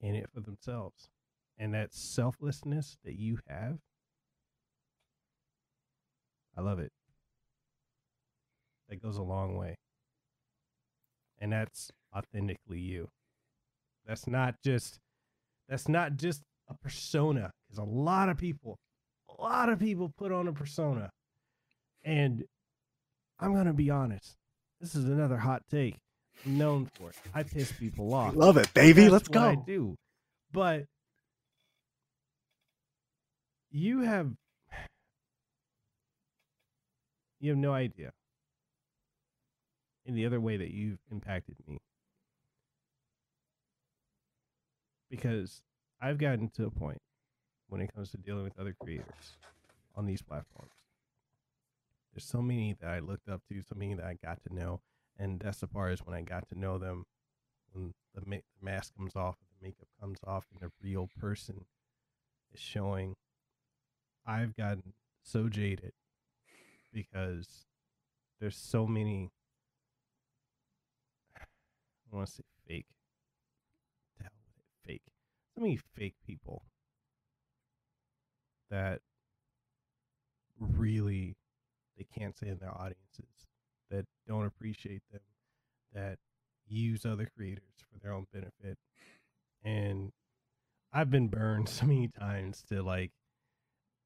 in it for themselves. And that selflessness that you have, I love it. That goes a long way. And that's authentically you. That's not just that's not just a persona because a lot of people a lot of people put on a persona. And I'm going to be honest. This is another hot take. I'm known for it. I piss people off. Love it, baby. That's Let's what I do. But you have you have no idea in the other way that you've impacted me. Because I've gotten to a point when it comes to dealing with other creators on these platforms. There's so many that I looked up to, so many that I got to know, and that's the part is when I got to know them, when the, ma- the mask comes off, the makeup comes off, and the real person is showing. I've gotten so jaded because there's so many. I want to say fake. To hell with it, fake. So many fake people that really they can't say in their audiences that don't appreciate them that use other creators for their own benefit. And i've been burned so many times to like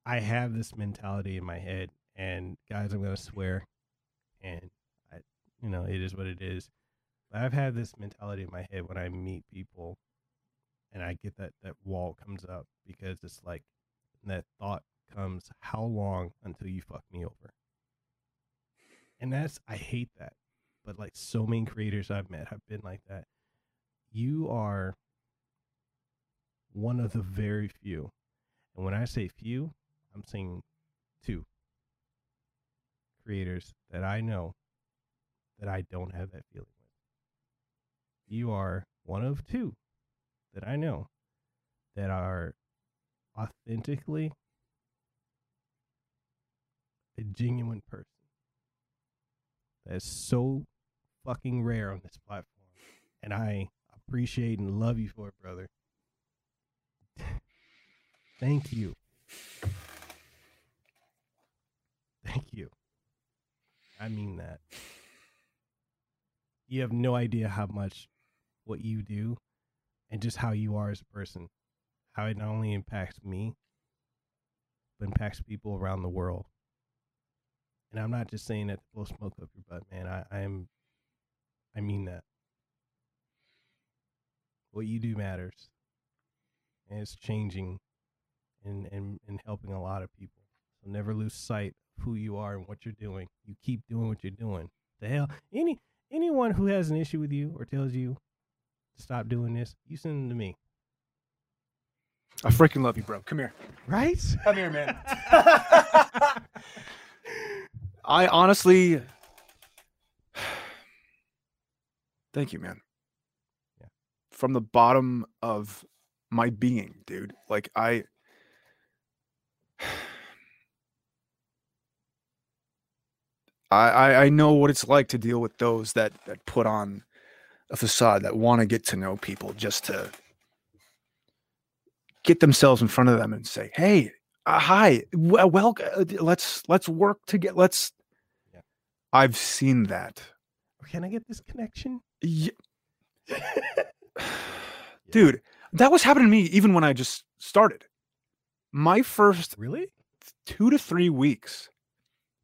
i have this mentality in my head and guys i'm gonna swear and i you know it is what it is. But i've had this mentality in my head when i meet people and i get that that wall comes up because it's like that thought comes how long until you fuck me over? And that's i hate that but like so many creators i've met have been like that. You are one of the very few and when i say few i'm saying two creators that i know that i don't have that feeling with. You are one of two that i know that are authentically a genuine person. That is so fucking rare on this platform. And I appreciate and love you for it, brother. Thank you. Thank you. I mean that. You have no idea how much what you do and just how you are as a person, how it not only impacts me, but impacts people around the world. And I'm not just saying that to blow smoke up your butt, man. I, I am, I mean that. What you do matters, and it's changing, and and and helping a lot of people. So never lose sight of who you are and what you're doing. You keep doing what you're doing. The hell, any anyone who has an issue with you or tells you stop doing this, you send them to me. I freaking love you, bro. Come here. Right? Come here, man. I honestly thank you, man. Yeah. From the bottom of my being, dude. Like I I, I I know what it's like to deal with those that that put on a facade that want to get to know people just to get themselves in front of them and say, "Hey, uh, hi, well, well, uh, let's let's work to get let's." Yeah. I've seen that, Can I get this connection? Ye- dude. That was happening to me even when I just started. My first Really? two to three weeks,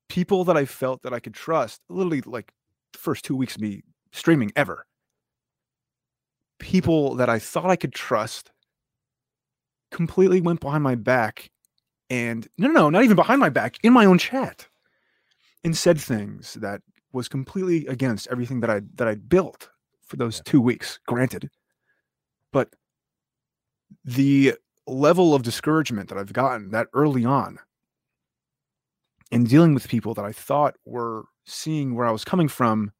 people that I felt that I could trust, literally like the first two weeks of me streaming ever, people that I thought I could trust completely went behind my back and no, no, no, not even behind my back, in my own chat and said things that was completely against everything that I that I built for those Yeah. two weeks, granted. But the level of discouragement that I've gotten that early on in dealing with people that I thought were seeing where I was coming from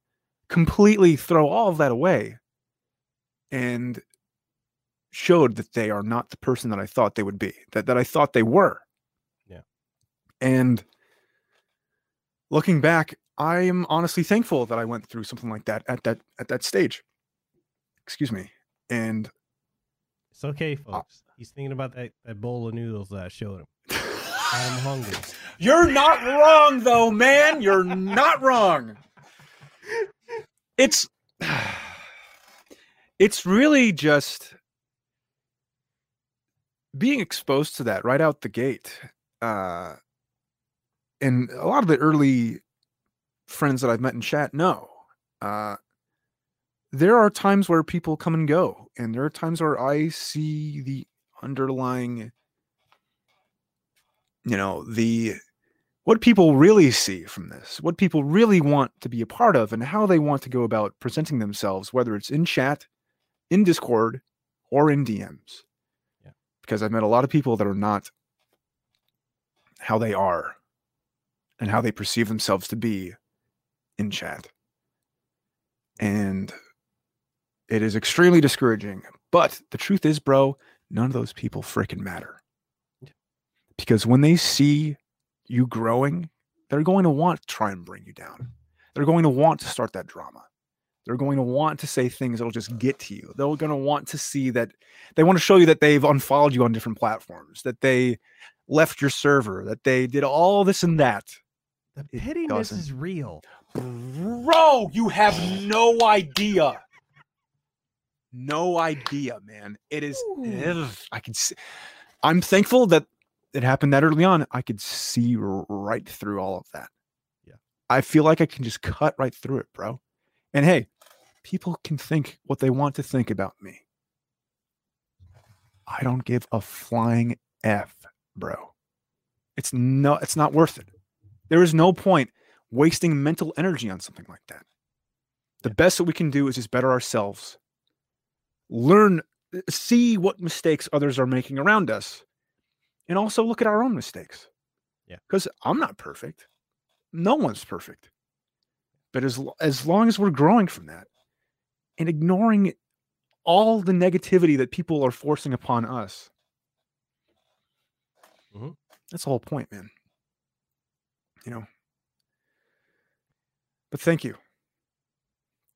completely throw all of that away and showed that they are not the person that I thought they would be, that, that I thought they were. Yeah. And looking back, I am honestly thankful that I went through something like that at that at that stage. Excuse me. And It's okay, folks. He's thinking about that, that bowl of noodles that I showed him. I'm hungry. You're not wrong though, man. You're not wrong. It's it's really just being exposed to that right out the gate. Uh and a lot of the early friends that I've met in chat know. Uh there are times where people come and go, and there are times where I see the underlying you know the what people really see from this what people really want to be a part of and how they want to go about presenting themselves whether it's in chat in discord or in dms Yeah. because i've met a lot of people that are not how they are and how they perceive themselves to be in chat and it is extremely discouraging but the truth is bro none of those people freaking matter because when they see you growing, they're going to want to try and bring you down. They're going to want to start that drama. They're going to want to say things that'll just get to you. They're going to want to see that they want to show you that they've unfollowed you on different platforms, that they left your server, that they did all this and that. The pettiness is real. Bro, you have no idea. No idea, man. It is. Ugh, I can see. I'm thankful that it happened that early on. I could see right through all of that. Yeah. I feel like I can just cut right through it, bro. And hey, people can think what they want to think about me. I don't give a flying F, bro. It's no, it's not worth it. There is no point wasting mental energy on something like that. The best that we can do is just better ourselves. Learn, see what mistakes others are making around us, and also look at our own mistakes. Yeah. Because I'm not perfect. No one's perfect. But as as long as we're growing from that and ignoring all the negativity that people are forcing upon us, Mhm. that's the whole point, man. You know. But thank you.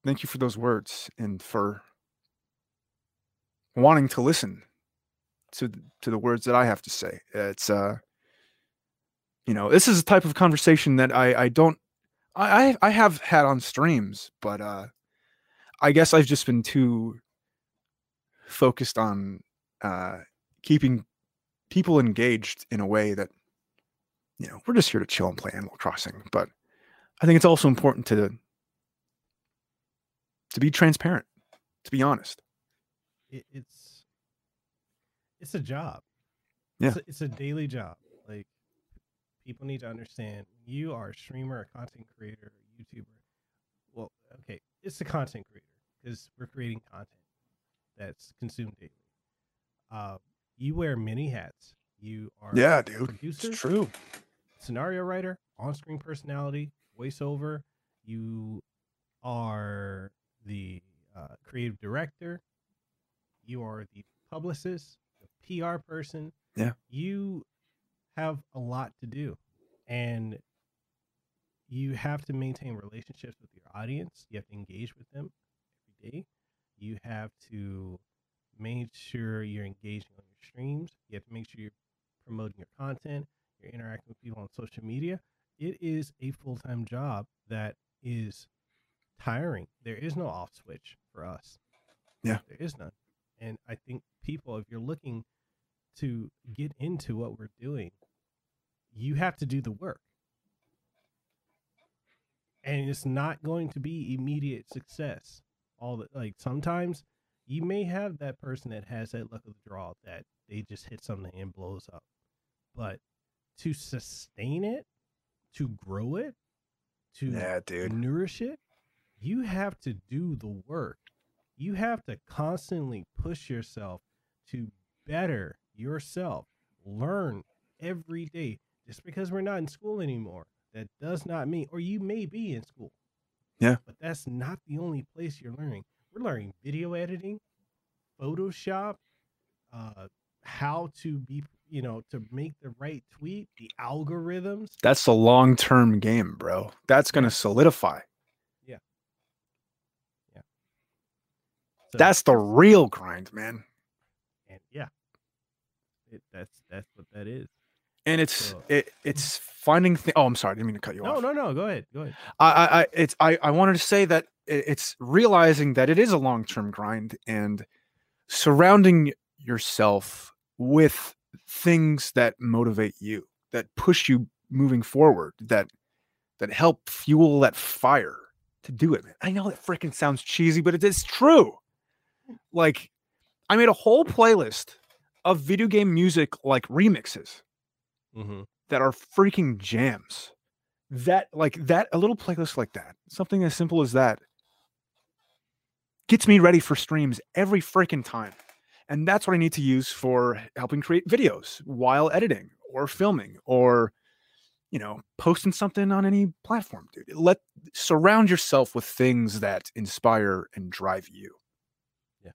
Thank you for those words and for wanting to listen to to the words that I have to say. It's uh you know, this is a type of conversation that I I don't I I, I have had on streams, but uh I guess I've just been too focused on uh keeping people engaged in a way that you know, we're just here to chill and play Animal Crossing, but I think it's also important to to be transparent, to be honest. It, it's it's a job. Yeah. It's a, it's a daily job. People need to understand you are a streamer, a content creator, a YouTuber. Well, okay, it's a content creator because we're creating content that's consumed daily. Uh, you wear many hats. You are Yeah, dude. producer, It's true. scenario writer, on-screen personality, voiceover. You are the uh, creative director. You are the publicist, the PR person. Yeah. You have a lot to do, and you have to maintain relationships with your audience. You have to engage with them every day. You have to make sure you're engaging on your streams. You have to make sure you're promoting your content. You're interacting with people on social media. It is a full time job that is tiring. There is no off switch for us. Yeah. There is none. And I think people, if you're looking to get into what we're doing, you have to do the work. And it's not going to be immediate success. All the like sometimes you may have that person that has that luck of the draw that they just hit something and blows up. But to sustain it, to grow it, to Yeah, dude. nourish it, you have to do the work. You have to constantly push yourself to better yourself. Learn every day. Just because we're not in school anymore, that does not mean, or you may be in school. Yeah. But that's not the only place you're learning. We're learning video editing, Photoshop, uh, how to be, you know, to make the right tweet, the algorithms. That's a long term game, bro. That's gonna solidify. Yeah. Yeah. So, That's the real grind, man. and yeah, it, that's that's what that is. And it's So- it it's finding. Th- oh, I'm sorry, I didn't mean to cut you No, off. no, no. No. Go ahead. Go ahead. I, I, I it's I, I wanted to say that it's realizing that it is a long term grind and surrounding yourself with things that motivate you, that push you moving forward, that that help fuel that fire to do it. Man. I know that freaking sounds cheesy, but it is true. Like, I made a whole playlist of video game music like remixes Mm-hmm. that are freaking jams. That like that a little playlist like that, something as simple as that gets me ready for streams every freaking time. And that's what I need to use for helping create videos while editing or filming or you know, posting something on any platform, dude. Let surround yourself with things that inspire and drive you. Yeah.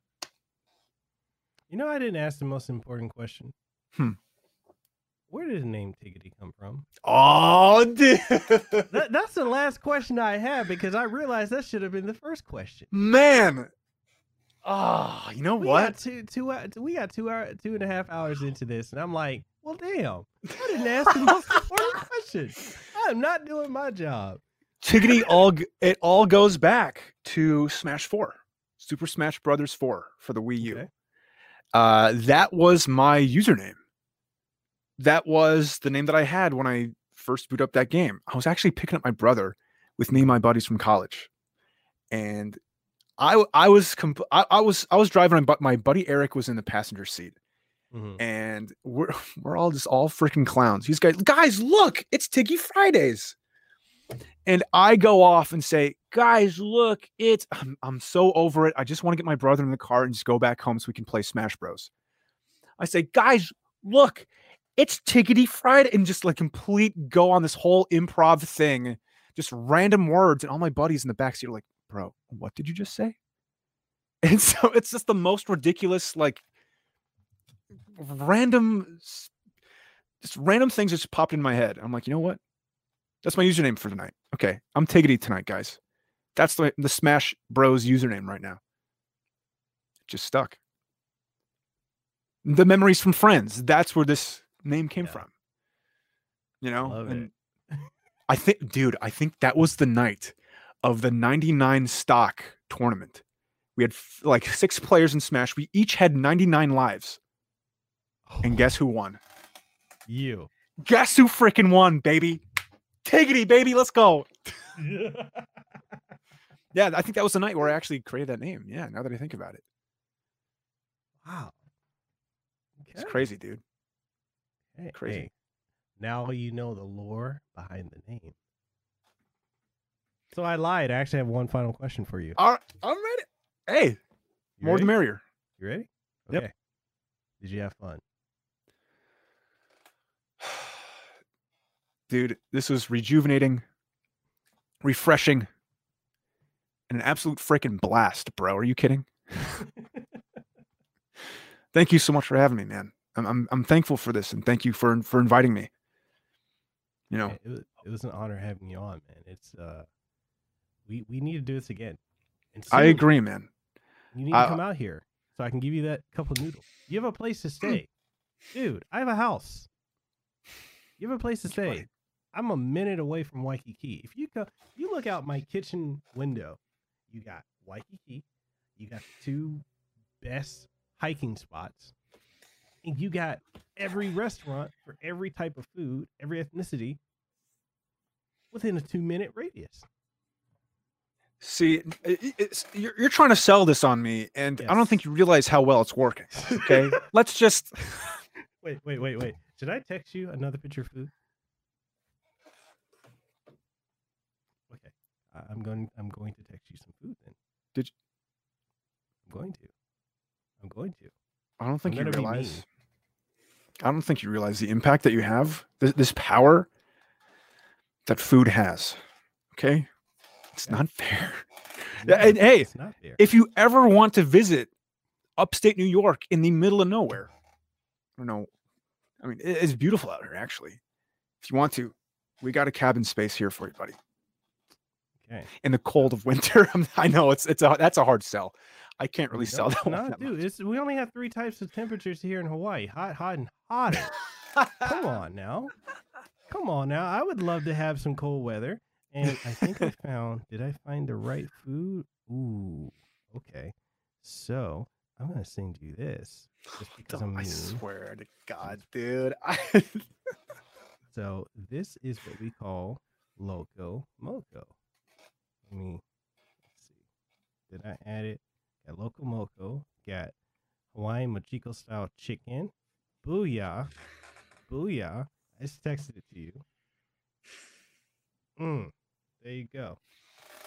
You know, I didn't ask the most important question. Hmm. Where did the name Tigidy come from? Oh, dude. That, that's the last question I had because I realized that should have been the first question. Man. Ah, you know We what? got two, two, we got two hour, two and a half hours into this, and I'm like, well, damn, I didn't ask the most important question. I am not doing my job. Tigidy all it all goes back to Smash 4. Super Smash Brothers 4 for the Wii U. Okay. Uh that was my username. That was the name that I had when I first boot up that game. I was actually picking up my brother with me and my buddies from college. And I I was comp- I, I was I was driving but my buddy Eric was in the passenger seat Mhm. and we're we're all just all freaking clowns. He's guys, guys, look, it's Tiggy Fridays. And I go off and say, guys, look, it's I'm, I'm so over it. I just want to get my brother in the car and just go back home so we can play Smash Bros. I say, guys, look, it's Tigidy Friday, and just like complete go on this whole improv thing, just random words, and all my buddies in the backseat are like, bro, what did you just say? And so it's just the most ridiculous, like random just random things that just popped in my head. I'm like, you know what? That's my username for tonight. Okay. I'm Tigidy tonight, guys. That's the, the Smash Bros username right now. Just stuck. The memories from friends. That's where this name came Yeah. from. You know? Love it. I think, dude, I think that was the night of the 99 stock tournament. We had f- like six players in Smash. We each had 99 lives. And oh. guess who won? you. Guess who freaking won, baby? Tigidy, baby, let's go. Yeah, I think that was the night where I actually created that name. Yeah, now that I think about it, wow. it's crazy, dude. Hey, Crazy. hey, now you know the lore behind the name. So I lied. I actually have one final question for you. All right, I'm ready. Hey, You more ready? the merrier. You ready? Yep. Okay. Did you have fun? Dude, this was rejuvenating, refreshing, and an absolute freaking blast, bro. Are you kidding? Thank you so much for having me, man. I'm I'm, I'm thankful for this, and thank you for for inviting me. You know, it was, it was an honor having you on, man. It's uh, we we need to do this again. And I agree, man. You need to I- come out here so I can give you that couple noodles. You have a place to stay, dude. I have a house. You have a place to stay. I'm a minute away from Waikiki. If you go, you look out my kitchen window. You got Waikiki. You got two best hiking spots, and you got every restaurant for every type of food, every ethnicity, within a two minute radius. See, it's, you're, you're trying to sell this on me, and I don't think you realize how well it's working. Okay, let's just. Wait, wait, wait, wait. Should I text you another picture of food? Okay. I'm going I'm going to text you some food then. Did I'm going to. I'm going to. I don't think I'm you realize. I don't think you realize the impact that you have. This, this power that food has. Okay, it's Yeah. not fair. No, and hey, fair. If you ever want to visit upstate New York in the middle of nowhere, I don't know. I mean, it's beautiful out here. Actually, if you want to, we got a cabin space here for you, buddy. okay. In the cold of winter, I know it's it's a that's a hard sell. I can't really sell that one. No, dude, much. we only have three types of temperatures here in Hawaii: hot, hot, and hotter. Come on now, come on now. I would love to have some cold weather, and I think I found. Did I find the right food? Ooh, okay. So I'm gonna send you this just because oh, I'm Don't- I swear to God, dude. I, So this is what we call loco moco. Let me see. Did I add it? Got loco moco. Got Hawaiian Mochiko style chicken. Booyah. Booyah. I just texted it to you. Mm. There you go.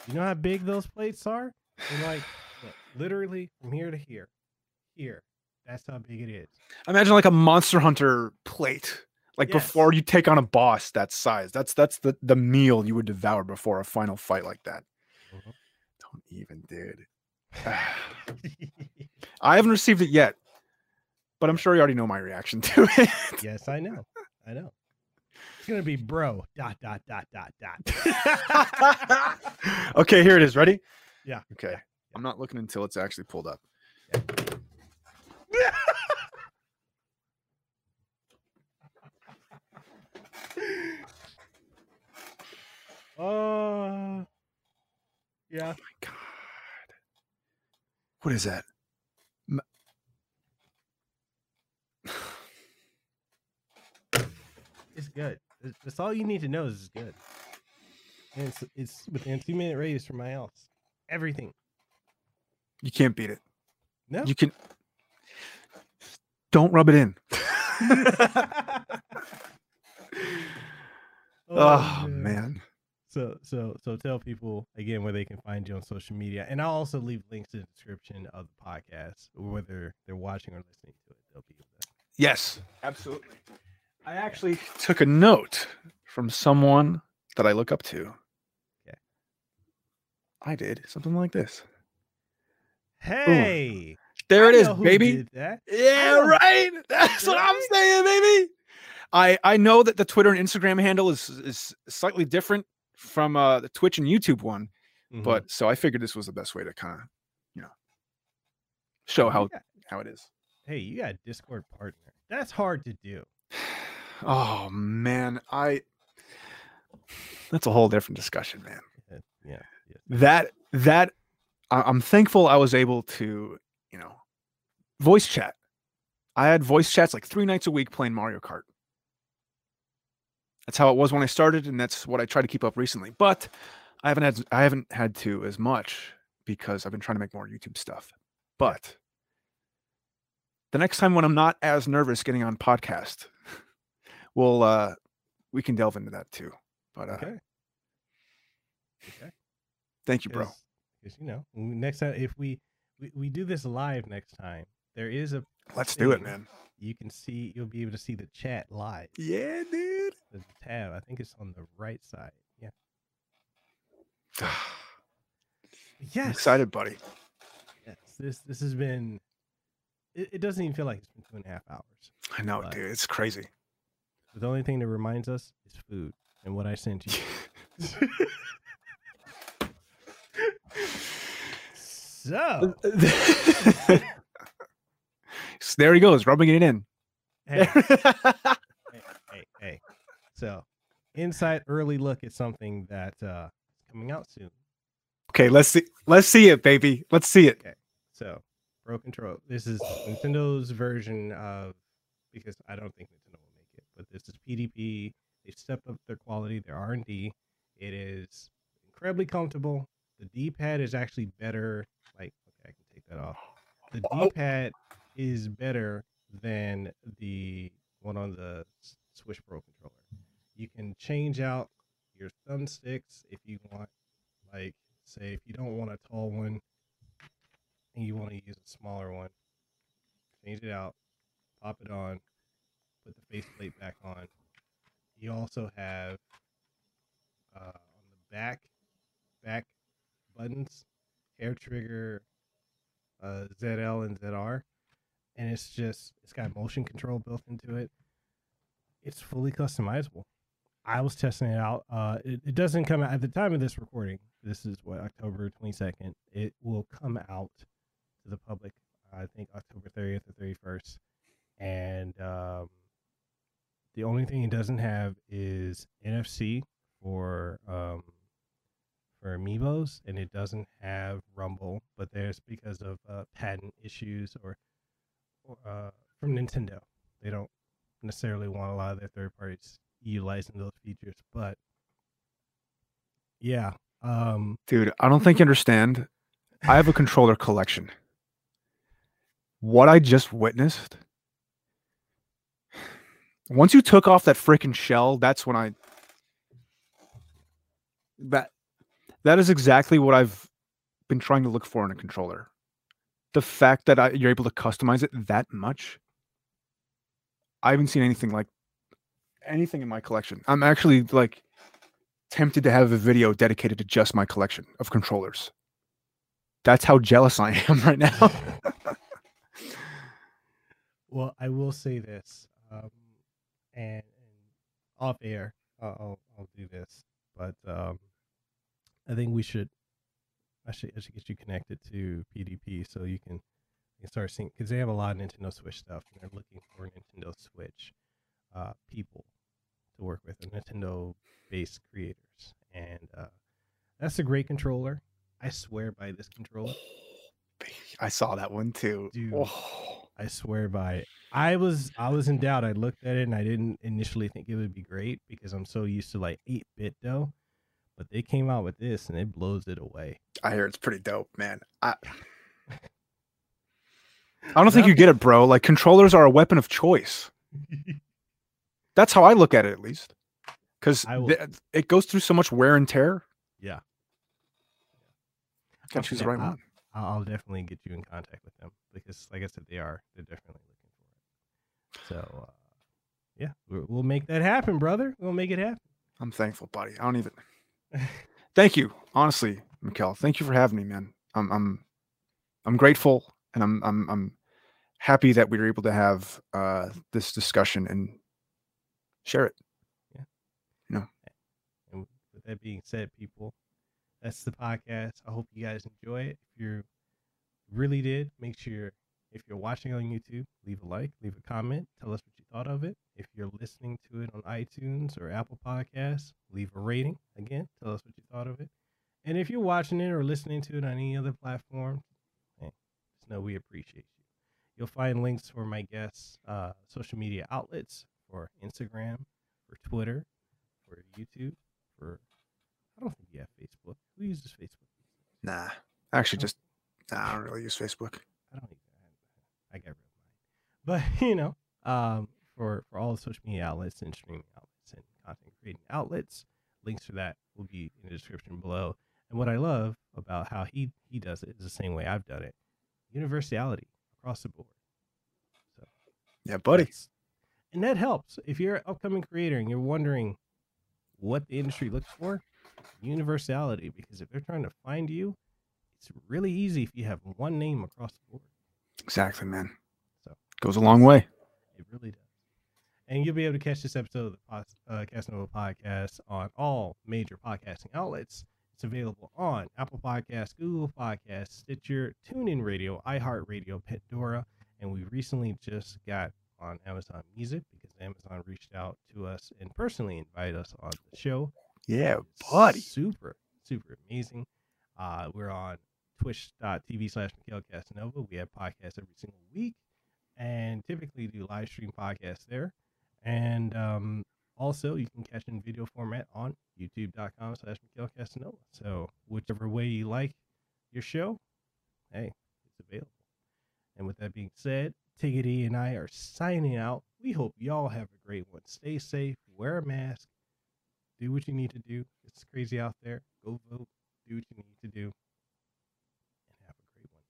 You know how big those plates are? They're like look, literally from here to here. Here. That's how big it is. imagine like a Monster Hunter plate. Like Yes. before you take on a boss that size. That's that's the the meal you would devour before a final fight like that. Mhm. Don't even, dude. I haven't received it yet, but I'm sure you already know my reaction to it. Yes, I know. I know. It's gonna be bro. Dot dot dot dot dot. okay, here it is. Ready? Yeah, Okay. I'm not looking until it's actually pulled up. Uh, yeah. my God. What is that? It's good. That's- all you need to know is it's good. And it's it's within two minute radius from my house. Everything. You can't beat it. No. You can. Don't rub it in. oh, oh man. So so so tell people again where they can find you on social media, and I'll also leave links in the description of the podcast, whether they're watching or listening to it. They'll be able to. Yes, absolutely. I actually took a note from someone that I look up to. yeah I did something like this. Hey, There I it is, baby. Yeah, right. That's what I'm saying, baby. I I know that the Twitter and Instagram handle is is slightly different from uh the Twitch and YouTube one, Mhm. but so I figured this was the best way to kind of, you know, show how got- how it is. hey, you got a Discord partner. That's hard to do. Oh man, I that's a whole different discussion, man. Yeah, yeah. That that I'm thankful I was able to, you know, voice chat. I had voice chats like three nights a week playing Mario Kart. That's how it was when I started, and that's what I try to keep up recently. But I haven't had I haven't had to as much because I've been trying to make more YouTube stuff. But the next time when I'm not as nervous getting on podcast, we'll uh we can delve into that too. But uh Okay. Okay. thank you, bro. Because you know, next time if we, we we do this live next time, there is a Let's do it, man. you can see you'll be able to see the chat live. Yeah, dude. There's a tab. I think it's on the right side. Yeah. I'm excited, buddy. Yes. This this has been. It, it doesn't even feel like it's been two and a half hours. I know, But- dude. It's crazy. The only thing that reminds us is food and what I sent you. so there he goes, rubbing it in. hey. So, inside early look at something that uh is coming out soon. okay, let's see. Let's see it, baby. Let's see it. So, Pro Control. This is Nintendo's version of because I don't think Nintendo will make it, but this is PDP. They've stepped up their quality, their R and D. It is incredibly comfortable. The D-pad is actually better. Like, okay, I can take that off. The D-pad is better than the one on the Switch Pro controller. You can change out your thumbsticks if you want. Like, say, if you don't want a tall one and you want to use a smaller one, change it out, pop it on, put the faceplate back on. You also have uh, on the back back buttons, hair trigger, uh, ZL and ZR, and it's just it's got motion control built into it. It's fully customizable. I was testing it out. Uh, it, it doesn't come out at the time of this recording. This is what October twenty second. It will come out to the public. I think October thirtieth or thirty first, and um, the only thing it doesn't have is NFC for um, for amiibos, and it doesn't have Rumble. But there's because of uh, patent issues or, or uh, from Nintendo, they don't necessarily want a lot of their third parties utilizing those features. But yeah, um, Dude, I don't think you understand. I have a controller collection. What I just witnessed. Once you took off that freaking shell, that's when I that that is exactly what I've been trying to look for in a controller. The fact that I, you're able to customize it that much. I haven't seen anything like anything in my collection. I'm actually like tempted to have a video dedicated to just my collection of controllers. That's how jealous I am right now. Well, I will say this, um, and, and off air, I'll, I'll I'll do this, but um, I think we should. I should I should get you connected to PDP so you can you can start seeing because they have a lot of Nintendo Switch stuff and they're looking for Nintendo Switch uh, people to work with, and Nintendo based creators, and uh, that's a great controller. I swear by this controller. I saw that one too. Dude. Oh. I swear by it. I was I was in doubt. I looked at it and I didn't initially think it would be great because I'm so used to like 8 bit though. But they came out with this and it blows it away. I hear it's pretty dope, man. I, I don't think you get it, bro. Like controllers are a weapon of choice. That's how I look at it, at least. Because will- it goes through so much wear and tear. Yeah. Gotta choose the right I'll- one. I'll, definitely get you in contact with them because, like I said, they are they're definitely looking for it. So, uh, yeah, we'll, make that happen, brother. We'll make it happen. I'm thankful, buddy. I don't even. Thank you, honestly, Mekel. Thank you for having me, man. I'm I'm I'm grateful, and I'm I'm I'm happy that we were able to have uh, this discussion and share it. That being said, people, that's the podcast. I hope you guys enjoy it. If you really did, make sure if you're watching on YouTube, leave a like, leave a comment, tell us what you thought of it. If you're listening to it on iTunes or Apple Podcasts, leave a rating. Again, tell us what you thought of it. And if you're watching it or listening to it on any other platform, just know we appreciate you. You'll find links for my guests' uh, social media outlets for Instagram, for Twitter, for YouTube, for I don't think you have Facebook. Who uses Facebook? Nah, actually, just nah, I don't really use Facebook. I don't even. I, I got rid of mine. But you know, um, for for all the social media outlets and streaming outlets and content creating outlets, links for that will be in the description below. And what I love about how he he does it is the same way I've done it, universality across the board. So Yeah, buddy. and that helps if you're an upcoming creator and you're wondering what the industry looks for. Universality, because if they're trying to find you, it's really easy if you have one name across the board. Exactly, man. So. goes a long way. It really does. And you'll be able to catch this episode of the uh, Kasanova podcast on all major podcasting outlets. It's available on Apple Podcasts, Google Podcasts, Stitcher, TuneIn Radio, iHeartRadio, Pandora, and we recently just got on Amazon Music because Amazon reached out to us and personally invited us on the show. Yeah, buddy. Super, super amazing. Uh, we're on twitch.tv slash Mekel Kasanova. We have podcasts every single week and typically do live stream podcasts there. And um, also, you can catch in video format on youtube.com slash Mekel Kasanova. So, whichever way you like your show, hey, it's available. And with that being said, Tigidy and I are signing out. We hope y'all have a great one. Stay safe, wear a mask, do what you need to do. It's crazy out there. Go vote, do what you need to do, and have a great one.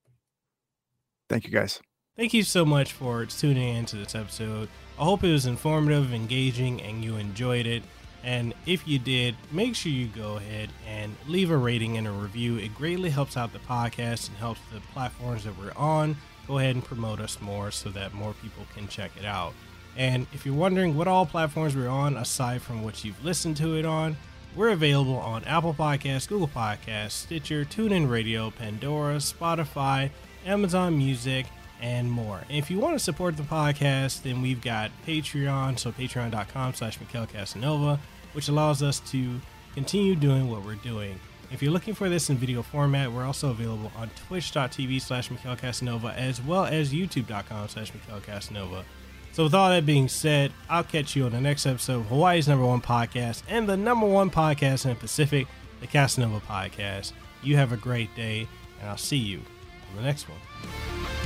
Thank you, guys. thank you so much for tuning in to this episode. I hope it was informative, engaging, and you enjoyed it. And if you did, make sure you go ahead and leave a rating and a review. It greatly helps out the podcast and helps the platforms that we're on go ahead and promote us more so that more people can check it out. And if you're wondering what all platforms we're on, aside from what you've listened to it on, we're available on Apple Podcasts, Google Podcasts, Stitcher, TuneIn Radio, Pandora, Spotify, Amazon Music, and more. And if you want to support the podcast, then we've got Patreon, so patreon.com slash Mekel Kasanova, which allows us to continue doing what we're doing. If you're looking for this in video format, we're also available on twitch.tv slash Mekel Kasanova as well as youtube.com slash Mekel Kasanova. So with all that being said, I'll catch you on the next episode of Hawaii's number one podcast and the number one podcast in the Pacific, the Kasanova Podcast. You have a great day, and I'll see you on the next one.